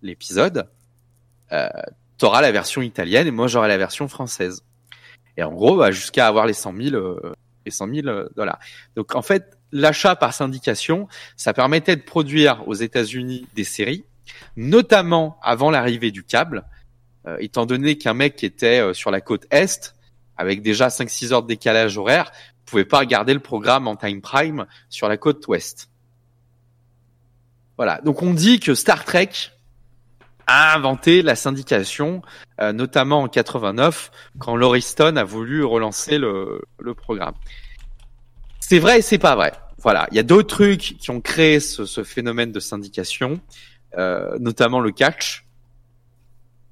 l'épisode, euh, t'auras la version italienne et moi j'aurai la version française. Et en gros, bah, jusqu'à avoir les 100 000, euh, les 100 000 euh, dollars. Donc en fait, l'achat par syndication, ça permettait de produire aux États-Unis des séries, notamment avant l'arrivée du câble, euh, étant donné qu'un mec qui était euh, sur la côte est, avec déjà 5-6 heures de décalage horaire, pouvait pas regarder le programme en time prime sur la côte ouest. Voilà. Donc on dit que Star Trek a inventé la syndication, euh, notamment en 89, quand Laurie Stone a voulu relancer le programme. C'est vrai et c'est pas vrai. Voilà, il y a d'autres trucs qui ont créé ce, phénomène de syndication, euh, notamment le catch.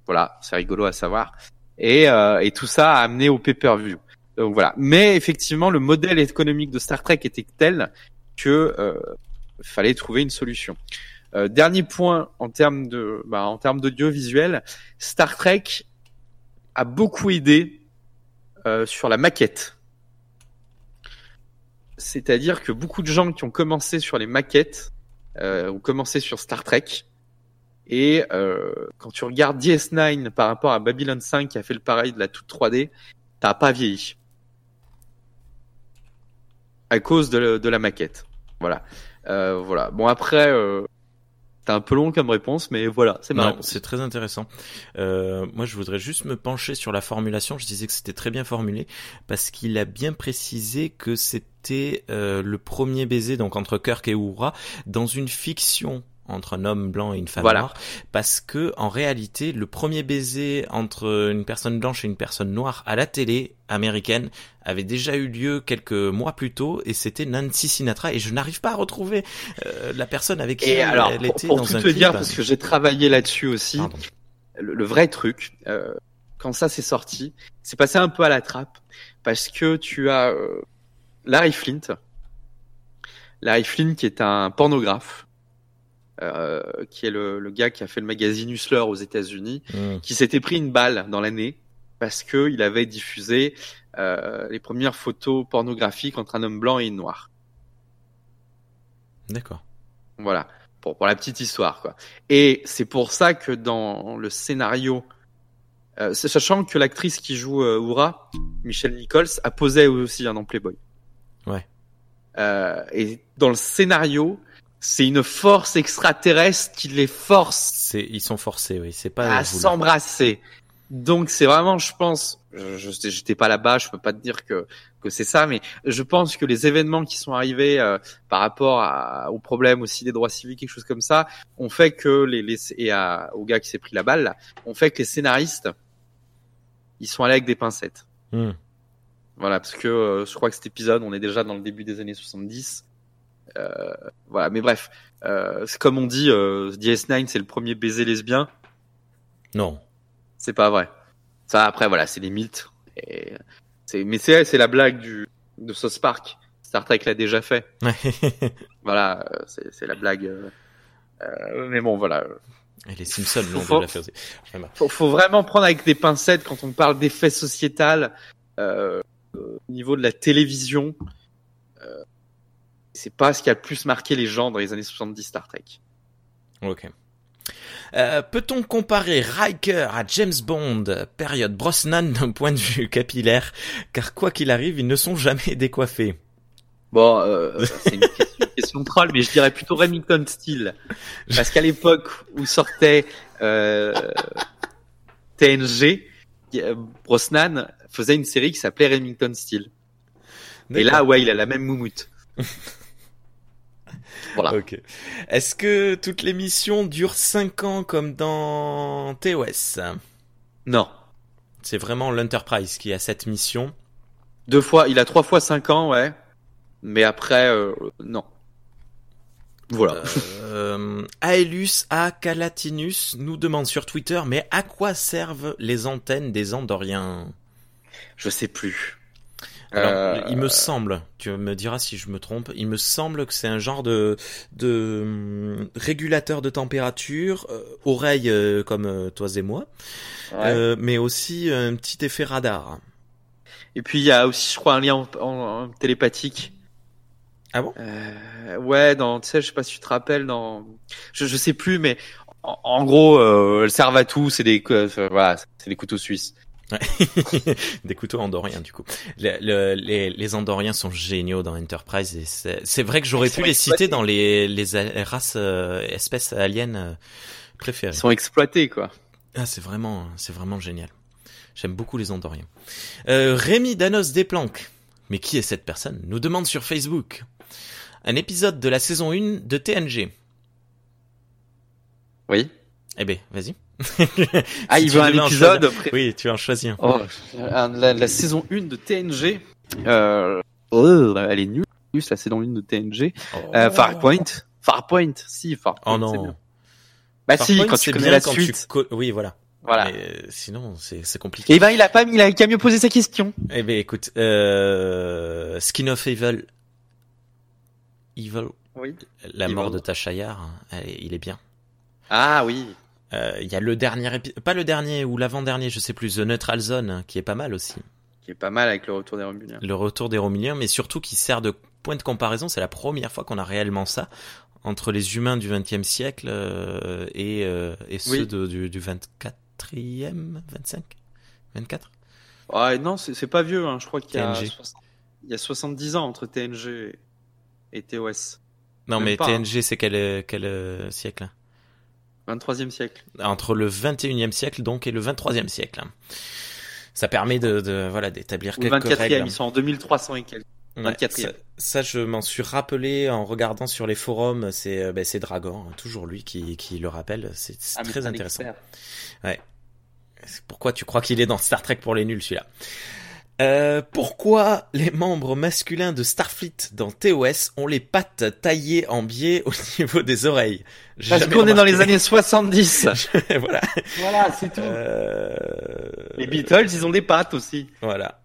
Voilà, c'est rigolo à savoir. Et, euh, et tout ça a amené au pay-per-view. Donc voilà. Mais effectivement, le modèle économique de Star Trek était tel que euh, fallait trouver une solution. Euh, dernier point en termes de, bah, en termes d'audiovisuel, Star Trek a beaucoup aidé sur la maquette. C'est-à-dire que beaucoup de gens qui ont commencé sur les maquettes euh, ont commencé sur Star Trek. Et euh, quand tu regardes DS9 par rapport à Babylon 5 qui a fait le pareil de la toute 3D, t'as pas vieilli. À cause de, la maquette. Voilà. Euh, voilà. Bon après, euh, c'est un peu long comme réponse, mais voilà, c'est ma Non, réponse. c'est très intéressant. Euh, moi, je voudrais juste me pencher sur la formulation. Je disais que c'était très bien formulé parce qu'il a bien précisé que c'était euh, le premier baiser donc entre Kirk et Uhura dans une fiction entre un homme blanc et une femme Voilà. noire parce que en réalité le premier baiser entre une personne blanche et une personne noire à la télé américaine avait déjà eu lieu quelques mois plus tôt et c'était Nancy Sinatra et je n'arrive pas à retrouver euh, la personne avec qui Et alors, elle pour, était pour dans tout un te clip. dire, parce que j'ai travaillé là-dessus aussi, le, le vrai truc, euh, quand ça s'est sorti, c'est passé un peu à la trappe, parce que tu as euh, Larry Flint, Larry Flint qui est un pornographe, euh, qui est le, le gars qui a fait le magazine Hustler aux États-Unis, Mm. qui s'était pris une balle dans l'année parce que il avait diffusé euh, les premières photos pornographiques entre un homme blanc et une noire. D'accord. Voilà, pour, pour la petite histoire. Quoi. Et c'est pour ça que dans le scénario, euh, sachant que l'actrice qui joue euh, Oura, Michelle Nichols, a posé aussi un dans Playboy. Ouais. Euh, et dans le scénario, c'est une force extraterrestre qui les force ils sont forcés, oui. C'est pas à s'embrasser. Donc c'est vraiment, je pense, je j'étais pas là-bas, je peux pas te dire que que c'est ça, mais je pense que les événements qui sont arrivés euh, par rapport à, aux problèmes aussi des droits civiques, quelque chose comme ça, ont fait que les, les et à, au gars qui s'est pris la balle, là, ont fait que les scénaristes, ils sont allés avec des pincettes. Hmm. Voilà, parce que euh, je crois que cet épisode, on est déjà dans le début des années 70. Euh, voilà, mais bref, euh, c'est comme on dit, euh, DS9, c'est le premier baiser lesbien. Non. C'est pas vrai. Ça, après, voilà, c'est les mythes. Et c'est, mais c'est, c'est la blague du, de South Park. Star Trek l'a déjà fait. Voilà, euh, c'est, c'est la blague. euh, euh, mais bon, voilà. Et les Simpsons l'ont déjà fait. Faut, faut vraiment prendre avec des pincettes quand on parle d'effets sociétal, euh, euh, au niveau de la télévision. c'est pas ce qui a le plus marqué les gens dans les années 70 Star Trek. Ok. Euh, Peut-on comparer Riker à James Bond, période Brosnan d'un point de vue capillaire, car quoi qu'il arrive, ils ne sont jamais décoiffés. Bon, euh, c'est une question, question troll, mais je dirais plutôt Remington Steel. Parce qu'à l'époque où sortait euh, TNG, euh, Brosnan faisait une série qui s'appelait Remington Steel. Et là, ouais, il a la même moumoute. Voilà. Ok. Est-ce que toutes les missions durent 5 ans comme dans TOS Non. C'est vraiment l'Enterprise qui a cette mission. Deux fois, il a trois fois cinq ans, ouais. Mais après, euh, non. Voilà. Euh, Aelus A. Calatinus nous demande sur Twitter, mais à quoi servent les antennes des Andoriens? Je sais plus. Alors, Euh, il me semble, tu me diras si je me trompe, il me semble que c'est un genre de, de hum, régulateur de température, euh, oreille euh, comme euh, toi et moi, ouais. euh, mais aussi un petit effet radar. Et puis il y a aussi, je crois, un lien en, en- en télépathique. Ah bon? Euh, ouais, dans, tu sais, je sais pas si tu te rappelles, dans, je, je sais plus, mais en, en gros, euh, à tout. C'est des, euh, voilà, c'est des couteaux suisses. Des couteaux andoriens du coup. Le- le- les, les andoriens sont géniaux dans Enterprise et c'est vrai que j'aurais Ils pu les citer dans les, les a- races euh, espèces aliens euh, Ils préférées. sont exploités, quoi. Ah, c'est vraiment, c'est vraiment génial. J'aime beaucoup les Andoriens. Euh, Rémi Danos Desplanques. Mais qui est cette personne? Nous demande sur Facebook. Un épisode de la saison 1 de TNG. Oui. Eh ben, vas-y. Ah, Si il veut un épisode. choisir- Oui, tu en choisis un. Oh, la, la saison 1 de TNG. Euh, oh, elle est nulle. Plus la saison 1 de TNG. Euh, Farpoint. Farpoint. Si, Farpoint. Oh non. bien. Bah si, Farpoint, quand tu connais la suite. tu Oui, voilà. Voilà. Mais, euh, sinon, c'est compliqué. Et ben, il a pas il a qu'à mieux poser sa question. Eh ben, écoute, euh, Skin of Evil. Evil. Oui. La Evil. mort de Tachayar, il est bien. Ah oui. Euh, Il y a le dernier épisode, pas le dernier ou l'avant-dernier, je sais plus, The Neutral Zone, qui est pas mal aussi. Qui est pas mal avec le retour des Romuliens. Le retour des Romuliens, mais surtout qui sert de point de comparaison. C'est la première fois qu'on a réellement ça entre les humains du XXe siècle euh, et, euh, et ceux Oui. de- du, du 24e, 25, 24. Ah non, c'est pas vieux. Hein. Je crois qu'il y a, TNG. 60 il y a 70 ans entre TNG et TOS. Non, Même mais pas, hein. TNG, c'est quel, quel siècle? 23e siècle. Entre le 21e siècle donc et le 23e siècle. Ça permet de, de voilà d'établir quelques 24e, règles. ils sont en 2300 et quelques. Ouais, 24e. ça, ça, je m'en suis rappelé en regardant sur les forums. C'est euh, ben, c'est Dragon, hein, toujours lui qui, qui le rappelle. C'est Ah, très intéressant. expert. Pourquoi tu crois qu'il est dans Star Trek pour les nuls celui-là? Euh, pourquoi les membres masculins de Starfleet dans TOS ont les pattes taillées en biais au niveau des oreilles J'ai Parce qu'on est dans les années 70. voilà. voilà, c'est tout. Euh, Les Beatles, ils ont des pattes aussi. Voilà.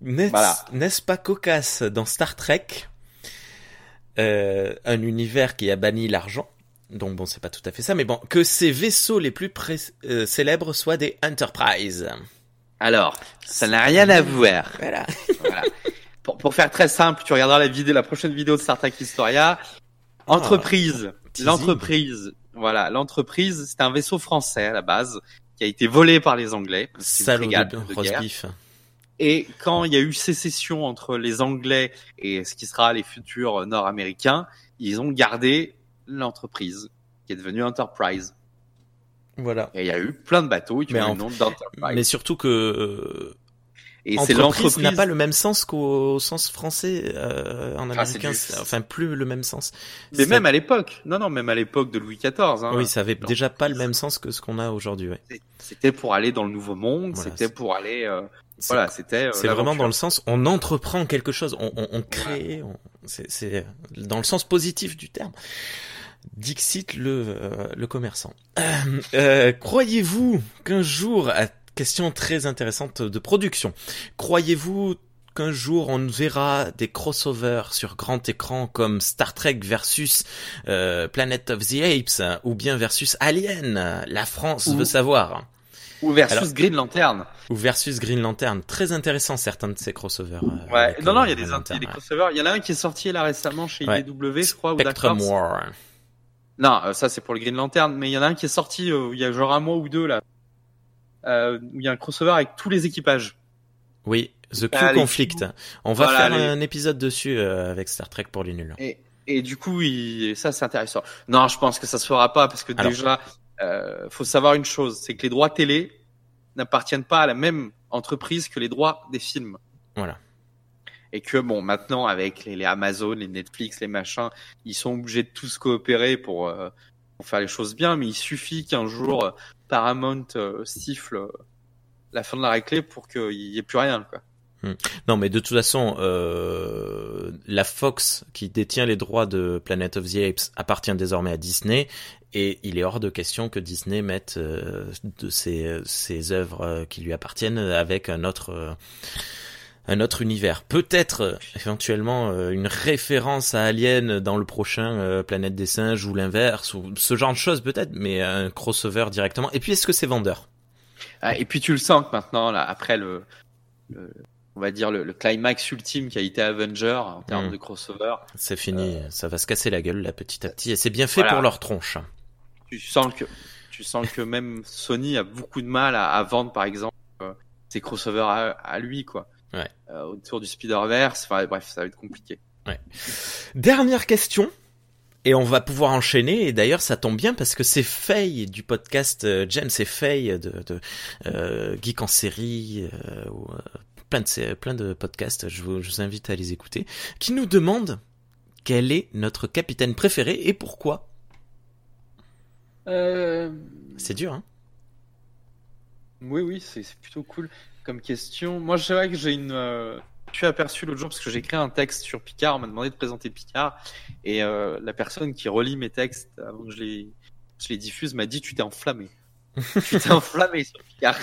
N'est-ce Voilà. n'est-ce pas cocasse dans Star Trek euh, un univers qui a banni l'argent? Donc bon, c'est pas tout à fait ça, mais bon, que ces vaisseaux les plus pré- euh, célèbres soient des Enterprise. Alors, ça n'a rien à voir. Voilà. Voilà. Pour, pour faire très simple, tu regarderas la vidéo, la prochaine vidéo de Star Trek Historia. Entreprise, teasing. l'entreprise, voilà, l'entreprise, c'est un vaisseau français à la base qui a été volé par les Anglais. Salaud frégate de, de roast guerre. beef. Et quand il y a eu sécession entre les Anglais et ce qui sera les futurs Nord-Américains, ils ont gardé l'entreprise qui est devenue Enterprise. Voilà. Et il y a eu plein de bateaux qui Mais ont en- le nom d'Enterprise. Mais surtout que euh, Et c'est entreprise l'entreprise. n'a pas le même sens qu'au sens français euh, en Ah, américain, du- c'est- enfin plus le même sens. Mais même à l'époque. Non, non, même à l'époque de Louis XIV. Hein. oui, ça avait déjà pas le même sens que ce qu'on a aujourd'hui. Ouais. C'était pour aller dans le Nouveau Monde. Voilà, c'était pour aller. euh, voilà, c'était. euh, C'est vraiment dans le sens, on entreprend quelque chose, on, on, on crée, on- c'est- c'est dans le sens positif du terme. Dixit le, euh, le commerçant. Euh, euh, Croyez-vous qu'un jour, ah, question très intéressante de production, croyez-vous qu'un jour on verra des crossovers sur grand écran comme Star Trek versus euh, Planet of the Apes ou bien versus Alien La France Ou- veut savoir. Ou versus Alors- Green Lantern. Ou versus Green Lantern. Très intéressant certains de ces crossovers. euh, Ouais. Non, non, euh, il y a des, a des Lantern, crossovers. Il y en a un qui est sorti là récemment chez Ouais. IDW, je crois, ou Spectrum Horse. War. Non, euh, ça c'est pour le Green Lantern, mais il y en a un qui est sorti euh, il y a genre un mois ou deux là, euh, où il y a un crossover avec tous les équipages. Oui, The Q Ah, Conflict. On va Voilà, faire les- un épisode dessus euh, avec Star Trek pour les nuls. Et, et du coup, il, ça c'est intéressant. Non, je pense que ça se fera pas parce que Alors. déjà, euh, faut savoir une chose, c'est que les droits télé n'appartiennent pas à la même entreprise que les droits des films. Voilà. Et que bon, maintenant avec les, les Amazon, les Netflix, les machins, ils sont obligés de tous coopérer pour, euh, pour faire les choses bien. Mais il suffit qu'un jour euh, Paramount euh, siffle euh, la fin de la réclé pour qu'il y ait plus rien. Quoi. Non, mais de toute façon, euh, la Fox qui détient les droits de Planet of the Apes appartient désormais à Disney, et il est hors de question que Disney mette euh, de ses, ses œuvres qui lui appartiennent avec un autre. euh, un autre univers. Peut-être euh, éventuellement euh, une référence à Alien dans le prochain euh, Planète des Singes ou l'inverse, ou ce genre de choses peut-être, mais un crossover directement. Et puis est-ce que c'est vendeur? Ah, et puis tu le sens que maintenant, là, après le, le- on va dire le, le climax ultime qui a été Avenger en termes Mm. de crossover, C'est fini, ça va se casser la gueule là petit à petit, et c'est bien fait Voilà. pour leur tronche. tu sens que tu sens que même Sony a beaucoup de mal à, à vendre par exemple euh, ses crossovers à, à lui quoi. Ouais. Euh, autour du Spider-Verse, enfin bref, ça va être compliqué. Dernière question. Et on va pouvoir enchaîner. Et d'ailleurs, ça tombe bien parce que c'est Faye du podcast euh, James et Faye de, de euh, Geek en série, euh, ou, euh, plein de plein de podcasts. Je vous, je vous invite à les écouter. Qui nous demande quel est notre capitaine préféré et pourquoi. Euh... C'est dur, hein Oui, oui, c'est c'est plutôt cool comme question. Moi, je vrai que j'ai une. euh, Je suis aperçu l'autre jour parce que j'ai écrit un texte sur Picard. On m'a demandé de présenter Picard et euh, la personne qui relit mes textes avant que je les, je les diffuse m'a dit tu t'es enflammé. tu t'es enflammé sur Picard.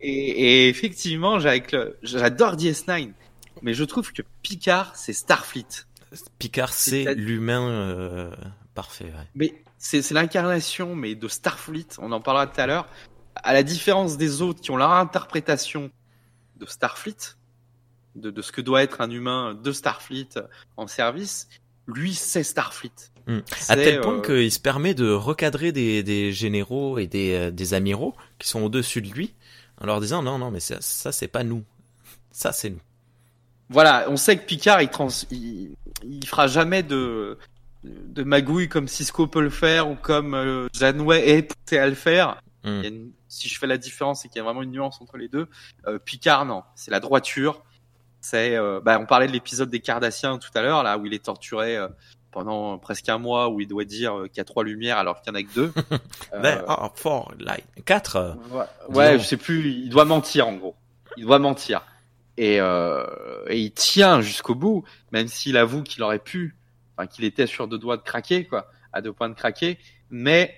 Et, et effectivement, j'adore DS9, mais je trouve que Picard c'est Starfleet. Picard, c'est l'humain euh, parfait. Ouais. Mais c'est l'incarnation mais de Starfleet, on en parlera tout à l'heure. À la différence des autres qui ont leur interprétation de Starfleet, de, de ce que doit être un humain de Starfleet en service, lui c'est Starfleet. Hmm. À tel point euh, qu'il se permet de recadrer des, des généraux et des, euh, des amiraux qui sont au-dessus de lui en leur disant non, non, mais ça, ça c'est pas nous. Ça, c'est nous. Voilà, on sait que Picard il, trans, il, il fera jamais de de magouille comme Cisco peut le faire ou comme euh, Janeway est poussé à le faire. Hmm. Une- si je fais la différence, c'est qu'il y a vraiment une nuance entre les deux. Euh, Picard, non, c'est la droiture. C'est, euh, bah, on parlait de l'épisode des Cardassiens tout à l'heure, là où il est torturé euh, pendant presque un mois, où il doit dire euh, qu'il y a trois lumières alors qu'il y en a que deux. There are four light. Quatre. euh, Ouais, ouais, je sais plus. Il doit mentir en gros. Il doit mentir. Et, euh, et il tient jusqu'au bout, même s'il avoue qu'il aurait pu, enfin qu'il était sur deux doigts de craquer, quoi, à deux points de craquer. Mais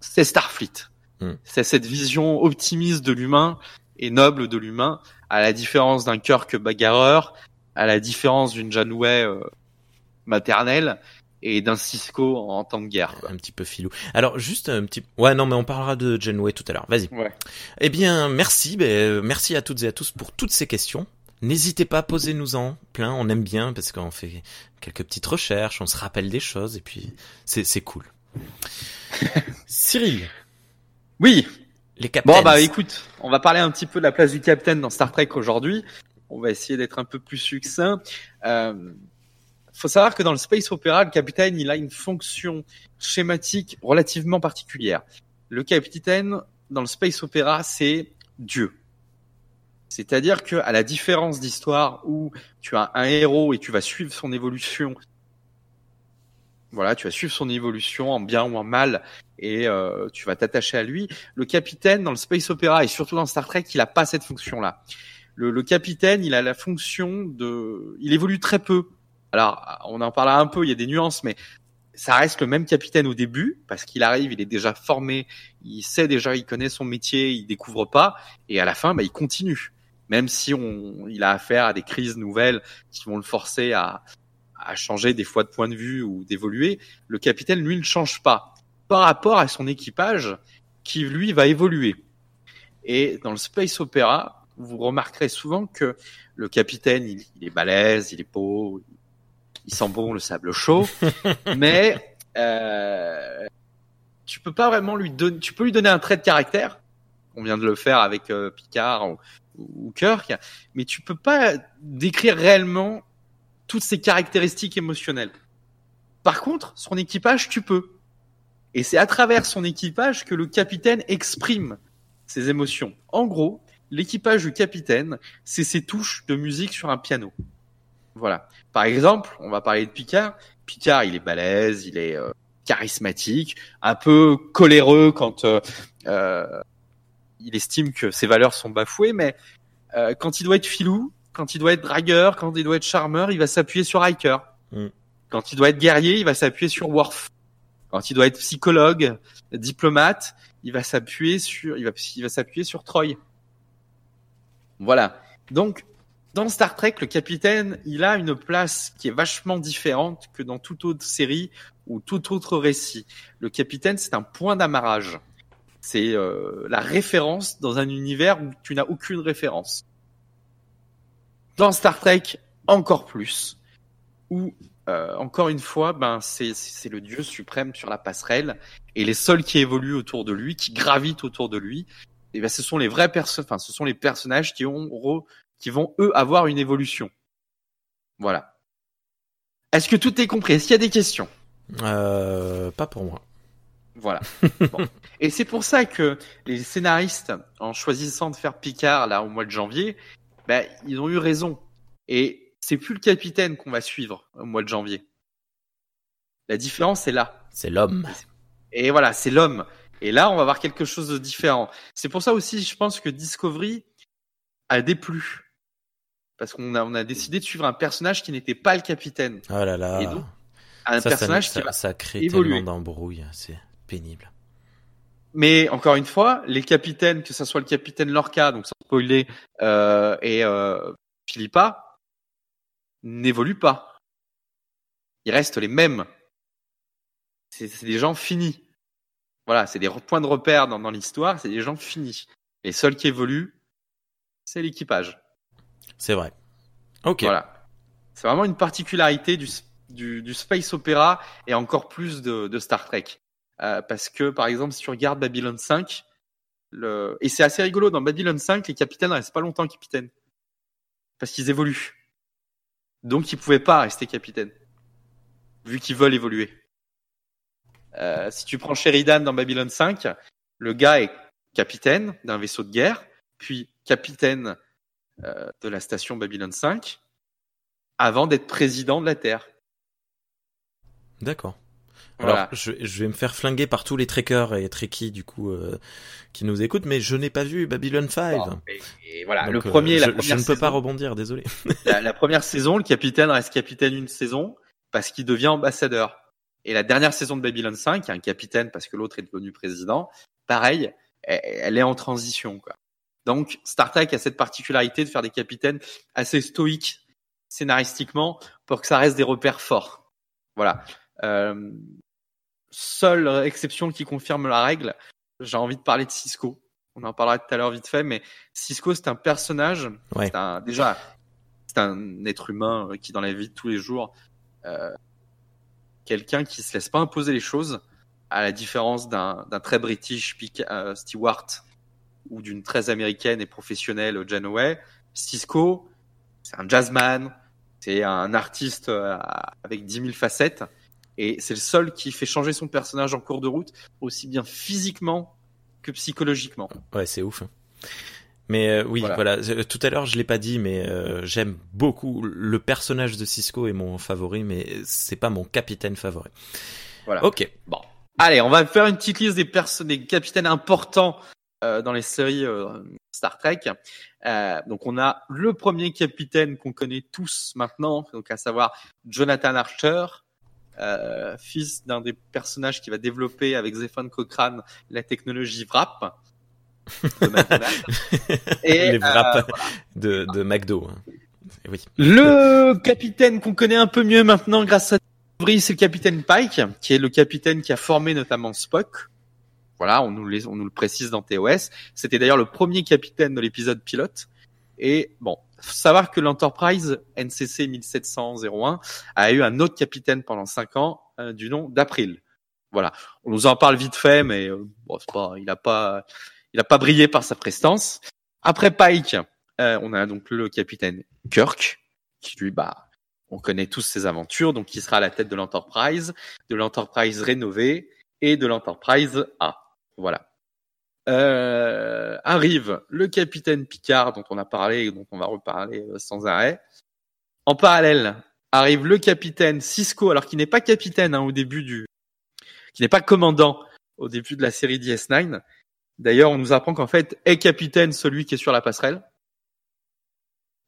c'est Starfleet. Hmm. C'est cette vision optimiste de l'humain et noble de l'humain, à la différence d'un Kirk bagarreur, à la différence d'une Janeway euh, maternelle et d'un Cisco en temps de guerre. Quoi. Un petit peu filou. Alors, juste un petit... Ouais, non, mais on parlera de Genway tout à l'heure. Vas-y. Ouais. Eh bien, merci. Ben, euh, merci à toutes et à tous pour toutes ces questions. N'hésitez pas, posez-nous-en plein. On aime bien parce qu'on fait quelques petites recherches, on se rappelle des choses et puis c'est c'est cool. Cyril, Oui, les captains. Bon bah écoute, on va parler un petit peu de la place du capitaine dans Star Trek aujourd'hui. On va essayer d'être un peu plus succinct. Euh, faut savoir que dans le space opéra, le capitaine il a une fonction schématique relativement particulière. Le capitaine dans le space opéra c'est Dieu. C'est-à-dire que à la différence d'histoire où tu as un héros et tu vas suivre son évolution, voilà, tu vas suivre son évolution en bien ou en mal et euh, tu vas t'attacher à lui. Le capitaine dans le space opéra et surtout dans Star Trek, il a pas cette fonction-là. Le, le capitaine, il a la fonction de, il évolue très peu. Alors, on en parlera un peu, il y a des nuances, mais ça reste le même capitaine au début parce qu'il arrive, il est déjà formé, il sait déjà, il connaît son métier, il découvre pas, et à la fin, bah, il continue. Même si on, il a affaire à des crises nouvelles qui vont le forcer à, à changer des fois de point de vue ou d'évoluer, le capitaine lui ne change pas par rapport à son équipage qui lui va évoluer. Et dans le space opéra, vous remarquerez souvent que le capitaine, il, il est balèze, il est beau, il sent bon le sable chaud, mais euh, tu peux pas vraiment lui donner, tu peux lui donner un trait de caractère. On vient de le faire avec euh, Picard ou, ou Kirk, mais tu peux pas décrire réellement toutes ses caractéristiques émotionnelles. Par contre, son équipage, tu peux. Et c'est à travers son équipage que le capitaine exprime ses émotions. En gros, l'équipage du capitaine, c'est ses touches de musique sur un piano. Voilà. Par exemple, on va parler de Picard. Picard, il est balèze, il est euh, charismatique, un peu coléreux quand euh, euh, il estime que ses valeurs sont bafouées, mais euh, quand il doit être filou, quand il doit être dragueur, quand il doit être charmeur, il va s'appuyer sur Riker. Mm. Quand il doit être guerrier, il va s'appuyer sur Worf. Quand il doit être psychologue, diplomate, il va s'appuyer sur, il va, il va s'appuyer sur Troy. Voilà. Donc, dans Star Trek, le capitaine, il a une place qui est vachement différente que dans toute autre série ou tout autre récit. Le capitaine, c'est un point d'amarrage. C'est euh, la référence dans un univers où tu n'as aucune référence. Dans Star Trek, encore plus, où euh, encore une fois, ben c'est le dieu suprême sur la passerelle et les seuls qui évoluent autour de lui, qui gravitent autour de lui, et ben ce sont les vrais personnes, enfin ce sont les personnages qui ont qui vont eux avoir une évolution. Voilà. Est-ce que tout est compris? Est-ce qu'il y a des questions? Euh, pas pour moi. Voilà. Bon. Et c'est pour ça que les scénaristes, en choisissant de faire Picard là au mois de janvier, ben, ils ont eu raison. Et c'est plus le capitaine qu'on va suivre au mois de janvier. La différence est là. C'est l'homme. Et voilà, c'est l'homme. Et là, on va voir quelque chose de différent. C'est pour ça aussi, je pense que Discovery a déplu. Parce qu'on a, on a décidé de suivre un personnage qui n'était pas le capitaine. Oh là là. Et donc, Un ça, ça, personnage ça, qui va ça crée évoluer. tellement d'embrouilles. C'est pénible. Mais encore une fois, les capitaines, que ce soit le capitaine Lorca, donc sans spoiler, euh, et euh, Philippa, n'évoluent pas. Ils restent les mêmes. C'est des gens finis. Voilà, c'est des points de repère dans, dans l'histoire, c'est des gens finis. Les seuls qui évoluent, c'est l'équipage. C'est vrai. Ok. Voilà. C'est vraiment une particularité du, du, du space opéra et encore plus de, de Star Trek. Euh, parce que, par exemple, si tu regardes Babylon 5, le... et c'est assez rigolo, dans Babylon 5, les capitaines restent pas longtemps capitaines. Parce qu'ils évoluent. Donc, ils pouvaient pas rester capitaines. Vu qu'ils veulent évoluer. Euh, si tu prends Sheridan dans Babylon 5, le gars est capitaine d'un vaisseau de guerre, puis capitaine euh, de la station Babylon 5 avant d'être président de la Terre. D'accord. Alors, je, je vais me faire flinguer par tous les trekkers et trekkies du coup euh, qui nous écoutent, mais je n'ai pas vu Babylon 5. Et, et voilà, Donc, le euh, premier, je, la première je ne peux pas rebondir, désolé. la, la première saison, le capitaine reste capitaine une saison parce qu'il devient ambassadeur. Et la dernière saison de Babylon 5, il y a un capitaine parce que l'autre est devenu président. Pareil, elle, elle est en transition. Quoi. Donc, Star Trek a cette particularité de faire des capitaines assez stoïques scénaristiquement pour que ça reste des repères forts. Voilà. Euh, seule exception qui confirme la règle, j'ai envie de parler de Cisco. On en parlera tout à l'heure vite fait, mais Cisco, c'est un personnage, Ouais. c'est un, déjà, c'est un être humain qui, dans la vie de tous les jours, euh, quelqu'un qui se laisse pas imposer les choses, à la différence d'un très british euh, Stewart ou d'une très américaine et professionnelle Janeway. Cisco, c'est un jazzman, c'est un artiste euh, avec 10 000 facettes, et c'est le seul qui fait changer son personnage en cours de route, aussi bien physiquement que psychologiquement. Ouais, c'est ouf. hein. Mais euh, oui, Voilà. voilà. Euh, Tout à l'heure, je l'ai pas dit, mais euh, j'aime beaucoup le personnage de Cisco est mon favori, mais c'est pas mon capitaine favori. Voilà. Ok. Bon. Allez, on va faire une petite liste des personnes, des capitaines importants euh, dans les séries euh, Star Trek. Euh, donc on a le premier capitaine qu'on connaît tous maintenant, donc à savoir Jonathan Archer, euh, fils d'un des personnages qui va développer avec Zephan Cochrane la technologie VRAP. de. Et, Les wraps euh, de, de McDo. hein. Oui. le capitaine qu'on connaît un peu mieux maintenant grâce à c'est le capitaine Pike, qui est le capitaine qui a formé notamment Spock. voilà, on nous, les, on nous le précise dans TOS. C'était d'ailleurs le premier capitaine de l'épisode pilote. Et bon, faut savoir que l'Enterprise NCC 1701 a eu un autre capitaine pendant cinq ans euh, du nom d'April. Voilà, on nous en parle vite fait, mais euh, pas, il a pas, il a pas brillé par sa prestance. Après Pike, euh, on a donc le capitaine Kirk, qui lui, bah, on connaît tous ses aventures, donc qui sera à la tête de l'Enterprise, de l'Enterprise rénovée et de l'Enterprise A. Voilà. Euh, arrive le capitaine Picard dont on a parlé et dont on va reparler euh, sans arrêt. En parallèle, arrive le capitaine Cisco, alors qui n'est pas capitaine hein, au début du, qui n'est pas commandant au début de la série DS9. D'ailleurs, on nous apprend qu'en fait est capitaine celui qui est sur la passerelle,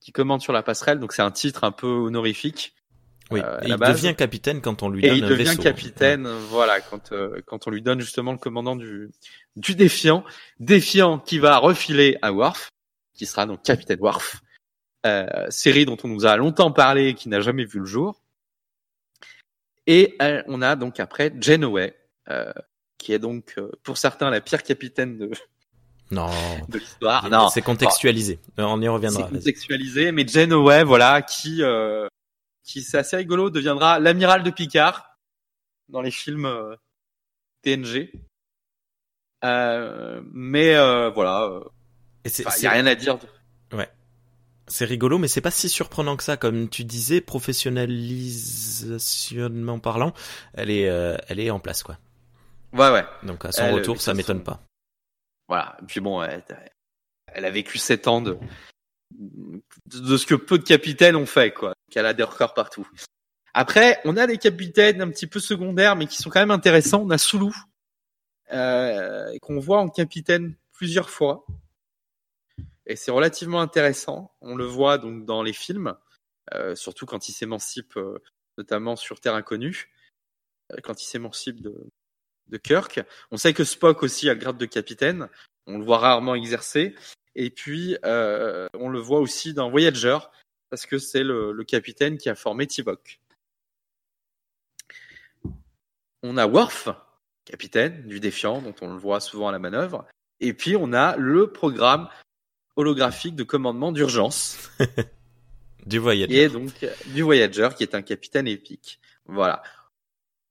qui commande sur la passerelle. Donc c'est un titre un peu honorifique. Oui, Euh, et il base. devient capitaine quand on lui Et donne il un devient vaisseau. capitaine, voilà, quand euh, quand on lui donne justement le commandant du du défiant, défiant qui va refiler à Worf, qui sera donc capitaine Worf, euh, série dont on nous a longtemps parlé et qui n'a jamais vu le jour. Et euh, on a donc après Janeway, euh, qui est donc euh, pour certains la pire capitaine de, Non, de l'histoire. Non, c'est contextualisé. On y c'est reviendra. vas-y. contextualisé, mais Janeway, voilà, qui, euh, qui c'est assez rigolo, deviendra l'amiral de Picard dans les films euh, TNG. Euh, mais euh, voilà, euh, Et c'est- enfin, y c'est- a rien à dire. de- C'est rigolo, mais c'est pas si surprenant que ça. Comme tu disais, professionnalisation parlant, elle est, euh, elle est en place, quoi. Ouais, ouais, Donc à son Elle, retour, ça m'étonne pas. voilà. Et puis bon, elle, elle a vécu sept ans de de ce que peu de capitaines ont fait, quoi. Qu'elle a des records partout. Après, on a des capitaines un petit peu secondaires, mais qui sont quand même intéressants. On a Soulou, euh, qu'on voit en capitaine plusieurs fois. Et c'est relativement intéressant. On le voit donc dans les films, euh, surtout quand il s'émancipe, euh, notamment sur Terre Inconnue, euh, quand il s'émancipe de, de Kirk. On sait que Spock aussi a le grade de capitaine. On le voit rarement exercer. Et puis, euh, on le voit aussi dans Voyager, parce que c'est le, le capitaine qui a formé Tuvok. On a Worf, capitaine du Défiant, dont on le voit souvent à la manœuvre. Et puis, on a le programme holographique de commandement d'urgence, Du voyage. qui est donc du Voyager, qui est un capitaine épique. Voilà.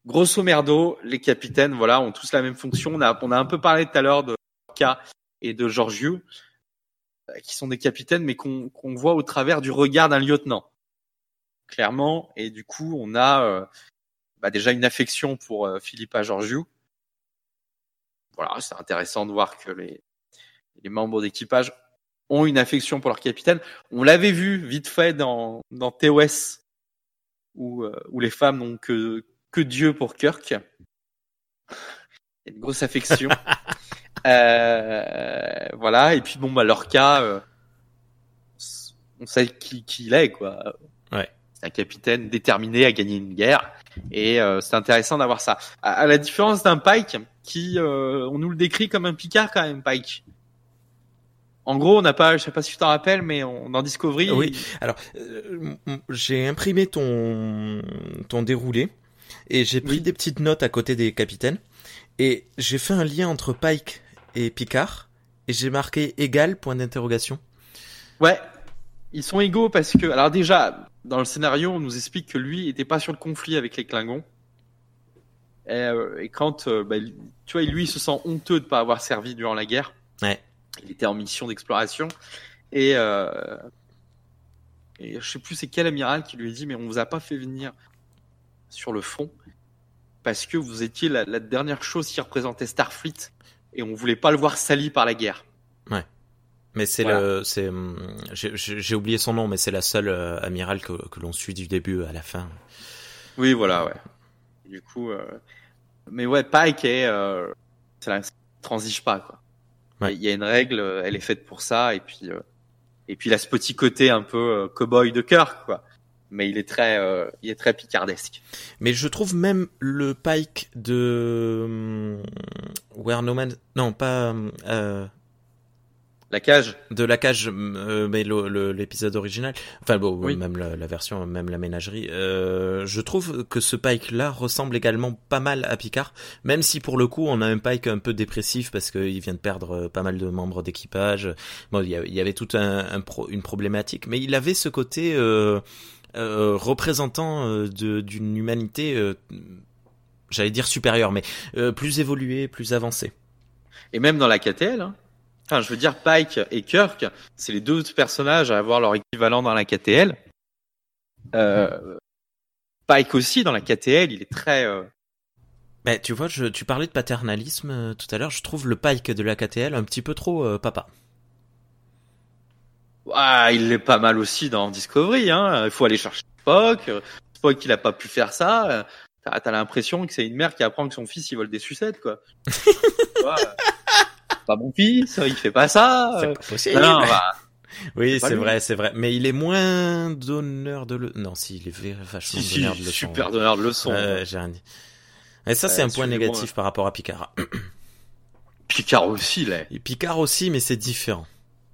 Grosso merdo, les capitaines, voilà, ont tous la même fonction. On a, on a un peu parlé tout à l'heure de K et de Georgiou, qui sont des capitaines, mais qu'on qu'on voit au travers du regard d'un lieutenant. Clairement. Et du coup, on a euh, bah, déjà une affection pour euh, Philippa Georgiou. Voilà, c'est intéressant de voir que les, les membres d'équipage ont une affection pour leur capitaine. On l'avait vu vite fait dans, dans TOS, où, euh, où les femmes n'ont que, que Dieu pour Kirk. Il y a une grosse affection. euh, voilà, et puis bon, bah, leur cas, euh, on sait qui, qui il est, quoi. Ouais. C'est un capitaine déterminé à gagner une guerre, et euh, c'est intéressant d'avoir ça. À, à la différence d'un Pike, qui, euh, on nous le décrit comme un Picard quand même, Pike. En gros, on n'a pas, je sais pas si tu t'en rappelles, mais on, dans Discovery, Oui. Alors, euh, j'ai imprimé ton, ton déroulé et j'ai pris Oui. des petites notes à côté des capitaines et j'ai fait un lien entre Pike et Picard et j'ai marqué égal point d'interrogation. Ouais, ils sont égaux parce que, alors déjà, dans le scénario, on nous explique que lui était pas sur le conflit avec les Klingons. Et, euh, et quand, euh, bah, tu vois, lui, il se sent honteux de pas avoir servi durant la guerre. Ouais. Il était en mission d'exploration et, euh, et je sais plus c'est quel amiral qui lui a dit, mais on vous a pas fait venir sur le front parce que vous étiez la, la dernière chose qui représentait Starfleet et on voulait pas le voir sali par la guerre. Mais c'est Voilà. le, c'est, hum, j'ai- oublié son nom, mais c'est la seule euh, amirale que, que l'on suit du début à la fin. Oui, voilà, ouais. Du coup, euh... mais ouais, Pike est, euh... ça transige pas quoi. Ouais. Il y a une règle, elle est faite pour ça, et puis euh... et puis il a ce petit côté un peu euh, cowboy de cœur quoi. Mais il est très, euh... il est très picardesque. Mais je trouve même le Pike de hum, Where No Man, non pas, hum, euh, La cage. De la cage, euh, mais l'épisode original, enfin bon, Oui. même la, la version, même la ménagerie, euh, je trouve que ce Pike-là ressemble également pas mal à Picard, même si pour le coup on a un Pike un peu dépressif parce qu'il vient de perdre euh, pas mal de membres d'équipage. Bon, il y, a- il y avait toute un, un pro- une problématique, mais il avait ce côté euh, euh, représentant euh, d'une humanité, euh, j'allais dire supérieure, mais euh, plus évoluée, plus avancée. Et même dans la KTL. Hein. Enfin, je veux dire, Pike et Kirk, c'est les deux personnages à avoir leur équivalent dans la KTL. Euh, Pike aussi, dans la KTL, il est très... euh, Ben, tu vois, je, tu parlais de paternalisme euh, tout à l'heure. Je trouve le Pike de la KTL un petit peu trop euh, papa. Ah, il est pas mal aussi dans Discovery. Hein. Il faut aller chercher Spock. Euh, Spock, il a pas pu faire ça. Euh, T'as t'as l'impression que c'est une mère qui apprend que son fils il vole des sucettes, quoi. Euh, c'est pas mon fils, il fait pas ça. euh. pas possible. Non, bah, oui, c'est lui. vrai, c'est vrai. Mais il est moins donneur de le. Non, si, il est vachement si, si, donneur de leçons. super donneur de leçons. Ouais, j'ai rien dit. Et ça, c'est Euh, un point négatif par rapport à Picard. Picard aussi, là. Et Picard aussi, mais c'est différent.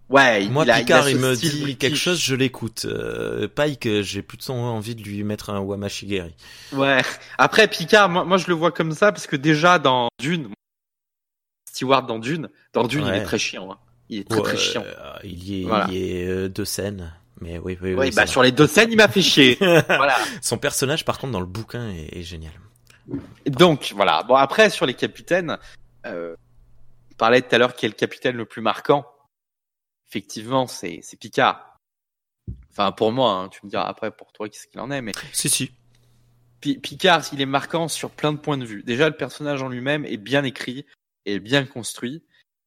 Ouais, Moi, il a, Picard, il, me dit british. quelque chose, je l'écoute. Euh, Pike, j'ai plutôt envie de lui mettre un Wamashigeri. Ouais. Après, Picard, moi, moi, je le vois comme ça parce que déjà dans Dune, Stewart dans Dune, dans Dune, il est très chiant. Hein. Il est très Ouais, très chiant. euh, il y est, Voilà. il y est euh, deux scènes. Mais oui, oui, oui. C'est bah sur les deux scènes, il m'a fait chier. voilà. Son personnage, par contre, dans le bouquin est, est génial. Donc voilà. Bon après sur les capitaines, euh, on parlait tout à l'heure qui est le capitaine le plus marquant. Effectivement, c'est c'est Picard. Enfin pour moi, hein, tu me diras après pour toi qu'est-ce qu'il en est, mais Si, si. Pi- Picard, il est marquant sur plein de points de vue. Déjà, le personnage en lui-même est bien écrit et bien construit.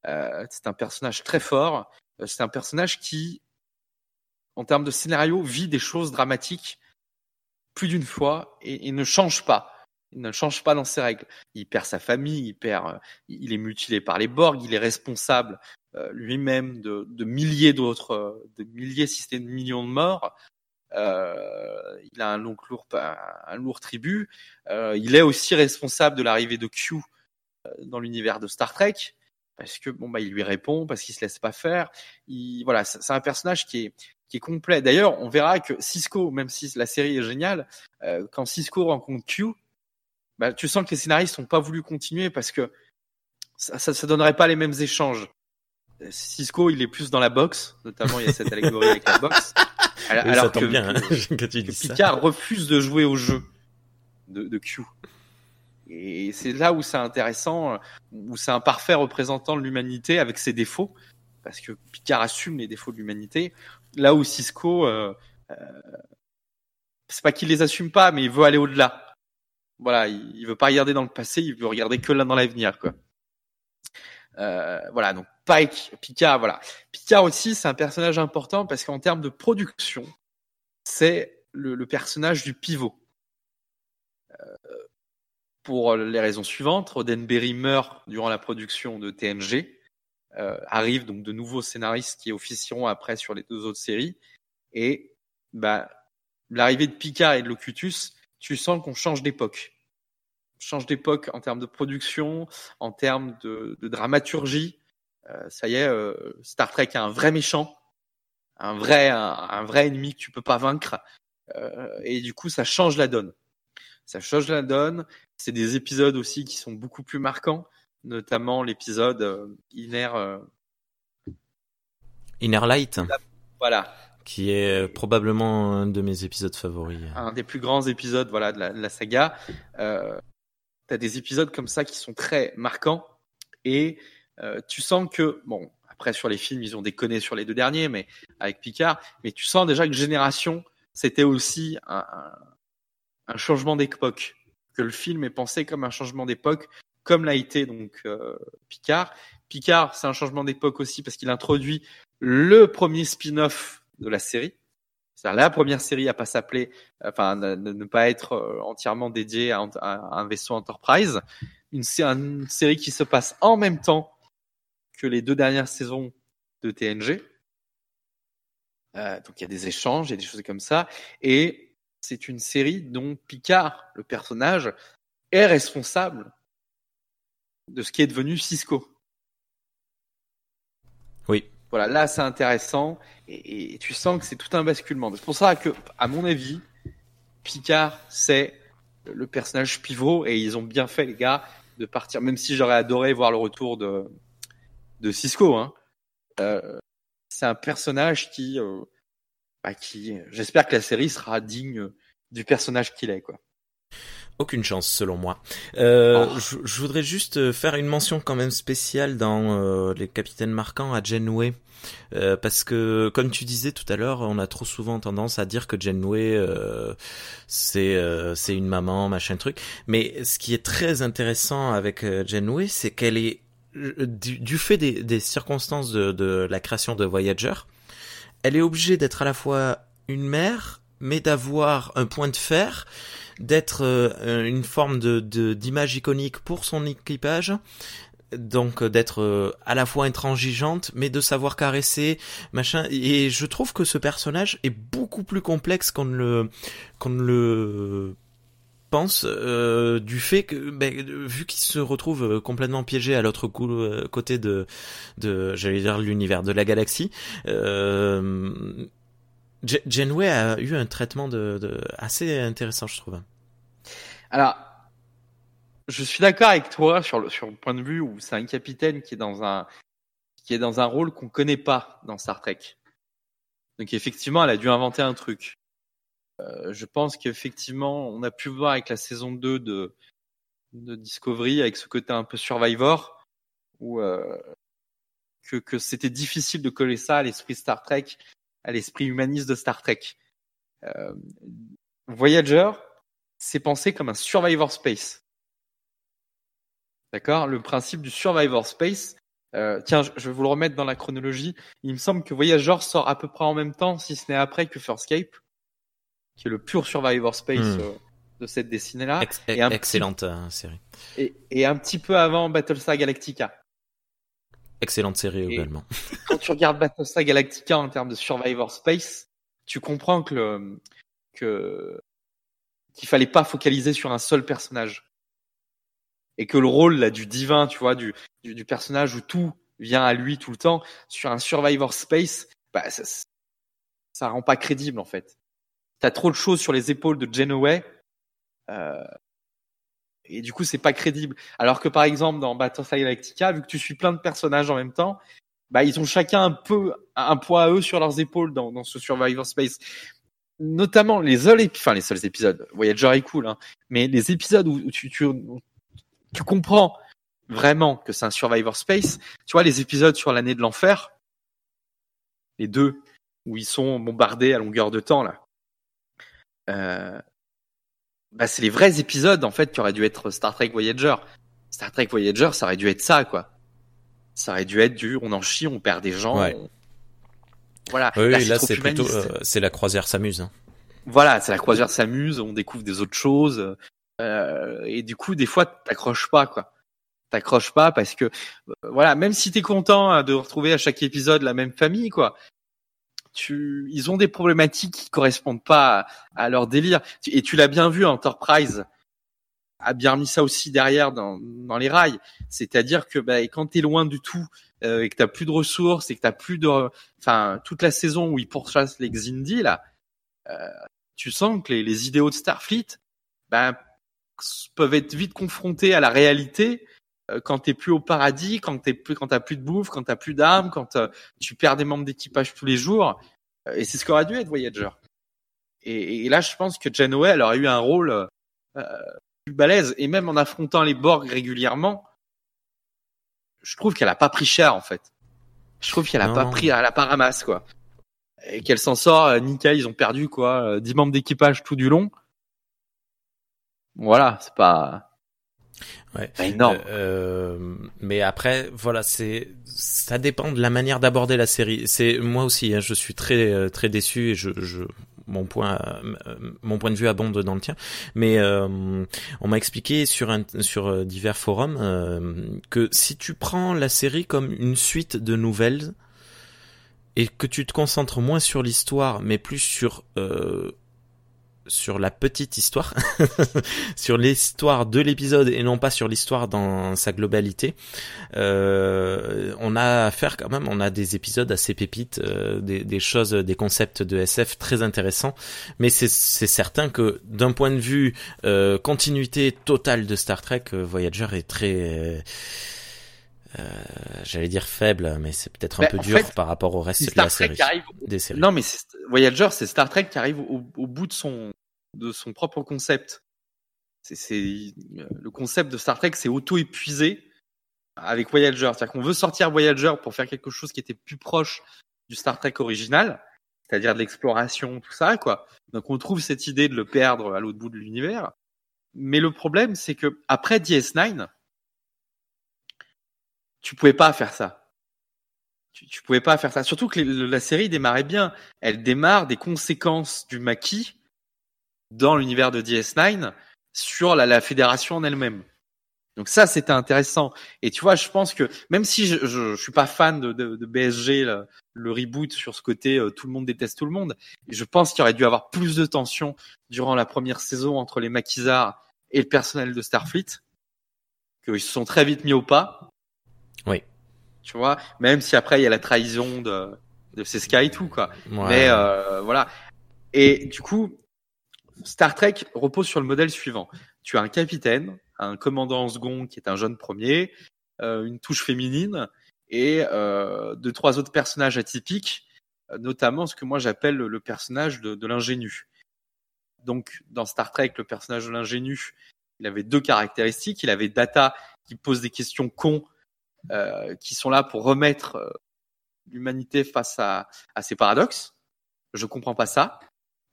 Euh, c'est un personnage très fort. Euh, C'est un personnage qui, en termes de scénario, vit des choses dramatiques plus d'une fois et, et ne change pas. Il ne change pas dans ses règles. Il perd sa famille, il perd, euh, il est mutilé par les Borg, il est responsable lui-même de, milliers d'autres, euh, de milliers, si n'est de millions de morts. Euh, il a un long lourd, un lourd tribut. Euh, il est aussi responsable de l'arrivée de Q euh, dans l'univers de Star Trek parce que bon bah il lui répond parce qu'il se laisse pas faire. Il, voilà, c'est un personnage qui est complet. D'ailleurs, on verra que Cisco, même si la série est géniale, euh, quand Cisco rencontre Q, bah, tu sens que les scénaristes n'ont pas voulu continuer parce que ça, ça, ça donnerait pas les mêmes échanges. Cisco, il est plus dans la boxe, notamment il y a cette allégorie avec la boxe. Alors, Oui, que, bien hein, que- que ça. Picard refuse de jouer au jeu de, de Q. Et c'est là où c'est intéressant, où c'est un parfait représentant de l'humanité avec ses défauts, parce que Picard assume les défauts de l'humanité. Là où Cisco, euh, euh, c'est pas qu'il les assume pas, mais il veut aller au-delà. Voilà, il, il veut pas regarder dans le passé, il veut regarder que là dans l'avenir, quoi. Euh, voilà, donc Pike, Picard, voilà. Picard aussi, c'est un personnage important parce qu'en termes de production, c'est le, personnage du pivot. Euh, pour les raisons suivantes, Roddenberry meurt durant la production de TNG. Euh, arrivent donc de nouveaux scénaristes qui officieront après sur les deux autres séries. Et bah, l'arrivée de Picard et de Locutus, tu sens qu'on change d'époque. Change d'époque en termes de production, en termes de, de dramaturgie. Euh, ça y est, euh, Star Trek a un vrai méchant, un vrai, un, un vrai ennemi que tu peux pas vaincre. Euh, et du coup, ça change la donne. Ça change la donne. C'est des épisodes aussi qui sont beaucoup plus marquants, notamment l'épisode euh, Inner. euh, Inner Light, voilà, qui est probablement un de mes épisodes favoris. un des plus grands épisodes voilà de la, de la saga. Euh, T'as des épisodes comme ça qui sont très marquants et euh, tu sens que bon après sur les films ils ont déconné sur les deux derniers mais avec Picard mais tu sens déjà que Génération c'était aussi un changement d'époque que le film est pensé comme un changement d'époque comme l'a été donc euh, Picard. Picard c'est un changement d'époque aussi parce qu'il introduit le premier spin-off de la série c'est-à-dire la première série à pas s'appeler, enfin ne, pas être euh, entièrement dédiée à, un vaisseau Enterprise. Une, une série qui se passe en même temps que les deux dernières saisons de TNG. Euh, donc il y a des échanges, il y a des choses comme ça, et c'est une série dont Picard, le personnage, est responsable de ce qui est devenu Cisco. Oui. Voilà, là c'est intéressant et, tu sens que c'est tout un basculement. C'est pour ça que, à mon avis, Picard c'est le personnage pivot et ils ont bien fait les gars de partir. Même si j'aurais adoré voir le retour de de Cisco, hein. Euh, c'est un personnage qui, euh, bah, qui, j'espère que la série sera digne du personnage qu'il est, quoi. Aucune chance selon moi. Euh, Oh. je, je voudrais juste faire une mention quand même spéciale dans euh, les capitaines marquants à Janeway. Euh, parce que comme tu disais tout à l'heure, on a trop souvent tendance à dire que Janeway euh, c'est euh, c'est une maman machin truc. Mais ce qui est très intéressant avec euh, Janeway, c'est qu'elle est euh, du, du fait des, des circonstances de, de la création de Voyager, elle est obligée d'être à la fois une mère, mais d'avoir un point de fer, d'être euh, une forme de de- d'image iconique pour son équipage, donc euh, d'être euh, à la fois intransigeante, mais de savoir caresser, machin. Et je trouve que ce personnage est beaucoup plus complexe qu'on ne le qu'on ne le pense euh, du fait que ben, vu qu'il se retrouve complètement piégé à l'autre côté de de j'allais dire l'univers de la galaxie euh, Je- Janeway a eu un traitement de, de assez intéressant je trouve Alors, je suis d'accord avec toi sur le, sur le point de vue où c'est un capitaine qui est dans un, qui est dans un rôle qu'on connaît pas dans Star Trek. Donc effectivement, elle a dû inventer un truc. Euh, je pense qu'effectivement, on a pu voir avec la saison 2 de, de Discovery, avec ce côté un peu Survivor, où euh, que, que c'était difficile de coller ça à l'esprit Star Trek, à l'esprit humaniste de Star Trek. Euh, Voyager, c'est pensé comme un Survivor Space. D'accord? Le principe du Survivor Space. Euh, tiens, je vais vous le remettre dans la chronologie. Il me semble que Voyager sort à peu près en même temps, si ce n'est après que Farscape, qui est le pur Survivor Space Hmm. euh, de cette dessinée-là, Ex- et un petit- excellente série et, et un petit peu avant Battlestar Galactica. Excellente série Et- également Quand tu regardes Battlestar Galactica en termes de Survivor Space, tu comprends que le, que qu'il fallait pas focaliser sur un seul personnage et que le rôle là du divin, tu vois, du, du, du personnage où tout vient à lui tout le temps, sur un Survivor Space, bah ça, ça rend pas crédible en fait. T'as trop de choses sur les épaules de Janeway. Euh, et du coup, c'est pas crédible. Alors que par exemple, dans Battlestar Galactica, vu que tu suis plein de personnages en même temps, bah, ils ont chacun un peu un poids à eux sur leurs épaules dans, dans ce Survivor Space. Notamment les seuls, enfin les seuls épisodes. Voyager est cool, hein, mais les épisodes où, où tu, tu, tu comprends vraiment que c'est un Survivor Space. Tu vois les épisodes sur l'année de l'enfer, les deux où ils sont bombardés à longueur de temps là. Euh, bah, c'est les vrais épisodes en fait qui auraient dû être Star Trek Voyager. Star Trek Voyager, ça aurait dû être ça quoi. Ça aurait dû être du, on en chie, on perd des gens. Ouais. on- Voilà. oui Là, là c'est plutôt euh, c'est la croisière s'amuse hein. Voilà, c'est la croisière s'amuse, on découvre des autres choses. euh, et du coup, des fois, t'accroches pas, quoi. T'accroches pas parce que, euh, voilà, même si t'es content hein, de retrouver à chaque épisode la même famille, quoi. Tu, ils ont des problématiques qui correspondent pas à, leur délire. Et tu l'as bien vu, Enterprise a bien mis ça aussi derrière dans, dans les rails. C'est-à-dire que bah, quand t'es loin du tout euh, et que t'as plus de ressources et que t'as plus de, enfin, toute la saison où ils pourchassent les Xindi là, euh, tu sens que les, les idéaux de Starfleet s- peuvent être vite confrontés à la réalité quand t'es plus au paradis, quand t'es plus, quand t'as plus de bouffe, quand t'as plus d'armes, quand euh, tu perds des membres d'équipage tous les jours. Euh, et c'est ce qu'aurait dû être Voyager. Et, et là, je pense que Janeway, elle aurait eu un rôle euh, plus balèze. Et même en affrontant les Borg régulièrement, je trouve qu'elle a pas pris cher en fait. Je trouve qu'elle a Non. pas pris, elle a pas ramasse quoi. Et qu'elle s'en sort euh, nickel. Ils ont perdu quoi, euh, 10 membres d'équipage tout du long. Voilà, c'est pas, Ouais. énorme. Euh, mais après, voilà, c'est ça dépend de la manière d'aborder la série. C'est moi aussi, hein, je suis très euh, très déçu et je, je mon point euh, mon point de vue abonde dans le tien. Mais euh, on m'a expliqué sur un, sur euh, divers forums euh, que si tu prends la série comme une suite de nouvelles et que tu te concentres moins sur l'histoire, mais plus sur euh, sur la petite histoire, sur l'histoire de l'épisode et non pas sur l'histoire dans sa globalité, euh, on a affaire quand même, on a des épisodes assez pépites, euh, des, des, choses, des concepts de SF très intéressants. Mais c'est certain que d'un point de vue euh, continuité totale de Star Trek, euh, Voyager est très euh, j'allais dire faible, mais c'est peut-être un peu dur par rapport au reste de la série. des séries. Non, mais Voyager, c'est Star Trek qui arrive au, au, bout de son de son propre concept. C'est le concept de Star Trek, c'est auto-épuisé avec Voyager. C'est-à-dire qu'on veut sortir Voyager pour faire quelque chose qui était plus proche du Star Trek original, c'est-à-dire de l'exploration, tout ça, quoi. Donc on trouve cette idée de le perdre à l'autre bout de l'univers. Mais le problème, c'est que après DS9, tu pouvais pas faire ça. Tu pouvais pas faire ça. Surtout que la série démarrait bien. Elle démarre des conséquences du maquis dans l'univers de DS9 sur la, la fédération en elle-même. Donc ça, c'était intéressant. Et tu vois, je pense que même si je, je, je suis pas fan de, de, de BSG, le, le, reboot sur ce côté, euh, tout le monde déteste tout le monde, je pense qu'il aurait dû avoir plus de tension durant la première saison entre les maquisards et le personnel de Starfleet, qu'ils se sont très vite mis au pas. Oui. Tu vois, même si après il y a la trahison de, de Seska et tout, quoi. Ouais. Mais euh, voilà. Et du coup, Star Trek repose sur le modèle suivant. Tu as un capitaine un commandant en second qui est un jeune premier, euh, une touche féminine et euh, deux trois autres personnages atypiques, euh, notamment ce que moi j'appelle le personnage de, de l'ingénu. Donc dans Star Trek, le personnage de l'ingénu, il avait deux caractéristiques. Il avait Data qui pose des questions cons, euh, qui sont là pour remettre euh, l'humanité face à, à ses paradoxes. Je comprends pas ça.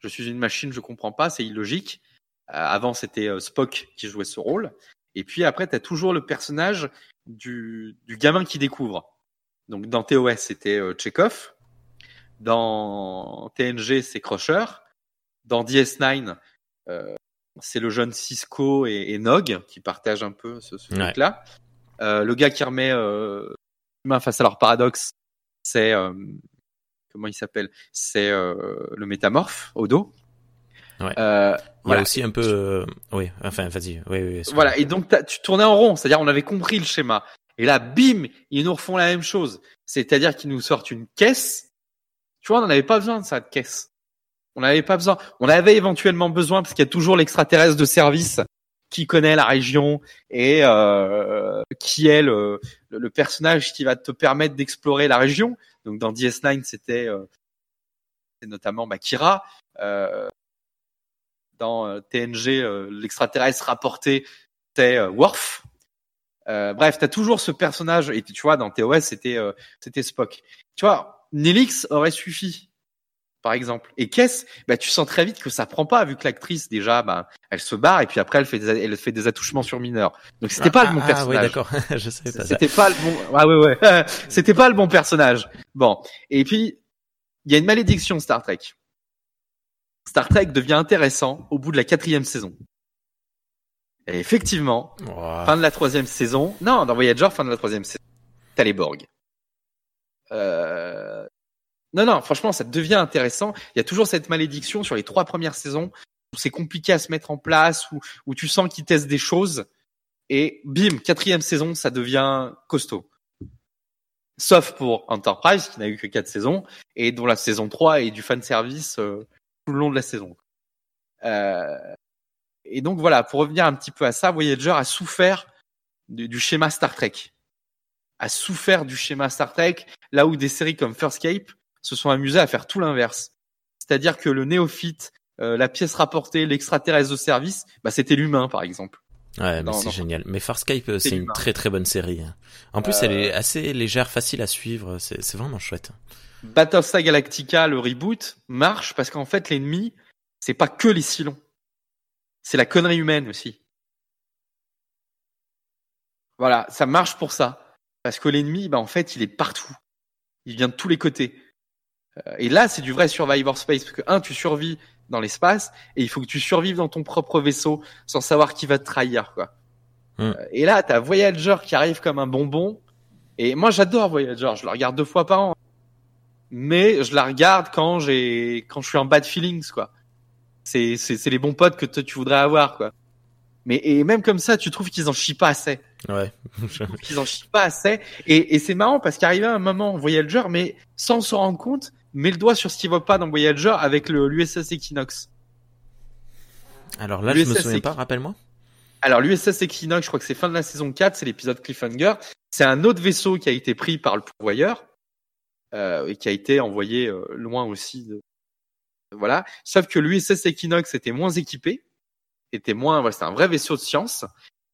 Je suis une machine, je comprends pas, c'est illogique. Euh, avant, c'était euh, Spock qui jouait ce rôle. Et puis après, tu as toujours le personnage du, du gamin qui découvre. Donc dans TOS, c'était euh, Chekhov. Dans TNG, c'est Crusher. Dans DS9, euh, c'est le jeune Cisco et, et, Nog qui partagent un peu ce, ce ouais. truc-là. Le gars qui remet l'humain face à leur paradoxe, c'est comment il s'appelle C'est le métamorphe Odo. Ouais. Euh, il y a aussi un peu, euh, oui, enfin, vas-y, oui, oui. Voilà. Et donc, tu tournais en rond, c'est-à-dire on avait compris le schéma. Et là, bim, ils nous refont la même chose. C'est-à-dire qu'ils nous sortent une caisse. Tu vois, on n'en avait pas besoin de ça, de caisse. On n'avait pas besoin. On avait éventuellement besoin parce qu'il y a toujours l'extraterrestre de service qui connaît la région et euh, qui est le, le, personnage qui va te permettre d'explorer la région. Donc dans DS9, c'était euh, notamment Bakira. Euh, dans euh, TNG, euh, l'extraterrestre rapporté, c'est euh, Worf. bref, t'as toujours ce personnage, et tu vois, dans TOS, c'était c'était Spock. Tu vois, Nelix aurait suffi, par exemple. Et Kess, bah, tu sens très vite que ça prend pas, vu que l'actrice, déjà, bah, elle se barre, et puis après, elle fait des, elle fait des attouchements sur mineurs. Donc, c'était ah, pas ah, le bon personnage. Ah, oui, d'accord. Je sais pas. C'était pas le bon, ah, ouais, ouais. c'était pas le bon personnage. Bon. Et puis, il y a une malédiction Star Trek. Star Trek devient intéressant au bout de la quatrième saison. Et effectivement, wow. fin de la troisième saison, non, dans Voyager, fin de la troisième saison, t'as les Borg. Euh... Non, non, franchement, ça devient intéressant. Il y a toujours cette malédiction sur les trois premières saisons où c'est compliqué à se mettre en place, où, tu sens qu'ils testent des choses. Et bim, quatrième saison, ça devient costaud. Sauf pour Enterprise, qui n'a eu que quatre saisons, et dont la saison 3 est du fan service euh, tout le long de la saison. Euh, et donc voilà, pour revenir un petit peu à ça, Voyager a souffert du, schéma Star Trek. A souffert du schéma Star Trek, là où des séries comme Firstcape se sont amusées à faire tout l'inverse. C'est-à-dire que le néophyte, euh, la pièce rapportée, l'extraterrestre de service, bah, c'était l'humain par exemple. Ouais, mais c'est génial. Mais Farscape, c'est une très très bonne série. Hein. En plus, euh... elle est assez légère, facile à suivre. C'est vraiment chouette. Battlestar Galactica, le reboot, marche parce qu'en fait, l'ennemi, c'est pas que les Cylons. C'est la connerie humaine aussi. Voilà, ça marche pour ça. Parce que l'ennemi, bah, en fait, il est partout. Il vient de tous les côtés. Euh, et là, c'est du vrai Survivor Space. Parce que, un, tu survis dans l'espace, et il faut que tu survives dans ton propre vaisseau sans savoir qui va te trahir, quoi. Mm. Et là, t'as Voyager qui arrive comme un bonbon. Et moi, j'adore Voyager. Je le regarde deux fois par an mais je la regarde quand j'ai quand je suis en bad feelings quoi. C'est c'est c'est les bons potes que tu voudrais avoir quoi. Mais et même comme ça, tu trouves qu'ils en chient pas assez. Ouais. qu'ils en chient pas assez. Et, et c'est marrant parce qu'arrivé à un moment, Voyager, mais sans se rendre compte, met le doigt sur ce qui va pas dans Voyager avec le l'USS Equinox. Alors là, je me souviens pas, rappelle-moi. Alors l'USS Equinox, je crois que c'est fin de la saison 4, c'est l'épisode Cliffhanger. C'est un autre vaisseau qui a été pris par le pourvoyeur euh, et qui a été envoyé euh, loin aussi. De... Voilà. Sauf que l'USS Equinox était moins équipé, était moins, voilà, c'était un vrai vaisseau de science.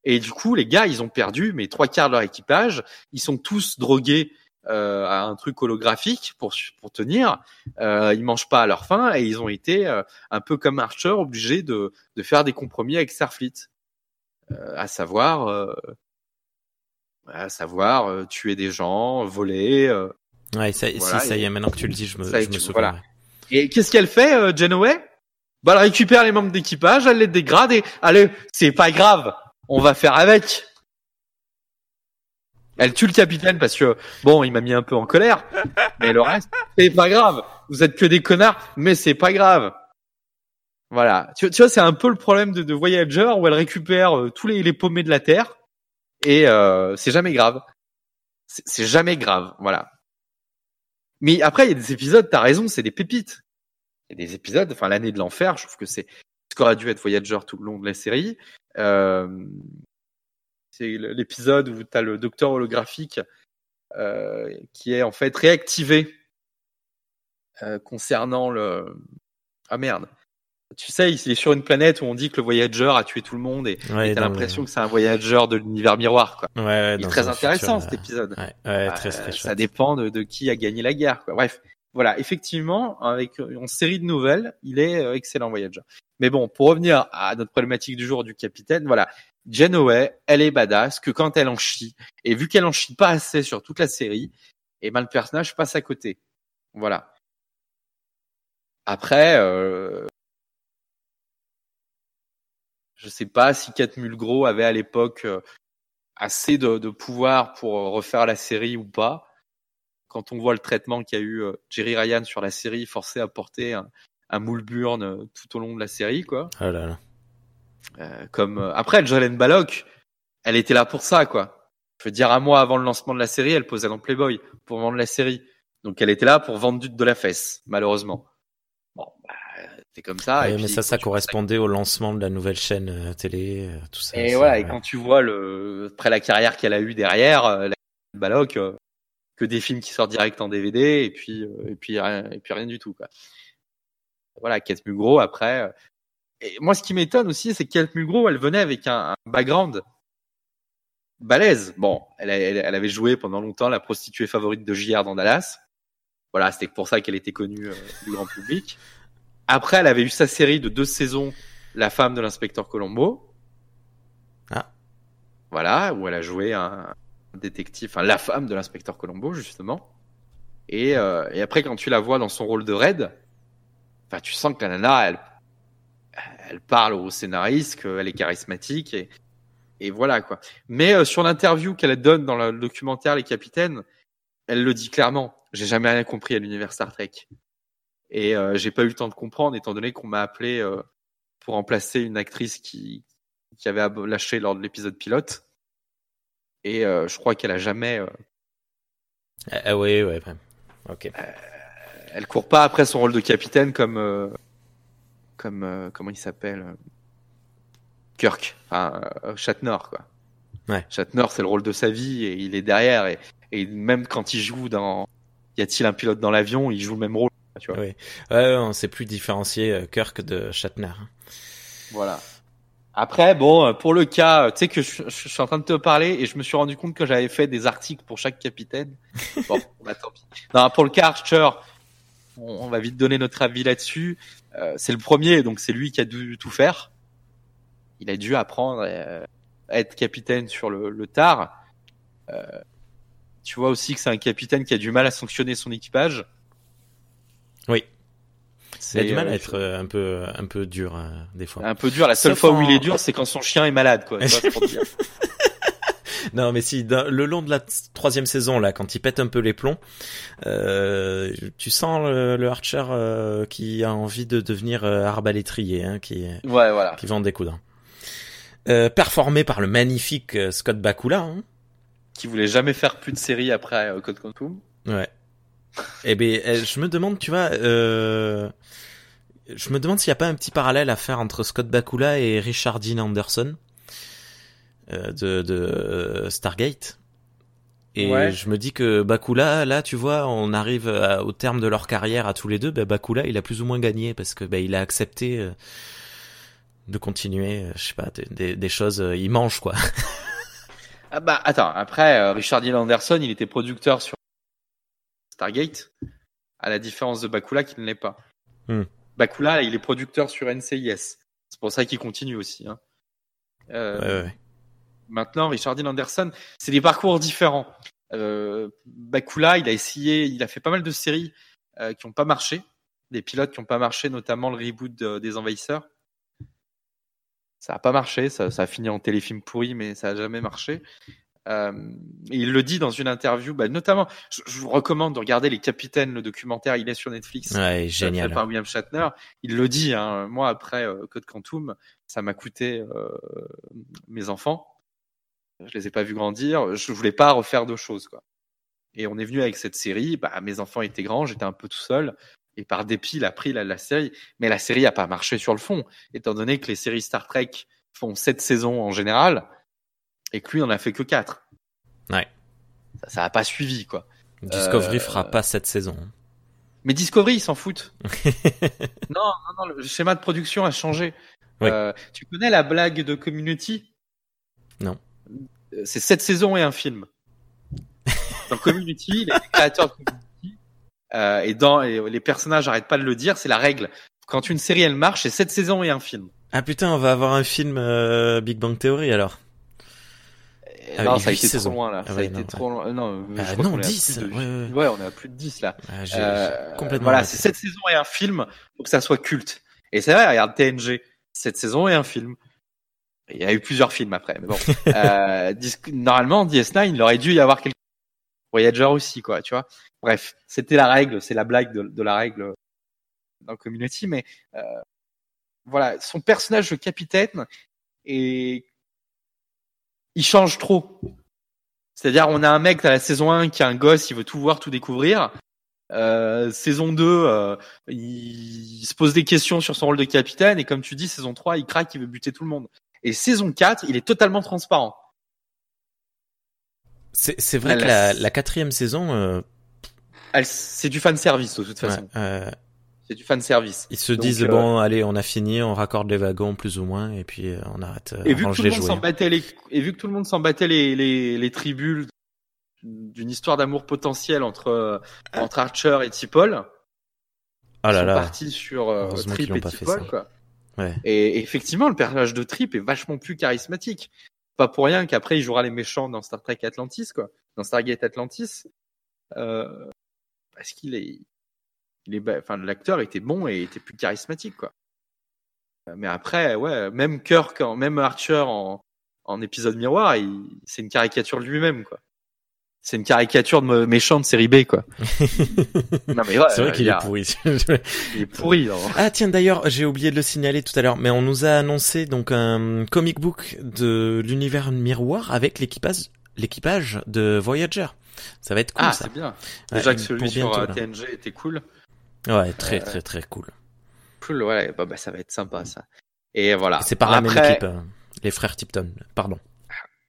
Et du coup, les gars, ils ont perdu mais trois quarts de leur équipage. Ils sont tous drogués euh, à un truc holographique pour pour tenir. Euh, ils mangent pas à leur faim et ils ont été euh, un peu comme Archer obligés de de faire des compromis avec Starfleet euh, à savoir, euh, à savoir euh, tuer des gens, voler. euh. Ouais, ça, Voilà, si, ça y est, maintenant que tu le dis, je me, je me souviens. voilà. Et qu'est-ce qu'elle fait, euh, Janeway? Bah, elle récupère les membres d'équipage, elle les dégrade et allez, c'est pas grave, on va faire avec. Elle tue le capitaine parce que bon, il m'a mis un peu en colère, mais le reste, c'est pas grave. Vous êtes que des connards, mais c'est pas grave. Voilà. Tu, vois, c'est un peu le problème de, de Voyager où elle récupère euh, tous les, les paumés de la Terre et euh, c'est jamais grave. C'est c'est jamais grave. Voilà. Mais après, il y a des épisodes, t'as raison, c'est des pépites. Il y a des épisodes, enfin l'année de l'enfer, je trouve que c'est ce qu'aurait dû être Voyager tout le long de la série. Euh, c'est l'épisode où t'as le docteur holographique euh, qui est en fait réactivé euh, concernant le... Ah merde. Tu sais, il est sur une planète où on dit que le Voyager a tué tout le monde et Ouais, t'as l'impression le- que c'est un Voyager de l'univers miroir. Quoi. Ouais, ouais, Il est très intéressant futur, cet épisode. euh, Ouais, ouais, Euh, très, très ça chouette. dépend de, de qui a gagné la guerre. Quoi. Bref, voilà, effectivement, avec une série de nouvelles, il est euh, excellent Voyager. Mais bon, pour revenir à notre problématique du jour du capitaine, voilà, Janeway, elle est badass, que quand elle en chie, et vu qu'elle en chie pas assez sur toute la série, et ben le personnage passe à côté. Voilà. Après, euh, je sais pas si Kat Mulgrew avait à l'époque euh, assez de, pouvoir pour refaire la série ou pas. Quand on voit le traitement qu'a eu euh, Jerry Ryan sur la série, forcé à porter un, un moule burn euh, tout au long de la série, quoi. Oh là là. Euh, comme après Jolene Ballock, elle était là pour ça, quoi. Je veux dire, un mois avant le lancement de la série, elle posait dans Playboy pour vendre la série. Donc elle était là pour vendre du- de la fesse, malheureusement. Bon, bah, c'est comme ça. Ouais, et mais puis, ça, ça correspondait au lancement de la nouvelle chaîne euh, télé, euh, tout ça. Et ça, voilà, et ouais. quand tu vois le après la carrière qu'elle a eue derrière, la Ballock, que des films qui sortent direct en DVD et puis euh, et puis rien, et puis rien du tout quoi. Voilà, Kate Mulgrew après. euh, Et moi, ce qui m'étonne aussi, c'est que Kate Mulgrew, elle venait avec un, un background balèze. Bon, elle, elle, elle avait joué pendant longtemps la prostituée favorite de JR dans Dallas. Voilà, c'était pour ça qu'elle était connue euh, du grand public. Après, elle avait eu sa série de deux saisons, La femme de l'inspecteur Colombo. Ah. Voilà, où elle a joué un détective, enfin la femme de l'inspecteur Colombo justement. Et, euh, et après, quand tu la vois dans son rôle de Red, enfin, tu sens que la nana, elle, elle parle au scénariste, qu'elle est charismatique et, et voilà quoi. Mais euh, sur l'interview qu'elle donne dans le documentaire Les Capitaines, elle le dit clairement. J'ai jamais rien compris à l'univers Star Trek. Et euh, j'ai pas eu le temps de comprendre étant donné qu'on m'a appelé euh, pour remplacer une actrice qui, qui avait lâché lors de l'épisode pilote. Et euh, je crois qu'elle a jamais, euh, Ah, ah, ouais, ouais, ouais. Ok. elle court pas après son rôle de capitaine comme, euh, comme euh, comment il s'appelle, euh, Kirk, enfin euh, Shatner quoi. Ouais. Shatner c'est le rôle de sa vie et il est derrière et, et même quand il joue dans, y a-t-il un pilote dans l'avion, il joue le même rôle, tu vois. Ouais. Ouais, on sait plus différencier euh, Kirk de Shatner. Voilà. Après, bon, euh, pour le cas, euh, tu sais que je, je- je suis en train de te parler et je me suis rendu compte que j'avais fait des articles pour chaque capitaine. Bon, bah tant pis. Non, pour le cas Archer, on, on va vite donner notre avis là-dessus. Euh, c'est le premier, donc c'est lui qui a dû tout faire. Il a dû apprendre euh, à être capitaine sur le, le tard. Euh, tu vois aussi que c'est un capitaine qui a du mal à sanctionner son équipage. Il a C'est du mal euh, à être euh, un peu, un peu dur, euh, des fois. un peu dur. La seule Sauf fois où en- il est dur, c'est quand son chien est malade, quoi. Pour dire. Non, mais si, dans- le long de la troisième saison, là, quand il pète un peu les plombs, euh, tu sens le, le Archer euh, qui a envie de devenir euh, arbalétrier, hein, qui, Ouais, voilà. qui vend des coups. euh, performé par le magnifique Scott Bakula. Hein. Qui voulait jamais faire plus de séries après Code Quantum. Ouais. Eh ben, euh, je me demande, tu vois, euh, je me demande s'il n'y a pas un petit parallèle à faire entre Scott Bakula et Richard Dean Anderson euh, de, de euh, Stargate. Et Ouais. je me dis que Bakula, là, tu vois, on arrive à- au terme de leur carrière à tous les deux. Ben, Bakula, il a plus ou moins gagné parce que ben, il a accepté euh, de continuer, euh, je sais pas, des, des, des choses. il mange quoi. Ah bah attends, après Richard Dean Anderson, il était producteur sur Stargate, à la différence de Bakula qui ne l'est pas. Hmm. Bakula, il est producteur sur NCIS. C'est pour ça qu'il continue aussi. Hein. Euh, Ouais, ouais. Maintenant, Richard Dean Anderson, c'est des parcours différents. Euh, Bakula, il a essayé, il a fait pas mal de séries euh, qui n'ont pas marché, des pilotes qui n'ont pas marché, notamment le reboot de- des Envahisseurs. Ça a pas marché, ça, ça a fini en téléfilm pourri, mais ça a jamais marché. Euh, et il le dit dans une interview, bah, notamment, je, je vous recommande de regarder Les Capitaines, le documentaire, il est sur Netflix. Ouais, fait génial. par William Shatner. Il le dit, hein, moi après euh, Code Quantum, ça m'a coûté euh, mes enfants. Je les ai pas vus grandir. Je voulais pas refaire de choses, quoi. Et on est venu avec cette série. Bah, mes enfants étaient grands, j'étais un peu tout seul. Et par dépit, il a pris la, la série. Mais la série a pas marché sur le fond, étant donné que les séries Star Trek font sept saisons en général, et que lui en a fait que quatre. Ouais. Ça, ça a pas suivi, quoi. Discovery Euh, fera pas cette saison. hein. Mais Discovery, ils s'en foutent. non, non, non, le schéma de production a changé. Oui. Euh, tu connais la blague de Community? Non. Euh, C'est sept saisons et un film. Dans Community, les créateurs de Community, euh, et dans et les personnages arrêtent pas de le dire, c'est la règle. Quand une série elle marche, c'est sept saisons et un film. Ah putain, on va avoir un film Big Bang Theory alors. Et Ah non, ça a été saisons. trop loin là. Ah ça a ouais, été non, trop loin. Non, Ah crois non, qu'on est à 10, plus de- ouais, ouais. ouais, on est à plus de 10 là. Ah, Euh, complètement. voilà, c'est sept saisons et un film pour que ça soit culte. Et c'est vrai, regarde TNG, sept saisons et un film. Il y a eu plusieurs films après, mais bon. euh, normalement, DS9, il aurait dû y avoir quelques Voyager aussi, quoi, tu vois. Bref, c'était la règle, c'est la blague de, de la règle dans Community, mais euh, voilà, son personnage de capitaine et il change trop. C'est-à-dire, on a un mec à la saison 1 qui a un gosse, il veut tout voir, tout découvrir. Euh, saison 2, euh, il, il se pose des questions sur son rôle de capitaine, et comme tu dis, saison 3, il craque, il veut buter tout le monde. Et saison 4, il est totalement transparent. C'est c'est vrai que la- la, la quatrième saison, euh, Elle- C'est du fan service de toute façon. ouais, euh, C'est du fan service. ils se Donc, disent euh, bon, allez, on a fini, on raccorde les wagons plus ou moins, et puis euh, on arrête. euh, Et vu que tout le les monde s'en battait les, et vu que tout le monde s'en battait les, les, les tribules d'une histoire d'amour potentiel entre, entre Archer et T'Pol, Ah ils là sont là. partis sur euh, Trip et pas fait T'Pol, ça. quoi. Ouais. Et effectivement, le personnage de Trip est vachement plus charismatique. Pas pour rien qu'après il jouera les méchants dans Star Trek Atlantis, quoi, dans Stargate Atlantis, euh, parce qu'il est, il est, ba- enfin l'acteur était bon et était plus charismatique, quoi. Euh, Mais après, ouais, même Kirk, même Archer en, en épisode miroir, il- c'est une caricature de lui-même, quoi. C'est une caricature de me- méchant de série B, quoi. non mais ouais, C'est vrai qu'il il est pourri. Il est pourri. hein. Ah tiens d'ailleurs j'ai oublié de le signaler tout à l'heure mais on nous a annoncé donc un comic book de l'univers miroir avec l'équipage l'équipage de Voyager. Ça va être cool Ah, ça. c'est bien. Ouais, Déjà que celui sur bientôt, euh, là. TNG était cool. Ouais très Euh, très très cool. Cool, ouais, bah, bah, ça va être sympa ça. Et voilà. C'est par la même équipe hein. les frères Tipton. Pardon.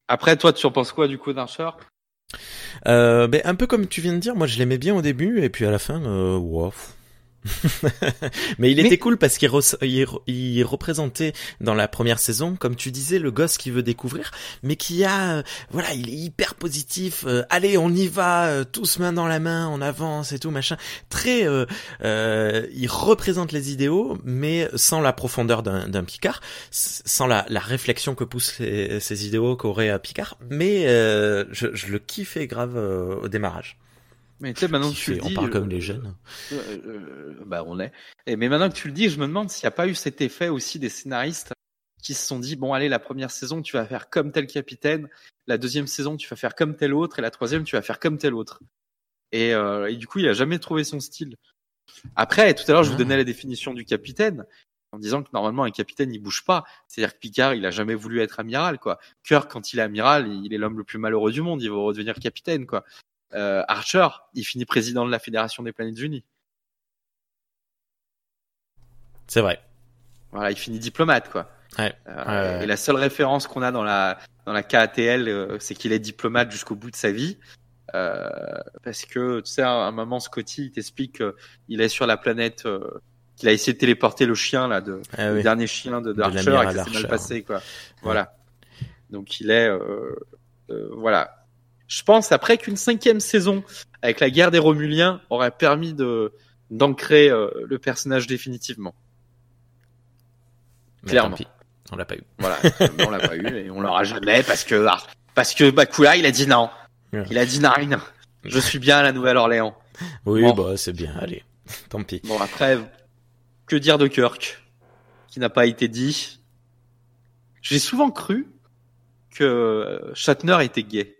Après, toi, tu en penses quoi du coup d'Archer Euh, ben, un peu comme tu viens de dire, moi je l'aimais bien au début et puis à la fin, euh, wow. Mais il était Mais- cool parce qu'il re- il re- il représentait dans la première saison, comme tu disais, le gosse qui veut découvrir, mais qui a, euh, voilà, il est hyper positif. euh, allez, on y va, euh, tous main dans la main, on avance et tout machin. Très, euh, euh, il représente les idéaux, mais sans la profondeur d'un Picard, sans la, la réflexion que poussent ces, ces idéaux qu'aurait Picard. Mais euh, je, je le kiffais grave au démarrage. Mais tu sais, maintenant que tu le on dis, parle comme euh, les jeunes. euh, euh, bah on est. Et, mais maintenant que tu le dis, je me demande s'il n'y a pas eu cet effet aussi des scénaristes qui se sont dit bon allez la première saison tu vas faire comme tel capitaine, la deuxième saison tu vas faire comme tel autre et la troisième tu vas faire comme tel autre. Et, euh, et du coup il a jamais trouvé son style. Après tout à l'heure je vous Ah. donnais la définition du capitaine. en disant que normalement un capitaine il bouge pas. C'est-à-dire que Picard il a jamais voulu être amiral quoi. Kirk quand il est amiral il est l'homme le plus malheureux du monde, il va redevenir capitaine quoi. Euh, Archer il finit président de la Fédération des Planètes Unies. C'est vrai. Voilà il finit diplomate quoi. Ouais. Euh, Et la seule référence qu'on a dans la dans la KATL euh, c'est qu'il est diplomate jusqu'au bout de sa vie. Euh, parce que tu sais à un moment Scotty il t'explique qu'il est sur la planète qu'il a essayé de téléporter le chien là de Ah le oui. dernier chien de, de De Archer et que ça s'est mal Archer. passé quoi. Voilà. Donc il est euh, euh, voilà. Je pense après qu'une cinquième saison avec la guerre des Romuliens aurait permis de d'ancrer euh, le personnage définitivement. Mais Clairement. tant pis, on l'a pas eu. Voilà, on l'a pas eu et on l'aura jamais parce que ah, parce que Bakula il a dit non. Il a dit nine. Je suis bien à la Nouvelle-Orléans. Oui, Bon. bah c'est bien. Allez, tant pis. Bon après, que dire de Kirk qui n'a pas été dit? J'ai souvent cru que Shatner était gay.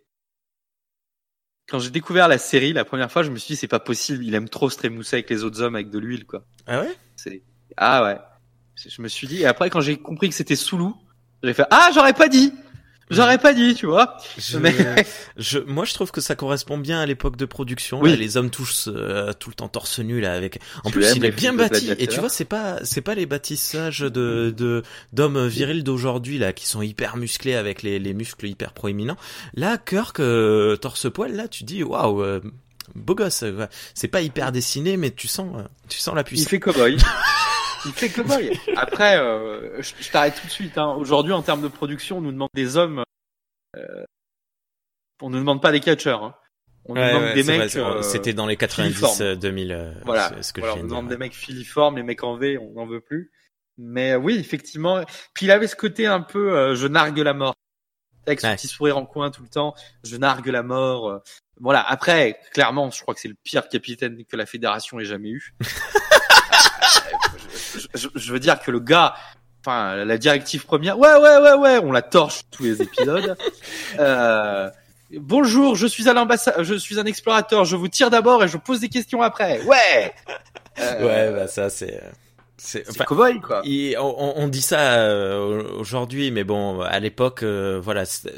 Quand j'ai découvert la série la première fois, je me suis dit c'est pas possible, il aime trop se trémousser avec les autres hommes avec de l'huile quoi. Ah ouais? C'est ah ouais. Je me suis dit et après quand j'ai compris que c'était Soulou, j'ai fait ah j'aurais pas dit. J'aurais pas dit, tu vois. je, Mais- je, moi, je trouve que ça correspond bien à l'époque de production. Oui. là, les hommes tous euh, tout le temps torse nu là avec. En Tu plus, il est bien bâti. Et tu vois, c'est pas c'est pas les bâtissages de de d'hommes virils d'aujourd'hui là qui sont hyper musclés avec les les muscles hyper proéminents. Là, Kirk euh, torse poil là, tu dis waouh. euh, Beau gosse, quoi. c'est pas hyper dessiné, mais tu sens, euh, tu sens la Il puissance. fait cowboy. Il fait cowboy. Après, euh, je, je t'arrête tout de suite. Hein. Aujourd'hui, en termes de production, on nous demande des hommes. Euh, on nous demande pas des catcheurs. Hein. On nous demande ouais, des mecs. euh, C'était dans les 90 filiformes. euh, 2000. euh, voilà. c'est ce que Voilà, je on nous de demande dire. des mecs filiformes, les mecs en V, on n'en veut plus. Mais oui, effectivement. Puis il avait ce côté un peu, euh, je nargue la mort. Avec son Ouais. petit sourire en coin tout le temps, je nargue la mort. Voilà. Après, clairement, je crois que c'est le pire capitaine que la fédération ait jamais eu. je, veux dire que le gars, enfin, la directive première, ouais, ouais, ouais, ouais, on la torche tous les épisodes. Euh, bonjour, je suis un ambassade, je suis un explorateur, je vous tire d'abord et je pose des questions après. Ouais. Euh, Ouais, bah ça c'est. Euh, C'est c'est enfin, cowboy quoi. il- on, dit ça euh, aujourd'hui, mais bon, à l'époque, euh, voilà, c'est-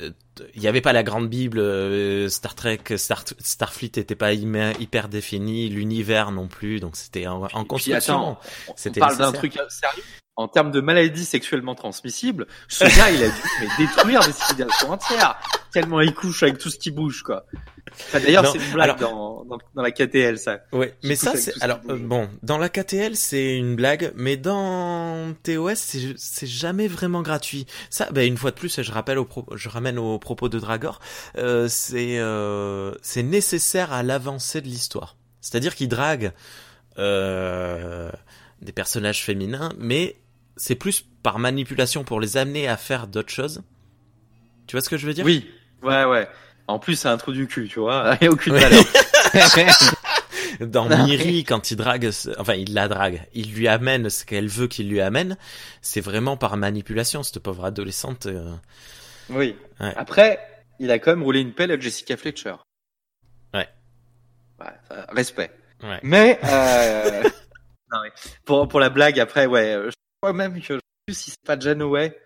il n'y avait pas la grande bible. euh, Star Trek, Star, Starfleet n'était pas hyper, hyper défini, l'univers non plus, donc c'était en, en Puis construction. attends, on parle d'un truc sérieux. En termes de maladies sexuellement transmissibles, ce gars, il a dû mais, détruire des civilisations entières. Tellement il couche avec tout ce qui bouge, quoi. Enfin, D'ailleurs, c'est une blague alors- dans, dans, dans la KTL, ça. Qui mais ça c'est alors euh, bon, dans la KTL c'est une blague, mais dans TOS c'est jamais vraiment gratuit. Ça, ben une fois de plus, je rappelle au pro- je ramène au propos de Dragor, euh, c'est euh, c'est nécessaire à l'avancée de l'histoire. C'est-à-dire qu'il drague euh, des personnages féminins, mais c'est plus par manipulation pour les amener à faire d'autres choses. Tu vois ce que je veux dire? Oui, ouais, ouais. En plus, c'est un trou du cul, tu vois. Il n'y a aucune valeur. Dans Miri, quand il drague, enfin il la drague, il lui amène ce qu'elle veut qu'il lui amène, c'est vraiment par manipulation, cette pauvre adolescente. euh, oui. Ouais. Après, il a quand même roulé une pelle à Jessica Fletcher. Ouais. Ouais, ça- respect. Ouais. Mais euh... non, mais pour pour la blague après ouais, euh, même que je sais plus si c'est pas Janeway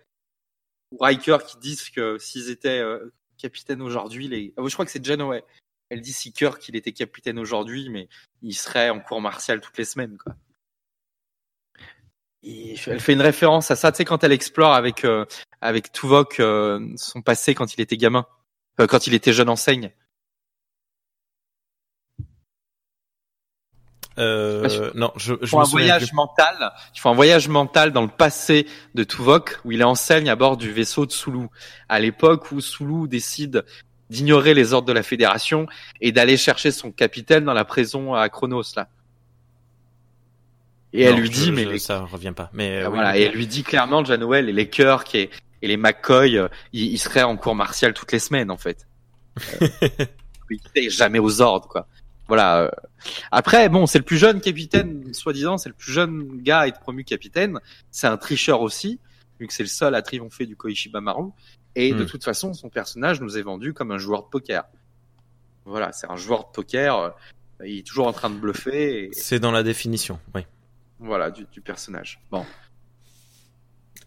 ou Riker qui disent que s'ils étaient euh, capitaines aujourd'hui les ah, je crois que c'est Janeway. Elle dit si qu'il était capitaine aujourd'hui mais il serait en cours martial toutes les semaines quoi. Elle fait une référence à ça, quand elle explore avec euh, avec Tuvok euh, son passé quand il était gamin, euh, quand il était jeune enseigne. Euh, non, je, je me un voyage plus. mental. Ils font un voyage mental dans le passé de Tuvok où il enseigne à bord du vaisseau de Sulu. À l'époque où Sulu décide d'ignorer les ordres de la Fédération et d'aller chercher son capitaine dans la prison à Chronos là. Et elle lui je- dit mais je- les- ça revient pas. Mais ah, euh, oui, voilà oui. et elle lui dit clairement Janowell et les Kirk et, et les McCoy euh, ils, ils seraient en cours martial toutes les semaines en fait. Euh, ils jamais aux ordres quoi. Voilà. euh. Après, bon, c'est le plus jeune capitaine, soi-disant, c'est le plus jeune gars à être promu capitaine. C'est un tricheur aussi, vu que c'est le seul à triompher du Koishiba Maru. Et de Hmm. toute façon, son personnage nous est vendu comme un joueur de poker. Voilà, c'est un joueur de poker. euh, Il est toujours en train de bluffer. Et, c'est dans la définition. Oui. voilà, du, du personnage. Bon.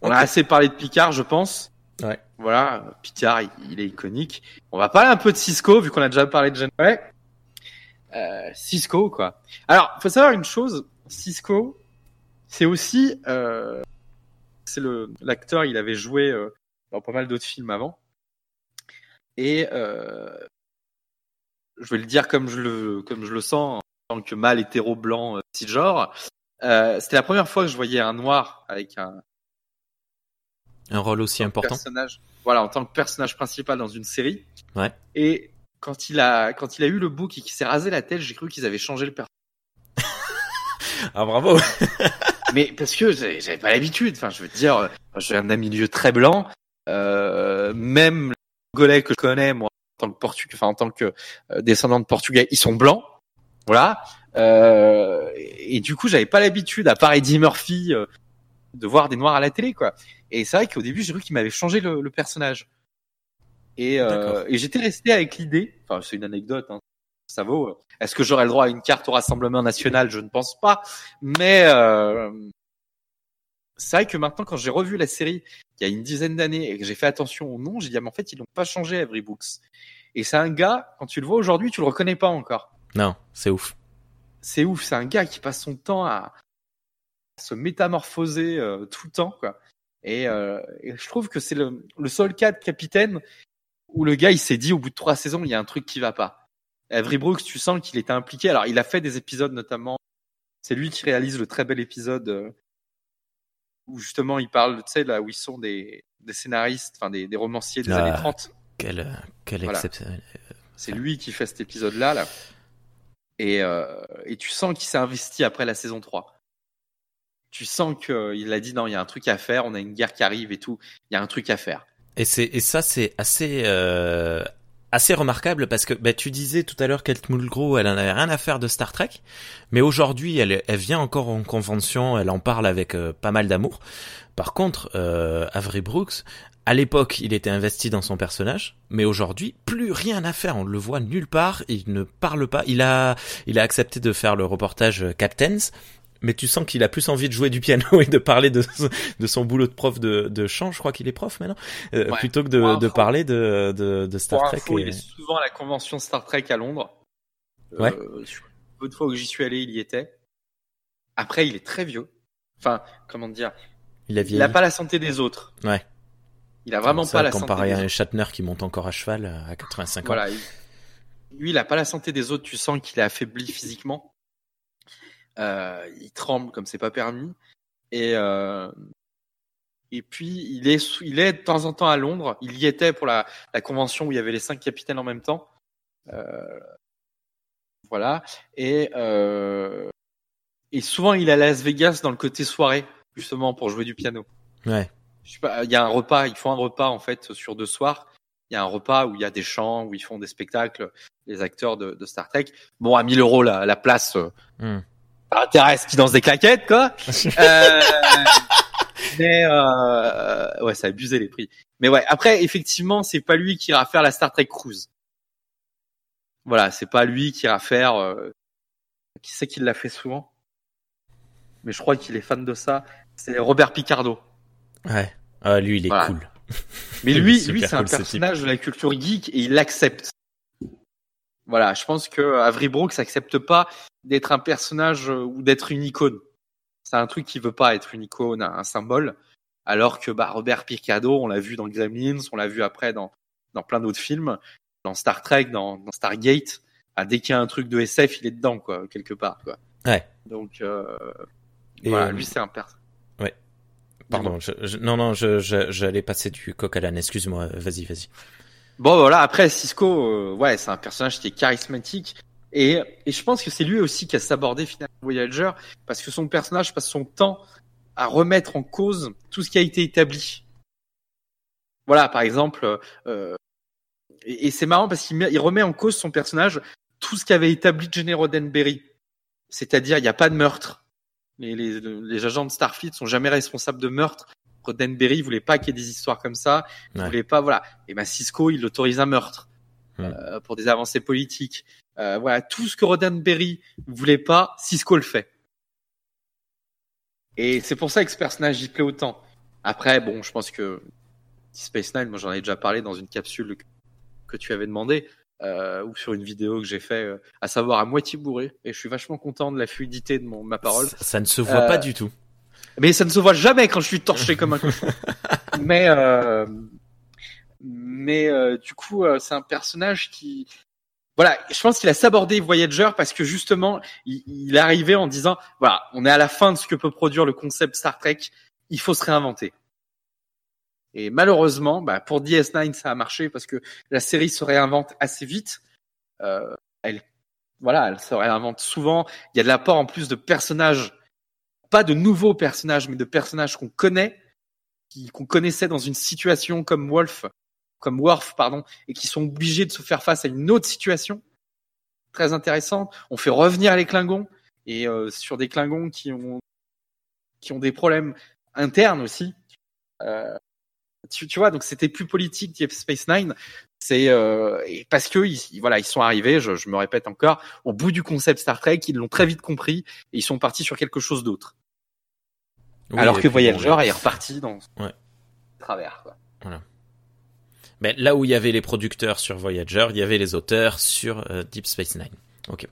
On a assez parlé de Picard, je pense. Ouais. Voilà, Picard, il, il est iconique. On va parler un peu de Cisco, vu qu'on a déjà parlé de Janeway. Euh, Cisco, quoi. Alors, faut savoir une chose. Cisco, c'est aussi, euh, c'est le l'acteur. Il avait joué euh, dans pas mal d'autres films avant. Et euh, je vais le dire comme je le comme je le sens en tant que mâle hétéro blanc euh, cisgenre. Euh, C'était la première fois que je voyais un noir avec un, Un rôle aussi important. personnage, voilà, en tant que personnage principal dans une série. Ouais. Et quand il a, quand il a eu le bouc et qu'il s'est rasé la tête, j'ai cru qu'ils avaient changé le personnage. Ah bravo. Mais parce que j'avais pas l'habitude. Enfin, je veux dire, euh, je viens d'un milieu très blanc. Euh, même les Congolais que je connais, moi, en tant que portugais, enfin en tant que euh, descendant de portugais, ils sont blancs. Voilà. Euh, et, et du coup, j'avais pas l'habitude, à part Eddie Murphy, euh, de voir des noirs à la télé, quoi. Et c'est vrai qu'au début, j'ai cru qu'il m'avait changé le, le personnage. Et, euh, et j'étais resté avec l'idée. Enfin, c'est une anecdote. Hein, ça vaut. Est-ce que j'aurais le droit à une carte au Rassemblement national? Je ne pense pas. Mais euh, c'est vrai que maintenant, quand j'ai revu la série il y a une dizaine d'années et que j'ai fait attention au nom, j'ai dit ah, mais en fait ils l'ont pas changé Avery Brooks. Et c'est un gars quand tu le vois aujourd'hui, tu le reconnais pas encore. Non, c'est ouf. C'est ouf, c'est un gars qui passe son temps à se métamorphoser euh, tout le temps quoi. Et, euh, et je trouve que c'est le, le seul cas de capitaine où le gars il s'est dit au bout de trois saisons il y a un truc qui va pas. Avery Brooks, tu sens qu'il était impliqué. Alors il a fait des épisodes notamment. C'est lui qui réalise le très bel épisode euh, où justement il parle, tu sais, là où ils sont des, des scénaristes, enfin des, des romanciers des Ah. années 30. Quel, euh, quel Voilà. C'est lui qui fait cet épisode-là. Là. Et, euh, et tu sens qu'il s'est investi après la saison 3. Tu sens qu'il a dit non, il y a un truc à faire, on a une guerre qui arrive et tout, il y a un truc à faire. Et c'est et ça c'est assez euh, assez remarquable parce que bah, tu disais tout à l'heure Kate Mulgrew, elle en avait rien à faire de Star Trek, mais aujourd'hui elle elle vient encore en convention, elle en parle avec euh, pas mal d'amour. Par contre, euh, Avery Brooks, à l'époque, il était investi dans son personnage, mais aujourd'hui, plus rien à faire. On le voit nulle part. Il ne parle pas. Il a, il a accepté de faire le reportage euh, Captains, mais tu sens qu'il a plus envie de jouer du piano et de parler de, de son boulot de prof de, de chant. Je crois qu'il est prof maintenant, euh, Ouais. plutôt que de, de parler de, de, de Star Pour Trek. info, et- il est souvent à la convention Star Trek à Londres. Ouais. Euh, peu de fois où j'y suis allé, il y était. Après, il est très vieux. Enfin, comment dire? Il a Il n'a pas la santé des autres. Ouais. Il a vraiment Ça, pas la santé comparé à un Shatner qui monte encore à cheval euh, à 85 ans. Voilà. il- Lui, il a pas la santé des autres. Tu sens qu'il est affaibli physiquement. Euh, il tremble comme c'est pas permis. Et euh, et puis il est il est de temps en temps à Londres. Il y était pour la, la convention où il y avait les cinq capitaines en même temps. Euh, voilà. Et euh, et souvent il est à Las Vegas dans le côté soirée justement pour jouer du piano. Ouais. Je sais pas, il y a un repas, ils font un repas en fait sur deux soirs. Il y a un repas où il y a des chants, où ils font des spectacles, les acteurs de, de Star Trek. Bon, à 1000 euros la, la place, euh, Hmm. Ça intéresse qui dansent des claquettes, quoi. Euh, mais euh, ouais, ça a abusé les prix. Mais ouais, après, effectivement, c'est pas lui qui ira faire la Star Trek Cruise. Voilà, c'est pas lui qui ira faire. euh, qui c'est qui l'a fait souvent? Mais je crois qu'il est fan de ça. C'est Robert Picardo. Ouais. Ah, lui, il est Voilà. cool. Mais lui, lui, c'est un ce personnage de la culture geek et il l'accepte. Voilà, je pense que Avery Brooks accepte pas d'être un personnage euh, ou d'être une icône. C'est un truc qui veut pas être une icône, un symbole. Alors que bah, Robert Picardo, on l'a vu dans Gremlins, on l'a vu après dans, dans plein d'autres films, dans Star Trek, dans, dans Stargate. Ah, dès qu'il y a un truc de SF, il est dedans, quoi, quelque part. Quoi. Ouais. Donc, euh, voilà, euh, lui, c'est un personnage. Pardon, je, je- non, non, je, je, j'allais passer du coq à l'âne. Excuse-moi. Vas-y, vas-y. Bon voilà, après Cisco, euh, ouais, c'est un personnage qui est charismatique et, et je pense que c'est lui aussi qui a sabordé finalement Voyager parce que son personnage passe son temps à remettre en cause tout ce qui a été établi. Voilà, par exemple, euh, et, c'est marrant parce qu'il met- il remet en cause son personnage tout ce qu'avait établi Jenny Roddenberry, c'est-à-dire il n'y a pas de meurtre. Les, les, les agents de Starfleet sont jamais responsables de meurtre. Roddenberry voulait pas qu'il y ait des histoires comme ça. Il Ouais. voulait pas, voilà. Et ben Cisco, il autorise un meurtre Hmm. euh, pour des avancées politiques. Euh, voilà, tout ce que Roddenberry voulait pas, Cisco le fait. Et c'est pour ça que ce personnage il plaît autant. Après, bon, je pense que Space Nine, moi j'en ai déjà parlé dans une capsule que tu avais demandé. Euh, ou sur une vidéo que j'ai fait, euh, à savoir à moitié bourré. Et je suis vachement content de la fluidité de mon, ma parole. Ça, ça ne se voit Euh, pas du tout. Mais ça ne se voit jamais quand je suis torché comme un cochon. mais euh, mais euh, du coup, euh, c'est un personnage qui, voilà, je pense qu'il a sabordé Voyager parce que justement, il, il est arrivé en disant, voilà, on est à la fin de ce que peut produire le concept Star Trek, il faut se réinventer. Et malheureusement, bah, pour DS9, ça a marché parce que la série se réinvente assez vite. Euh, elle, voilà, elle se réinvente souvent. Il y a de l'apport en plus de personnages pas de nouveaux personnages, mais de personnages qu'on connaît, qu'on connaissait dans une situation comme Wolf, comme Worf, pardon, et qui sont obligés de se faire face à une autre situation très intéressante. On fait revenir les Klingons et euh, sur des Klingons qui ont qui ont des problèmes internes aussi. Euh, tu, tu vois, donc c'était plus politique Deep Space Nine. C'est euh, parce que ils, voilà, ils sont arrivés. Je, je me répète encore, au bout du concept Star Trek, ils l'ont très vite compris et ils sont partis sur quelque chose d'autre. Oui, Alors que bon, est reparti dans Ouais. travers. Quoi. ben, là où il y avait les producteurs sur Voyager, il y avait les auteurs sur euh, Deep Space Nine. Ok.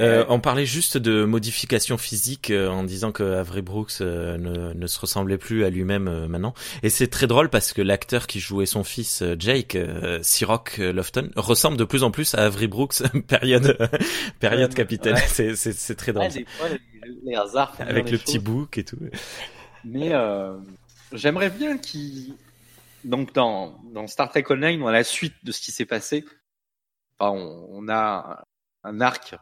Euh, on parlait juste de modification physique euh, en disant que Avery Brooks euh, ne, ne se ressemblait plus à lui-même euh, maintenant. Et c'est très drôle parce que l'acteur qui jouait son fils euh, Jake, euh, Siroc Lofton, ressemble de plus en plus à Avery Brooks période période capitaine. ouais. C'est c'est c'est très drôle. Ouais, les, les hasards Avec le petit bouc et tout. Mais euh, j'aimerais bien qu'il donc dans dans Star Trek Online, on a la suite de ce qui s'est passé. Enfin, on, on a un, arc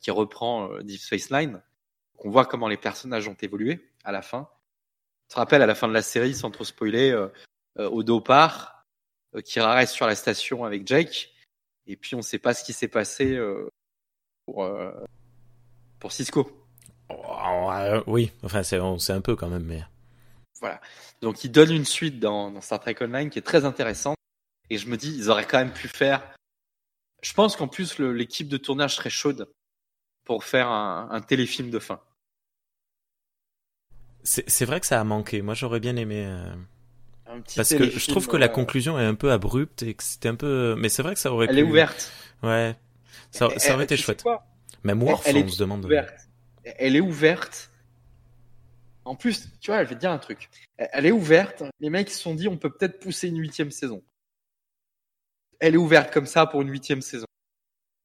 qui reprend euh, Deep Space Nine. On voit comment les personnages ont évolué à la fin. Tu te rappelles à la fin de la série, sans trop spoiler, euh, euh, Odo part, euh, Kira reste sur la station avec Jake, et puis on ne sait pas ce qui s'est passé euh, pour euh, pour Cisco. Oh, euh, oui, enfin c'est on sait un peu quand même, mais Donc il donne une suite dans, dans Star Trek Online qui est très intéressante. Et je me dis, ils auraient quand même pu faire. Je pense qu'en plus le- l'équipe de tournage serait chaude pour faire un, un téléfilm de fin. c'est vrai que ça a manqué. Moi j'aurais bien aimé. euh, Un petit Parce que je trouve que la euh, conclusion est un peu abrupte et que c'était un peu. Mais c'est vrai que ça aurait Elle pu. est ouverte. Ouais. Ça, ça Elle- aurait été chouette. Même est on se demande. ouverte. Elle est ouverte. En plus, tu vois, je vais te dire un truc. Elle elle est ouverte. Les mecs se sont dit, on peut peut-être pousser une huitième saison. Elle est ouverte comme ça pour une huitième saison.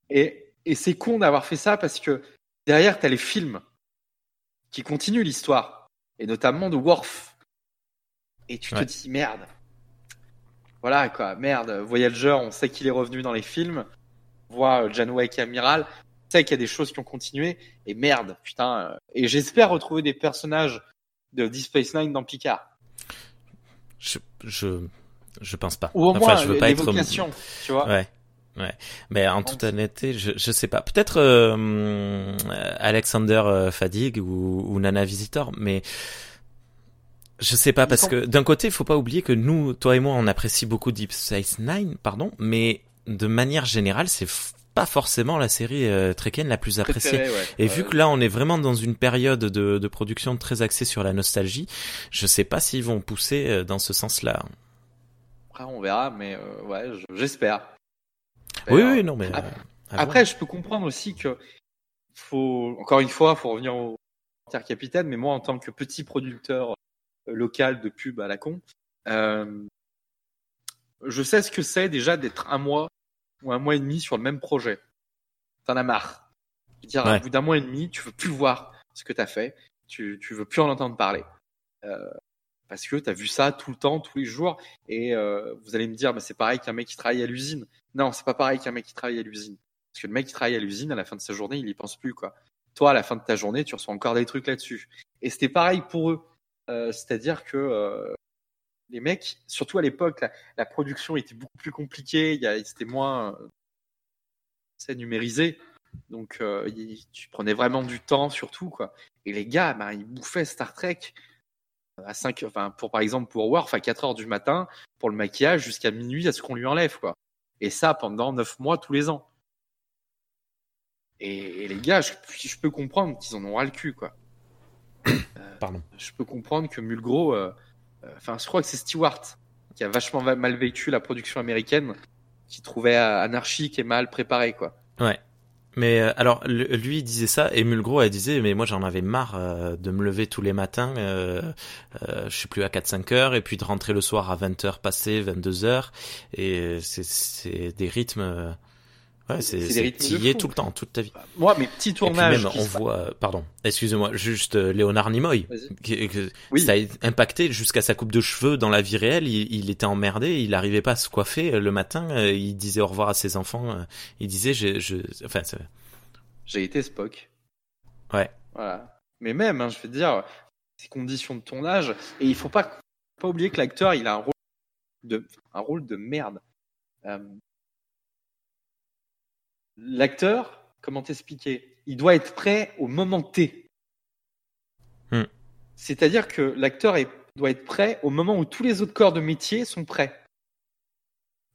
Et, et c'est con d'avoir fait ça parce que derrière, tu as les films qui continuent l'histoire. Et notamment de Worf. Et tu te dis, merde. Voilà, quoi, merde. Voyager, on sait qu'il est revenu dans les films. On voit euh, Janeway qui est amiral. On sait qu'il y a des choses qui ont continué. Et merde, putain. euh, Et j'espère retrouver des personnages de Deep Space Nine dans Picard. Je, je, je pense pas. Ou au Enfin, moins je veux pas être. tu vois. Ouais. Ouais. Mais en toute honnêteté, je, je sais pas. Peut-être euh, hum, Alexander euh, Fadigue ou, ou Nana Visitor, mais je sais pas parce que d'un côté, il faut pas oublier que nous, toi et moi, on apprécie beaucoup Deep Space Nine, pardon, mais de manière générale, c'est pas forcément la série euh, la plus appréciée. Préféré, ouais. Et vu que là, on est vraiment dans une période de, de production très axée sur la nostalgie, je sais pas s'ils vont pousser euh, dans ce sens-là. Après, on verra, mais euh, ouais, je- j'espère. Oui, Alors, oui, non, mais. euh, Après- je peux comprendre aussi que faut, encore une fois, faut revenir au capitaine, mais moi, en tant que petit producteur euh, local de pub à la con, euh, je sais ce que c'est déjà d'être un mois ou un mois et demi sur le même projet. T'en as marre. Je veux dire, Ouais. au bout d'un mois et demi, tu veux plus voir ce que t'as fait, tu, tu veux plus en entendre parler. Euh, parce que t'as vu ça tout le temps, tous les jours, et euh, vous allez me dire, mais c'est pareil qu'un mec qui travaille à l'usine. Non, c'est pas pareil qu'un mec qui travaille à l'usine. Parce que le mec qui travaille à l'usine, à la fin de sa journée, il y pense plus, quoi. Toi, à la fin de ta journée, tu reçois encore des trucs là-dessus. Et c'était pareil pour eux. Euh, C'est-à-dire que euh, les mecs, surtout à l'époque, la, production était beaucoup plus compliquée, c'était moins euh, numérisé. Donc, euh, tu prenais vraiment du temps, surtout, quoi. Et les gars, ben, ils bouffaient Star Trek à 5 enfin, pour, par exemple, pour Worf à 4 heures du matin, pour le maquillage, jusqu'à minuit à ce qu'on lui enlève, quoi. Et ça pendant 9 mois tous les ans. Et, et les gars, je, je peux comprendre qu'ils en ont ras le cul, quoi. Pardon. Je peux comprendre que Mulgro, euh, euh, enfin, je crois que c'est Stewart qui a vachement va- mal vécu la production américaine, qui trouvait euh, anarchique et mal préparée, quoi. Ouais. Mais euh, alors, lui il disait ça, et Mulgro elle disait, mais moi j'en avais marre euh, de me lever tous les matins, euh, euh, je sais plus à 4-5 heures, et puis de rentrer le soir à 20 heures passées, 22 heures, et c'est- c'est des rythmes... euh, Ouais, c'est y tout le temps, toute ta vie. Moi, mes petits Et puis tournages. même, on se- voit, euh, pardon, excusez-moi, juste euh, Léonard Nimoy, qui- que- Oui. ça a impacté jusqu'à sa coupe de cheveux dans la vie réelle. Il, il était emmerdé, il n'arrivait pas à se coiffer euh, le matin. euh, Il disait au revoir à ses enfants. euh, Il disait, je, je, enfin, c'est- J'ai été Spock. ouais, Voilà. Mais même, hein, je veux dire, ces conditions de tournage, et il faut pas, pas oublier que l'acteur, il a un rôle de, un rôle de merde. L'acteur, comment t'expliquer Il doit être prêt au moment T. Hmm. C'est-à-dire que l'acteur doit être prêt au moment où tous les autres corps de métier sont prêts.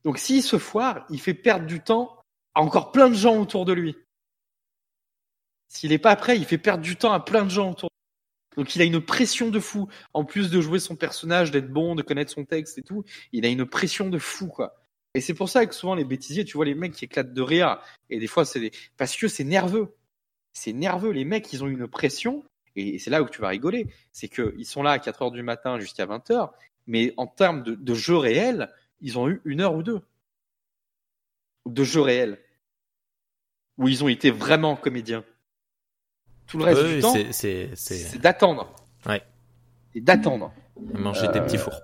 Donc s'il se foire, il fait perdre du temps à encore plein de gens autour de lui. S'il n'est pas prêt, il fait perdre du temps à plein de gens autour. Donc il a une pression de fou. En plus de jouer son personnage, d'être bon, de connaître son texte et tout, il a une pression de fou, quoi. Et c'est pour ça que souvent les bêtisiers, tu vois les mecs qui éclatent de rire. Et des fois, c'est des... parce que c'est nerveux. C'est nerveux. Les mecs, ils ont une pression. Et c'est là où tu vas rigoler. C'est qu'ils sont là à 4 heures du matin jusqu'à 20 heures. Mais en termes de, de jeu réel, ils ont eu une heure ou deux. De jeu réel. Où ils ont été vraiment comédiens. Tout le reste Oui, du temps, c'est, d'attendre. Ouais. Et d'attendre. manger des petits fours,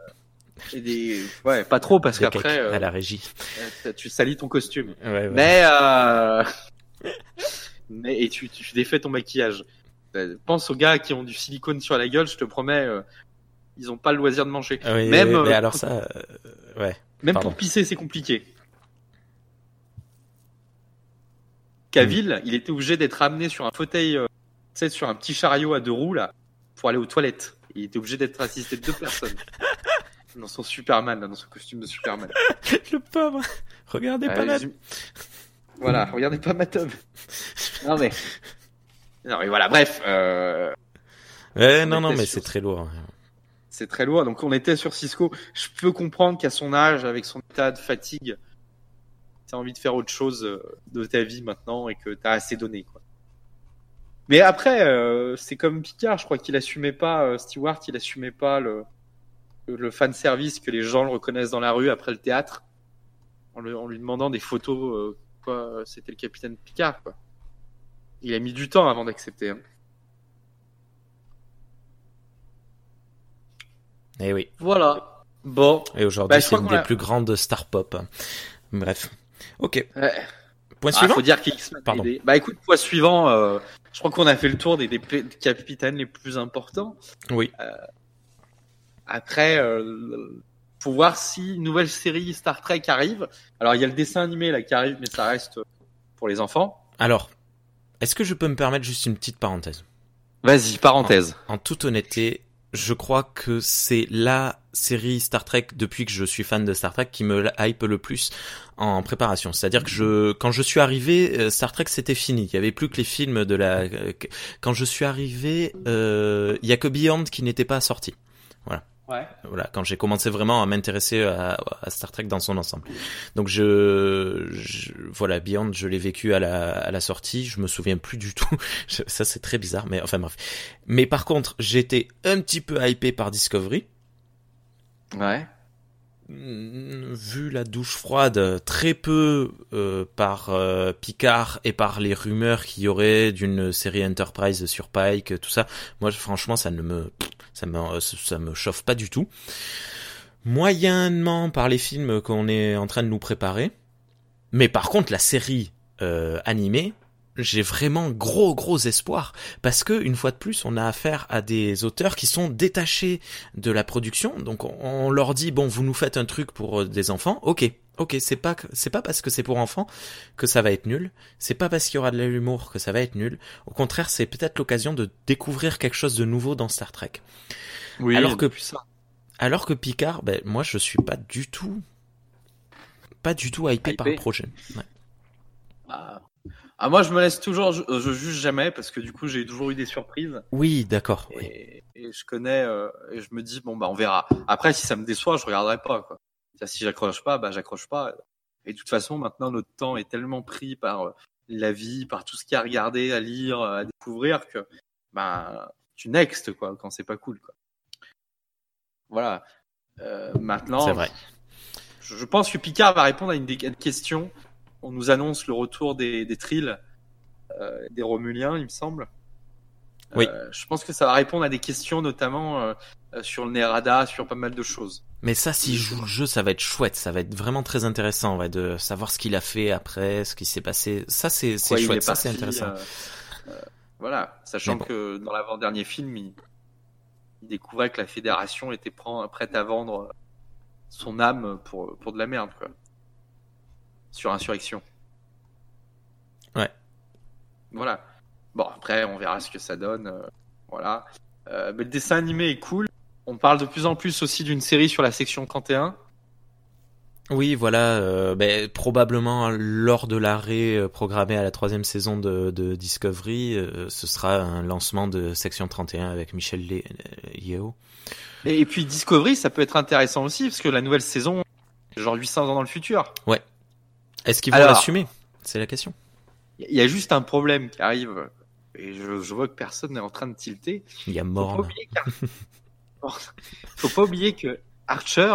Et des... Ouais, pas trop parce qu'après, euh, à la régie. euh, tu salis ton costume. Ouais, ouais. Mais, euh... Mais et tu, tu défais ton maquillage. Euh, Pense aux gars qui ont du silicone sur la gueule, je te promets, euh, ils ont pas le loisir de manger. Ah oui, même, oui, mais euh, alors ça, euh, ouais. Même Pardon. pour pisser, c'est compliqué. Cavill, il était obligé d'être amené sur un fauteuil, euh, tu sais, sur un petit chariot à deux roues là, pour aller aux toilettes. Il était obligé d'être assisté de deux personnes. Dans son Superman, là, dans son costume de Superman. Le pauvre. Regardez pas je- Voilà, regardez pas ma tome. Non mais. Non mais voilà, bref, euh, Ouais, on non, non, mais sur- c'est très lourd. c'est très lourd. Donc on était sur Cisco. Je peux comprendre qu'à son âge, avec son état de fatigue, t'as envie de faire autre chose euh, de ta vie maintenant et que t'as assez donné, quoi. Mais après, euh, c'est comme Picard, je crois qu'il assumait pas, euh, Stewart, il assumait pas le, le fan service que les gens le reconnaissent dans la rue après le théâtre, en, le- en lui demandant des photos, euh, quoi, c'était le capitaine Picard, quoi. Il a mis du temps avant d'accepter. hein. Et Eh oui. Voilà. Bon. Et aujourd'hui, Bah, c'est une des a- plus grandes stars pop. Bref. Ok. Ouais. Point Ah, suivant. faut dire qu'X-Men. Pardon. des- Bah écoute, point suivant, euh, je crois qu'on a fait le tour des, des capitaines les plus importants. Oui. Après, euh, faut voir si une nouvelle série Star Trek arrive. Alors il y a le dessin animé là qui arrive, mais ça reste pour les enfants. Alors, est-ce que je peux me permettre juste une petite parenthèse? Vas-y, parenthèse. En toute honnêteté, je crois que c'est la série Star Trek depuis que je suis fan de Star Trek qui me hype le plus en préparation. C'est-à-dire que je, quand je suis arrivé, euh, Star Trek c'était fini. Il y avait plus que les films de la. euh, Quand je suis arrivé, euh, il y a que Beyond qui n'était pas sorti. Ouais. Voilà, quand j'ai commencé vraiment à m'intéresser à, à Star Trek dans son ensemble. Donc je, je voilà, Beyond, je l'ai vécu à la, à la sortie, je me souviens plus du tout. Je- Ça c'est très bizarre, mais enfin bref. Mais par contre, j'étais un petit peu hypé par Discovery. Ouais. Vu la douche froide, très peu euh, par euh, Picard et par les rumeurs qu'il y aurait d'une série Enterprise sur Pike, tout ça. Moi, franchement, ça ne me, ça me, ça me chauffe pas du tout. Moyennement par les films qu'on est en train de nous préparer. Mais par contre, la série euh, animée, j'ai vraiment gros gros espoir parce que une fois de plus, on a affaire à des auteurs qui sont détachés de la production. Donc on, leur dit bon, vous nous faites un truc pour euh, des enfants, ok. Ok, c'est pas c'est pas parce que c'est pour enfants que ça va être nul. C'est pas parce qu'il y aura de l'humour que ça va être nul. Au contraire, c'est peut-être l'occasion de découvrir quelque chose de nouveau dans Star Trek. Oui. Alors que- ça. Alors que Picard, ben moi je suis pas du tout, pas du tout hypé, par le projet. Ouais. Ah. Ah, moi, je me laisse toujours, je, je juge jamais parce que du coup, j'ai toujours eu des surprises. Oui, d'accord. oui. Et, je connais, euh, et je me dis, bon, bah, on verra. Après, si ça me déçoit, je regarderai pas, quoi. Si j'accroche pas, bah, j'accroche pas. Et de toute façon, maintenant, notre temps est tellement pris par euh, la vie, par tout ce qu'il y a à regarder, à lire, à découvrir que, bah, tu next, quoi, quand c'est pas cool, quoi. Voilà. Euh, maintenant, C'est vrai. je je pense que Picard va répondre à une, des- à une question. On nous annonce le retour des, des Trills, euh, des Romuliens, il me semble. Oui. Euh, je pense que ça va répondre à des questions, notamment euh, euh, sur le Nerada, sur pas mal de choses. Mais ça, s'il joue le jeu, ça va être chouette. Ça va être vraiment très intéressant, ouais, de savoir ce qu'il a fait après, ce qui s'est passé. Ça, c'est chouette. Ça, c'est intéressant. euh, voilà, sachant bon. que dans l'avant-dernier film, il, il découvrait que la Fédération était prête à vendre son âme pour, pour de la merde, quoi. Sur Insurrection. Ouais. Voilà. Bon, après, on verra ce que ça donne. euh, voilà. Euh, mais le dessin animé est cool. On parle de plus en plus aussi d'une série sur la section 31. Oui, voilà. euh, ben, probablement lors de l'arrêt euh, programmé à la troisième saison de, de Discovery, euh, ce sera un lancement de Section 31 avec Michel Le- Yeo. Et, et puis Discovery, ça peut être intéressant aussi, parce que la nouvelle saison, genre 800 ans dans le futur. Est-ce qu'ils vont l'assumer? C'est la question. Il y a juste un problème qui arrive, et je, je vois que personne n'est en train de tilter. Il y a Faut oublier qu'Ar- Faut pas oublier que Archer,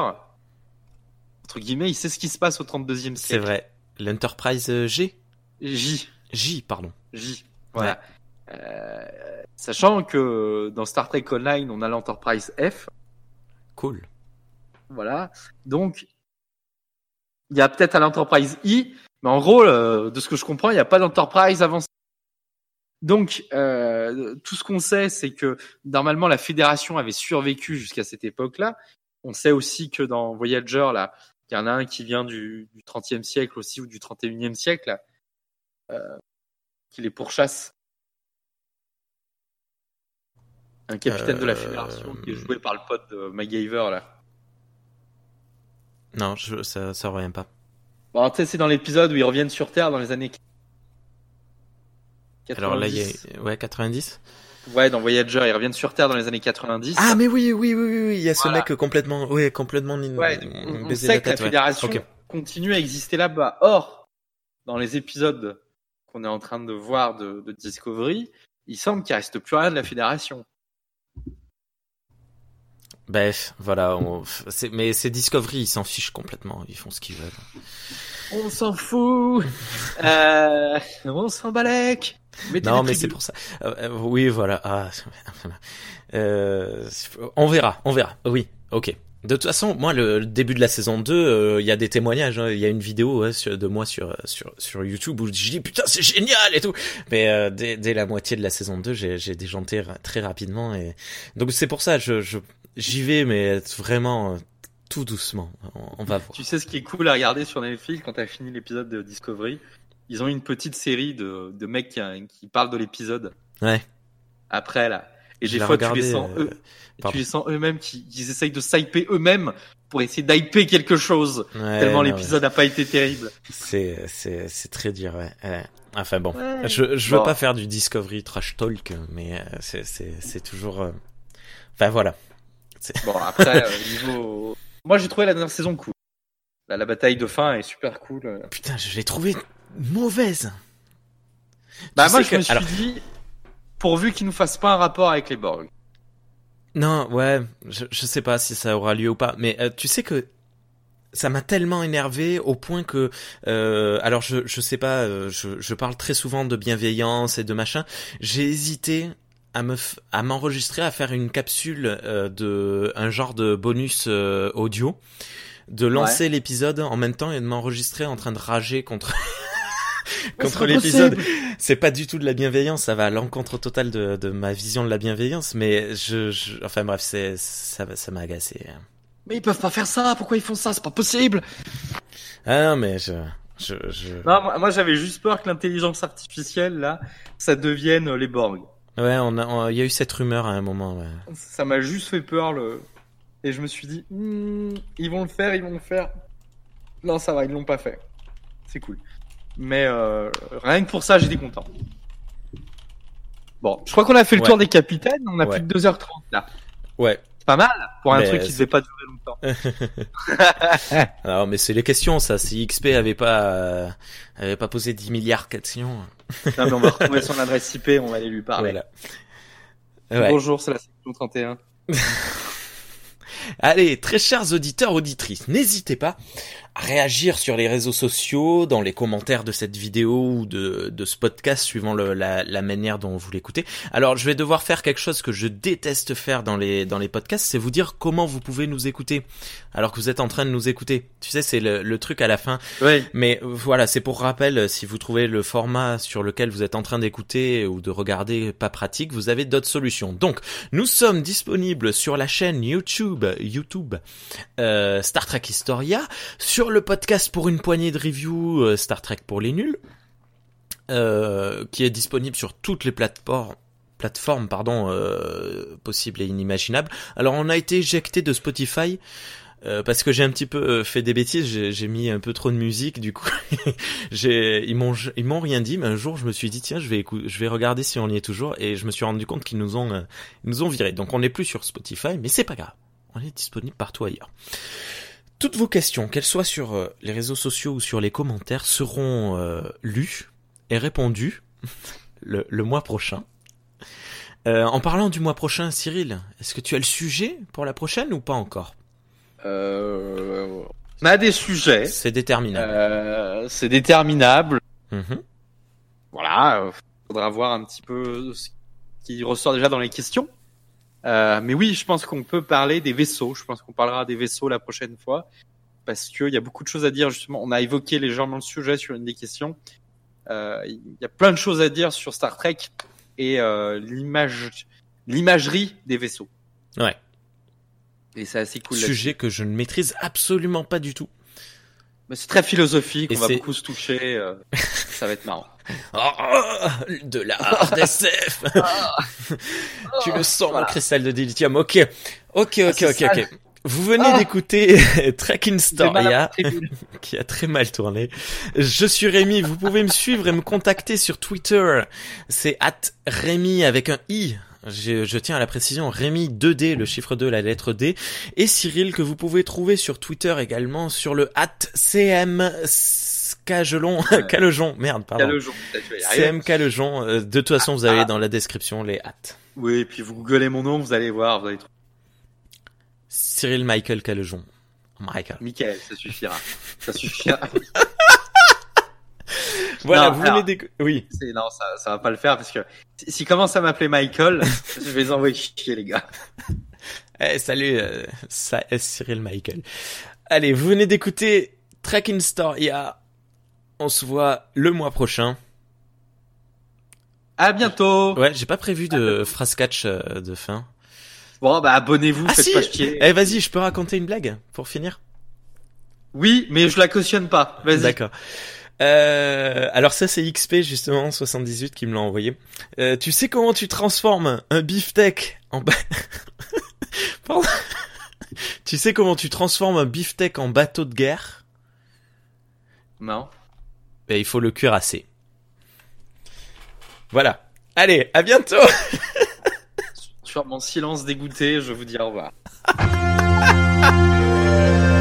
entre guillemets, il sait ce qui se passe au 32e C'est siècle. vrai. L'Enterprise euh, G? J. J, pardon. J. Voilà. Euh, sachant que dans Star Trek Online, on a l'Enterprise F. Cool. Voilà. Donc, il y a peut-être à l'Enterprise I, mais en gros, euh, de ce que je comprends, il n'y a pas d'Enterprise avant. Donc, euh, tout ce qu'on sait, c'est que normalement, la Fédération avait survécu jusqu'à cette époque-là. On sait aussi que dans Voyager, là, il y en a un qui vient du, du 30e siècle aussi, ou du 31e siècle, là, euh, qui les pourchasse. Un capitaine de la Euh, Fédération qui est joué par le pote de MacGyver, là. Non, je, ça, ça revient pas. Bon, tu sais, c'est dans l'épisode où ils reviennent sur Terre dans les années 90. Alors là, il y a... Ouais, 90 Ouais, dans Voyager, ils reviennent sur Terre dans les années 90. Ah, mais oui, oui, oui, oui, oui, il y a ce Voilà. mec complètement... Ouais, complètement... ouais, on, on baisé sait la que la ouais. Fédération continue à exister là-bas. Or, dans les épisodes qu'on est en train de voir de, de Discovery, il semble qu'il reste plus rien de la Fédération. Bref, voilà. on- Mais c'est Discovery, ils s'en fichent complètement. Ils font ce qu'ils veulent. On s'en fout euh, On s'en balèque Non, mais c'est pour ça. Euh, euh, oui, voilà. Ah, euh, on verra, on verra. Oui, ok. De toute façon, moi, le, début de la saison 2, euh, il y a des témoignages. hein. Il y a une vidéo ouais, sur- de moi sur, sur, sur YouTube où je dis putain, c'est génial et tout. Mais euh, dès, dès la moitié de la saison 2, j'ai j'ai déjanté très rapidement. Et... Donc c'est pour ça, je je- j'y vais, mais vraiment euh, tout doucement. On, on va voir. Tu sais ce qui est cool à regarder sur Netflix quand t'as fini l'épisode de Discovery? Ils ont une petite série de, de mecs qui, qui parlent de l'épisode. Ouais. Après là. Et des fois tu regardé, les sens euh, eux, tu les sens eux-mêmes qui, qui essayent de s'hyper eux-mêmes pour essayer d'hyper quelque chose. Ouais, tellement l'épisode n'a pas été terrible. C'est c'est c'est très dur. Ouais. ouais. Enfin bon. Je, je veux Bon. pas faire du Discovery Trash Talk, mais euh, c'est, c'est, c'est toujours. euh, Enfin voilà. Bon après niveau, moi j'ai trouvé la dernière saison cool. La, la bataille de fin est super cool. Putain, je l'ai trouvé mauvaise. Bah Tu moi je me que- suis alors- dit pourvu qu'ils nous fassent pas un rapport avec les Borg. Non, ouais, je, je sais pas si ça aura lieu ou pas, mais euh, tu sais que ça m'a tellement énervé au point que, euh, alors je, je sais pas, euh, je, je parle très souvent de bienveillance et de machin. J'ai hésité à me, à m'enregistrer, à faire une capsule euh, de un genre de bonus euh, audio, de lancer l'épisode en même temps et de m'enregistrer en train de rager contre contre l'épisode. C'est pas du tout de la bienveillance, ça va à l'encontre totale de, de ma vision de la bienveillance, mais je, je enfin bref, c'est ça m'a agacé. Mais ils peuvent pas faire ça. Pourquoi ils font ça? C'est pas possible. Ah non mais je je je Non, moi, moi, j'avais juste peur que l'intelligence artificielle là, ça devienne euh, les Borg. ouais, on a on- il y a eu cette rumeur à un moment. Ouais. Ça m'a juste fait peur le. Et je me suis dit, Hmm, ils vont le faire, ils vont le faire. Non, ça va, ils l'ont pas fait. C'est cool. Mais euh, rien que pour ça, j'étais content. Bon, je crois qu'on a fait le Ouais. tour des capitaines. On a Ouais. plus de 2h30 là. Ouais. C'est pas mal pour un Mais truc qui devait pas durer longtemps. Alors, mais c'est les questions, ça. Si XP avait pas, euh, avait pas posé 10 milliards de questions. Non, mais on va retrouver son adresse IP, on va aller lui parler. Voilà. Ouais. Bonjour, c'est la section 31. Allez, très chers auditeurs, auditrices, n'hésitez pas réagir sur les réseaux sociaux, dans les commentaires de cette vidéo ou de, de ce podcast, suivant le- la, la manière dont vous l'écoutez. Alors, je vais devoir faire quelque chose que je déteste faire dans les, dans les podcasts, c'est vous dire comment vous pouvez nous écouter, alors que vous êtes en train de nous écouter. Tu sais, c'est le, le truc à la fin. Oui. Mais voilà, c'est pour rappel, si vous trouvez le format sur lequel vous êtes en train d'écouter ou de regarder pas pratique, vous avez d'autres solutions. Donc, nous sommes disponibles sur la chaîne YouTube, YouTube euh, Star Trek Historia, sur le podcast pour une poignée de reviews euh, Star Trek pour les nuls, euh, qui est disponible sur toutes les plateformes plateformes pardon euh, possibles et inimaginables. Alors on a été éjecté de Spotify euh, parce que j'ai un petit peu euh, fait des bêtises, j'ai mis un peu trop de musique, du coup, j'ai ils m'ont ils m'ont rien dit, mais un jour je me suis dit tiens je vais je vais regarder si on y est toujours et je me suis rendu compte qu'ils nous ont euh, ils nous ont viré. Donc on n'est plus sur Spotify, mais c'est pas grave, on est disponible partout ailleurs. Toutes vos questions, qu'elles soient sur euh, les réseaux sociaux ou sur les commentaires, seront euh, lues et répondues le, le mois prochain. Euh, en parlant du mois prochain, Cyril, est-ce que tu as le sujet pour la prochaine ou pas encore? Euh, on a des sujets. C'est déterminable. Euh, c'est déterminable. Mhm. Voilà. faudra voir un petit peu ce qui ressort déjà dans les questions. Euh, mais oui, je pense qu'on peut parler des vaisseaux. Je pense qu'on parlera des vaisseaux la prochaine fois. Parce qu'il y a beaucoup de choses à dire, justement. On a évoqué légèrement le sujet sur une des questions. Euh, Il y a plein de choses à dire sur Star Trek et euh, l'image, l'imagerie des vaisseaux. Ouais. Et c'est assez cool. Sujet que je ne maîtrise absolument pas du tout. Mais c'est très philosophique. Et on va c'est- beaucoup se toucher. euh, ça va être marrant. Oh, de la hard SF. tu le sens, mon cristal de dilithium. Ok, ok, ok, c'est ok, sale. ok. Vous venez Ah. d'écouter Trek in J'ai mal à Storia. ma tribune. qui a très mal tourné. Je suis Rémi, vous pouvez me suivre et me contacter sur Twitter. C'est at Rémi avec un i. Je, je tiens à la précision, Rémi 2D, le chiffre 2, la lettre D. Et Cyril, que vous pouvez trouver sur Twitter également, sur le at CM Cagelon, Ouais. Calejon, merde, pardon. Calejon. CM Calejon, euh, de toute façon, vous avez Ah. dans la description les hâtes. Oui, et puis vous googlez mon nom, vous allez voir, vous allez trouver. Cyril Michael Calejon. Michael. Michael, ça suffira. Ça suffira. Voilà, Non, vous alors- venez d'écouter. Oui. Non, ça, ça va pas le faire parce que si- s'il commence à m'appeler Michael, je vais les envoyer chier, les gars. Eh, salut, euh, ça est Cyril Michael. Allez, vous venez d'écouter Trek in Storia. On se voit le mois prochain. À bientôt. Ouais, j'ai pas prévu de phrase catch euh, de fin. Bon, bah abonnez-vous, Ah faites si pas chier. Eh, vas-y, je peux raconter une blague pour finir? Oui, mais je la cautionne pas. Vas-y. D'accord. Euh, alors ça c'est XP justement 78 qui me l'a envoyé. Euh, tu sais comment tu transformes un beefsteak en ba... Pardon. tu sais comment tu transformes un beefsteak en bateau de guerre? Non. Ben il faut le cuirasser. Voilà. Allez, à bientôt. Sur mon silence dégoûté, je vous dis au revoir.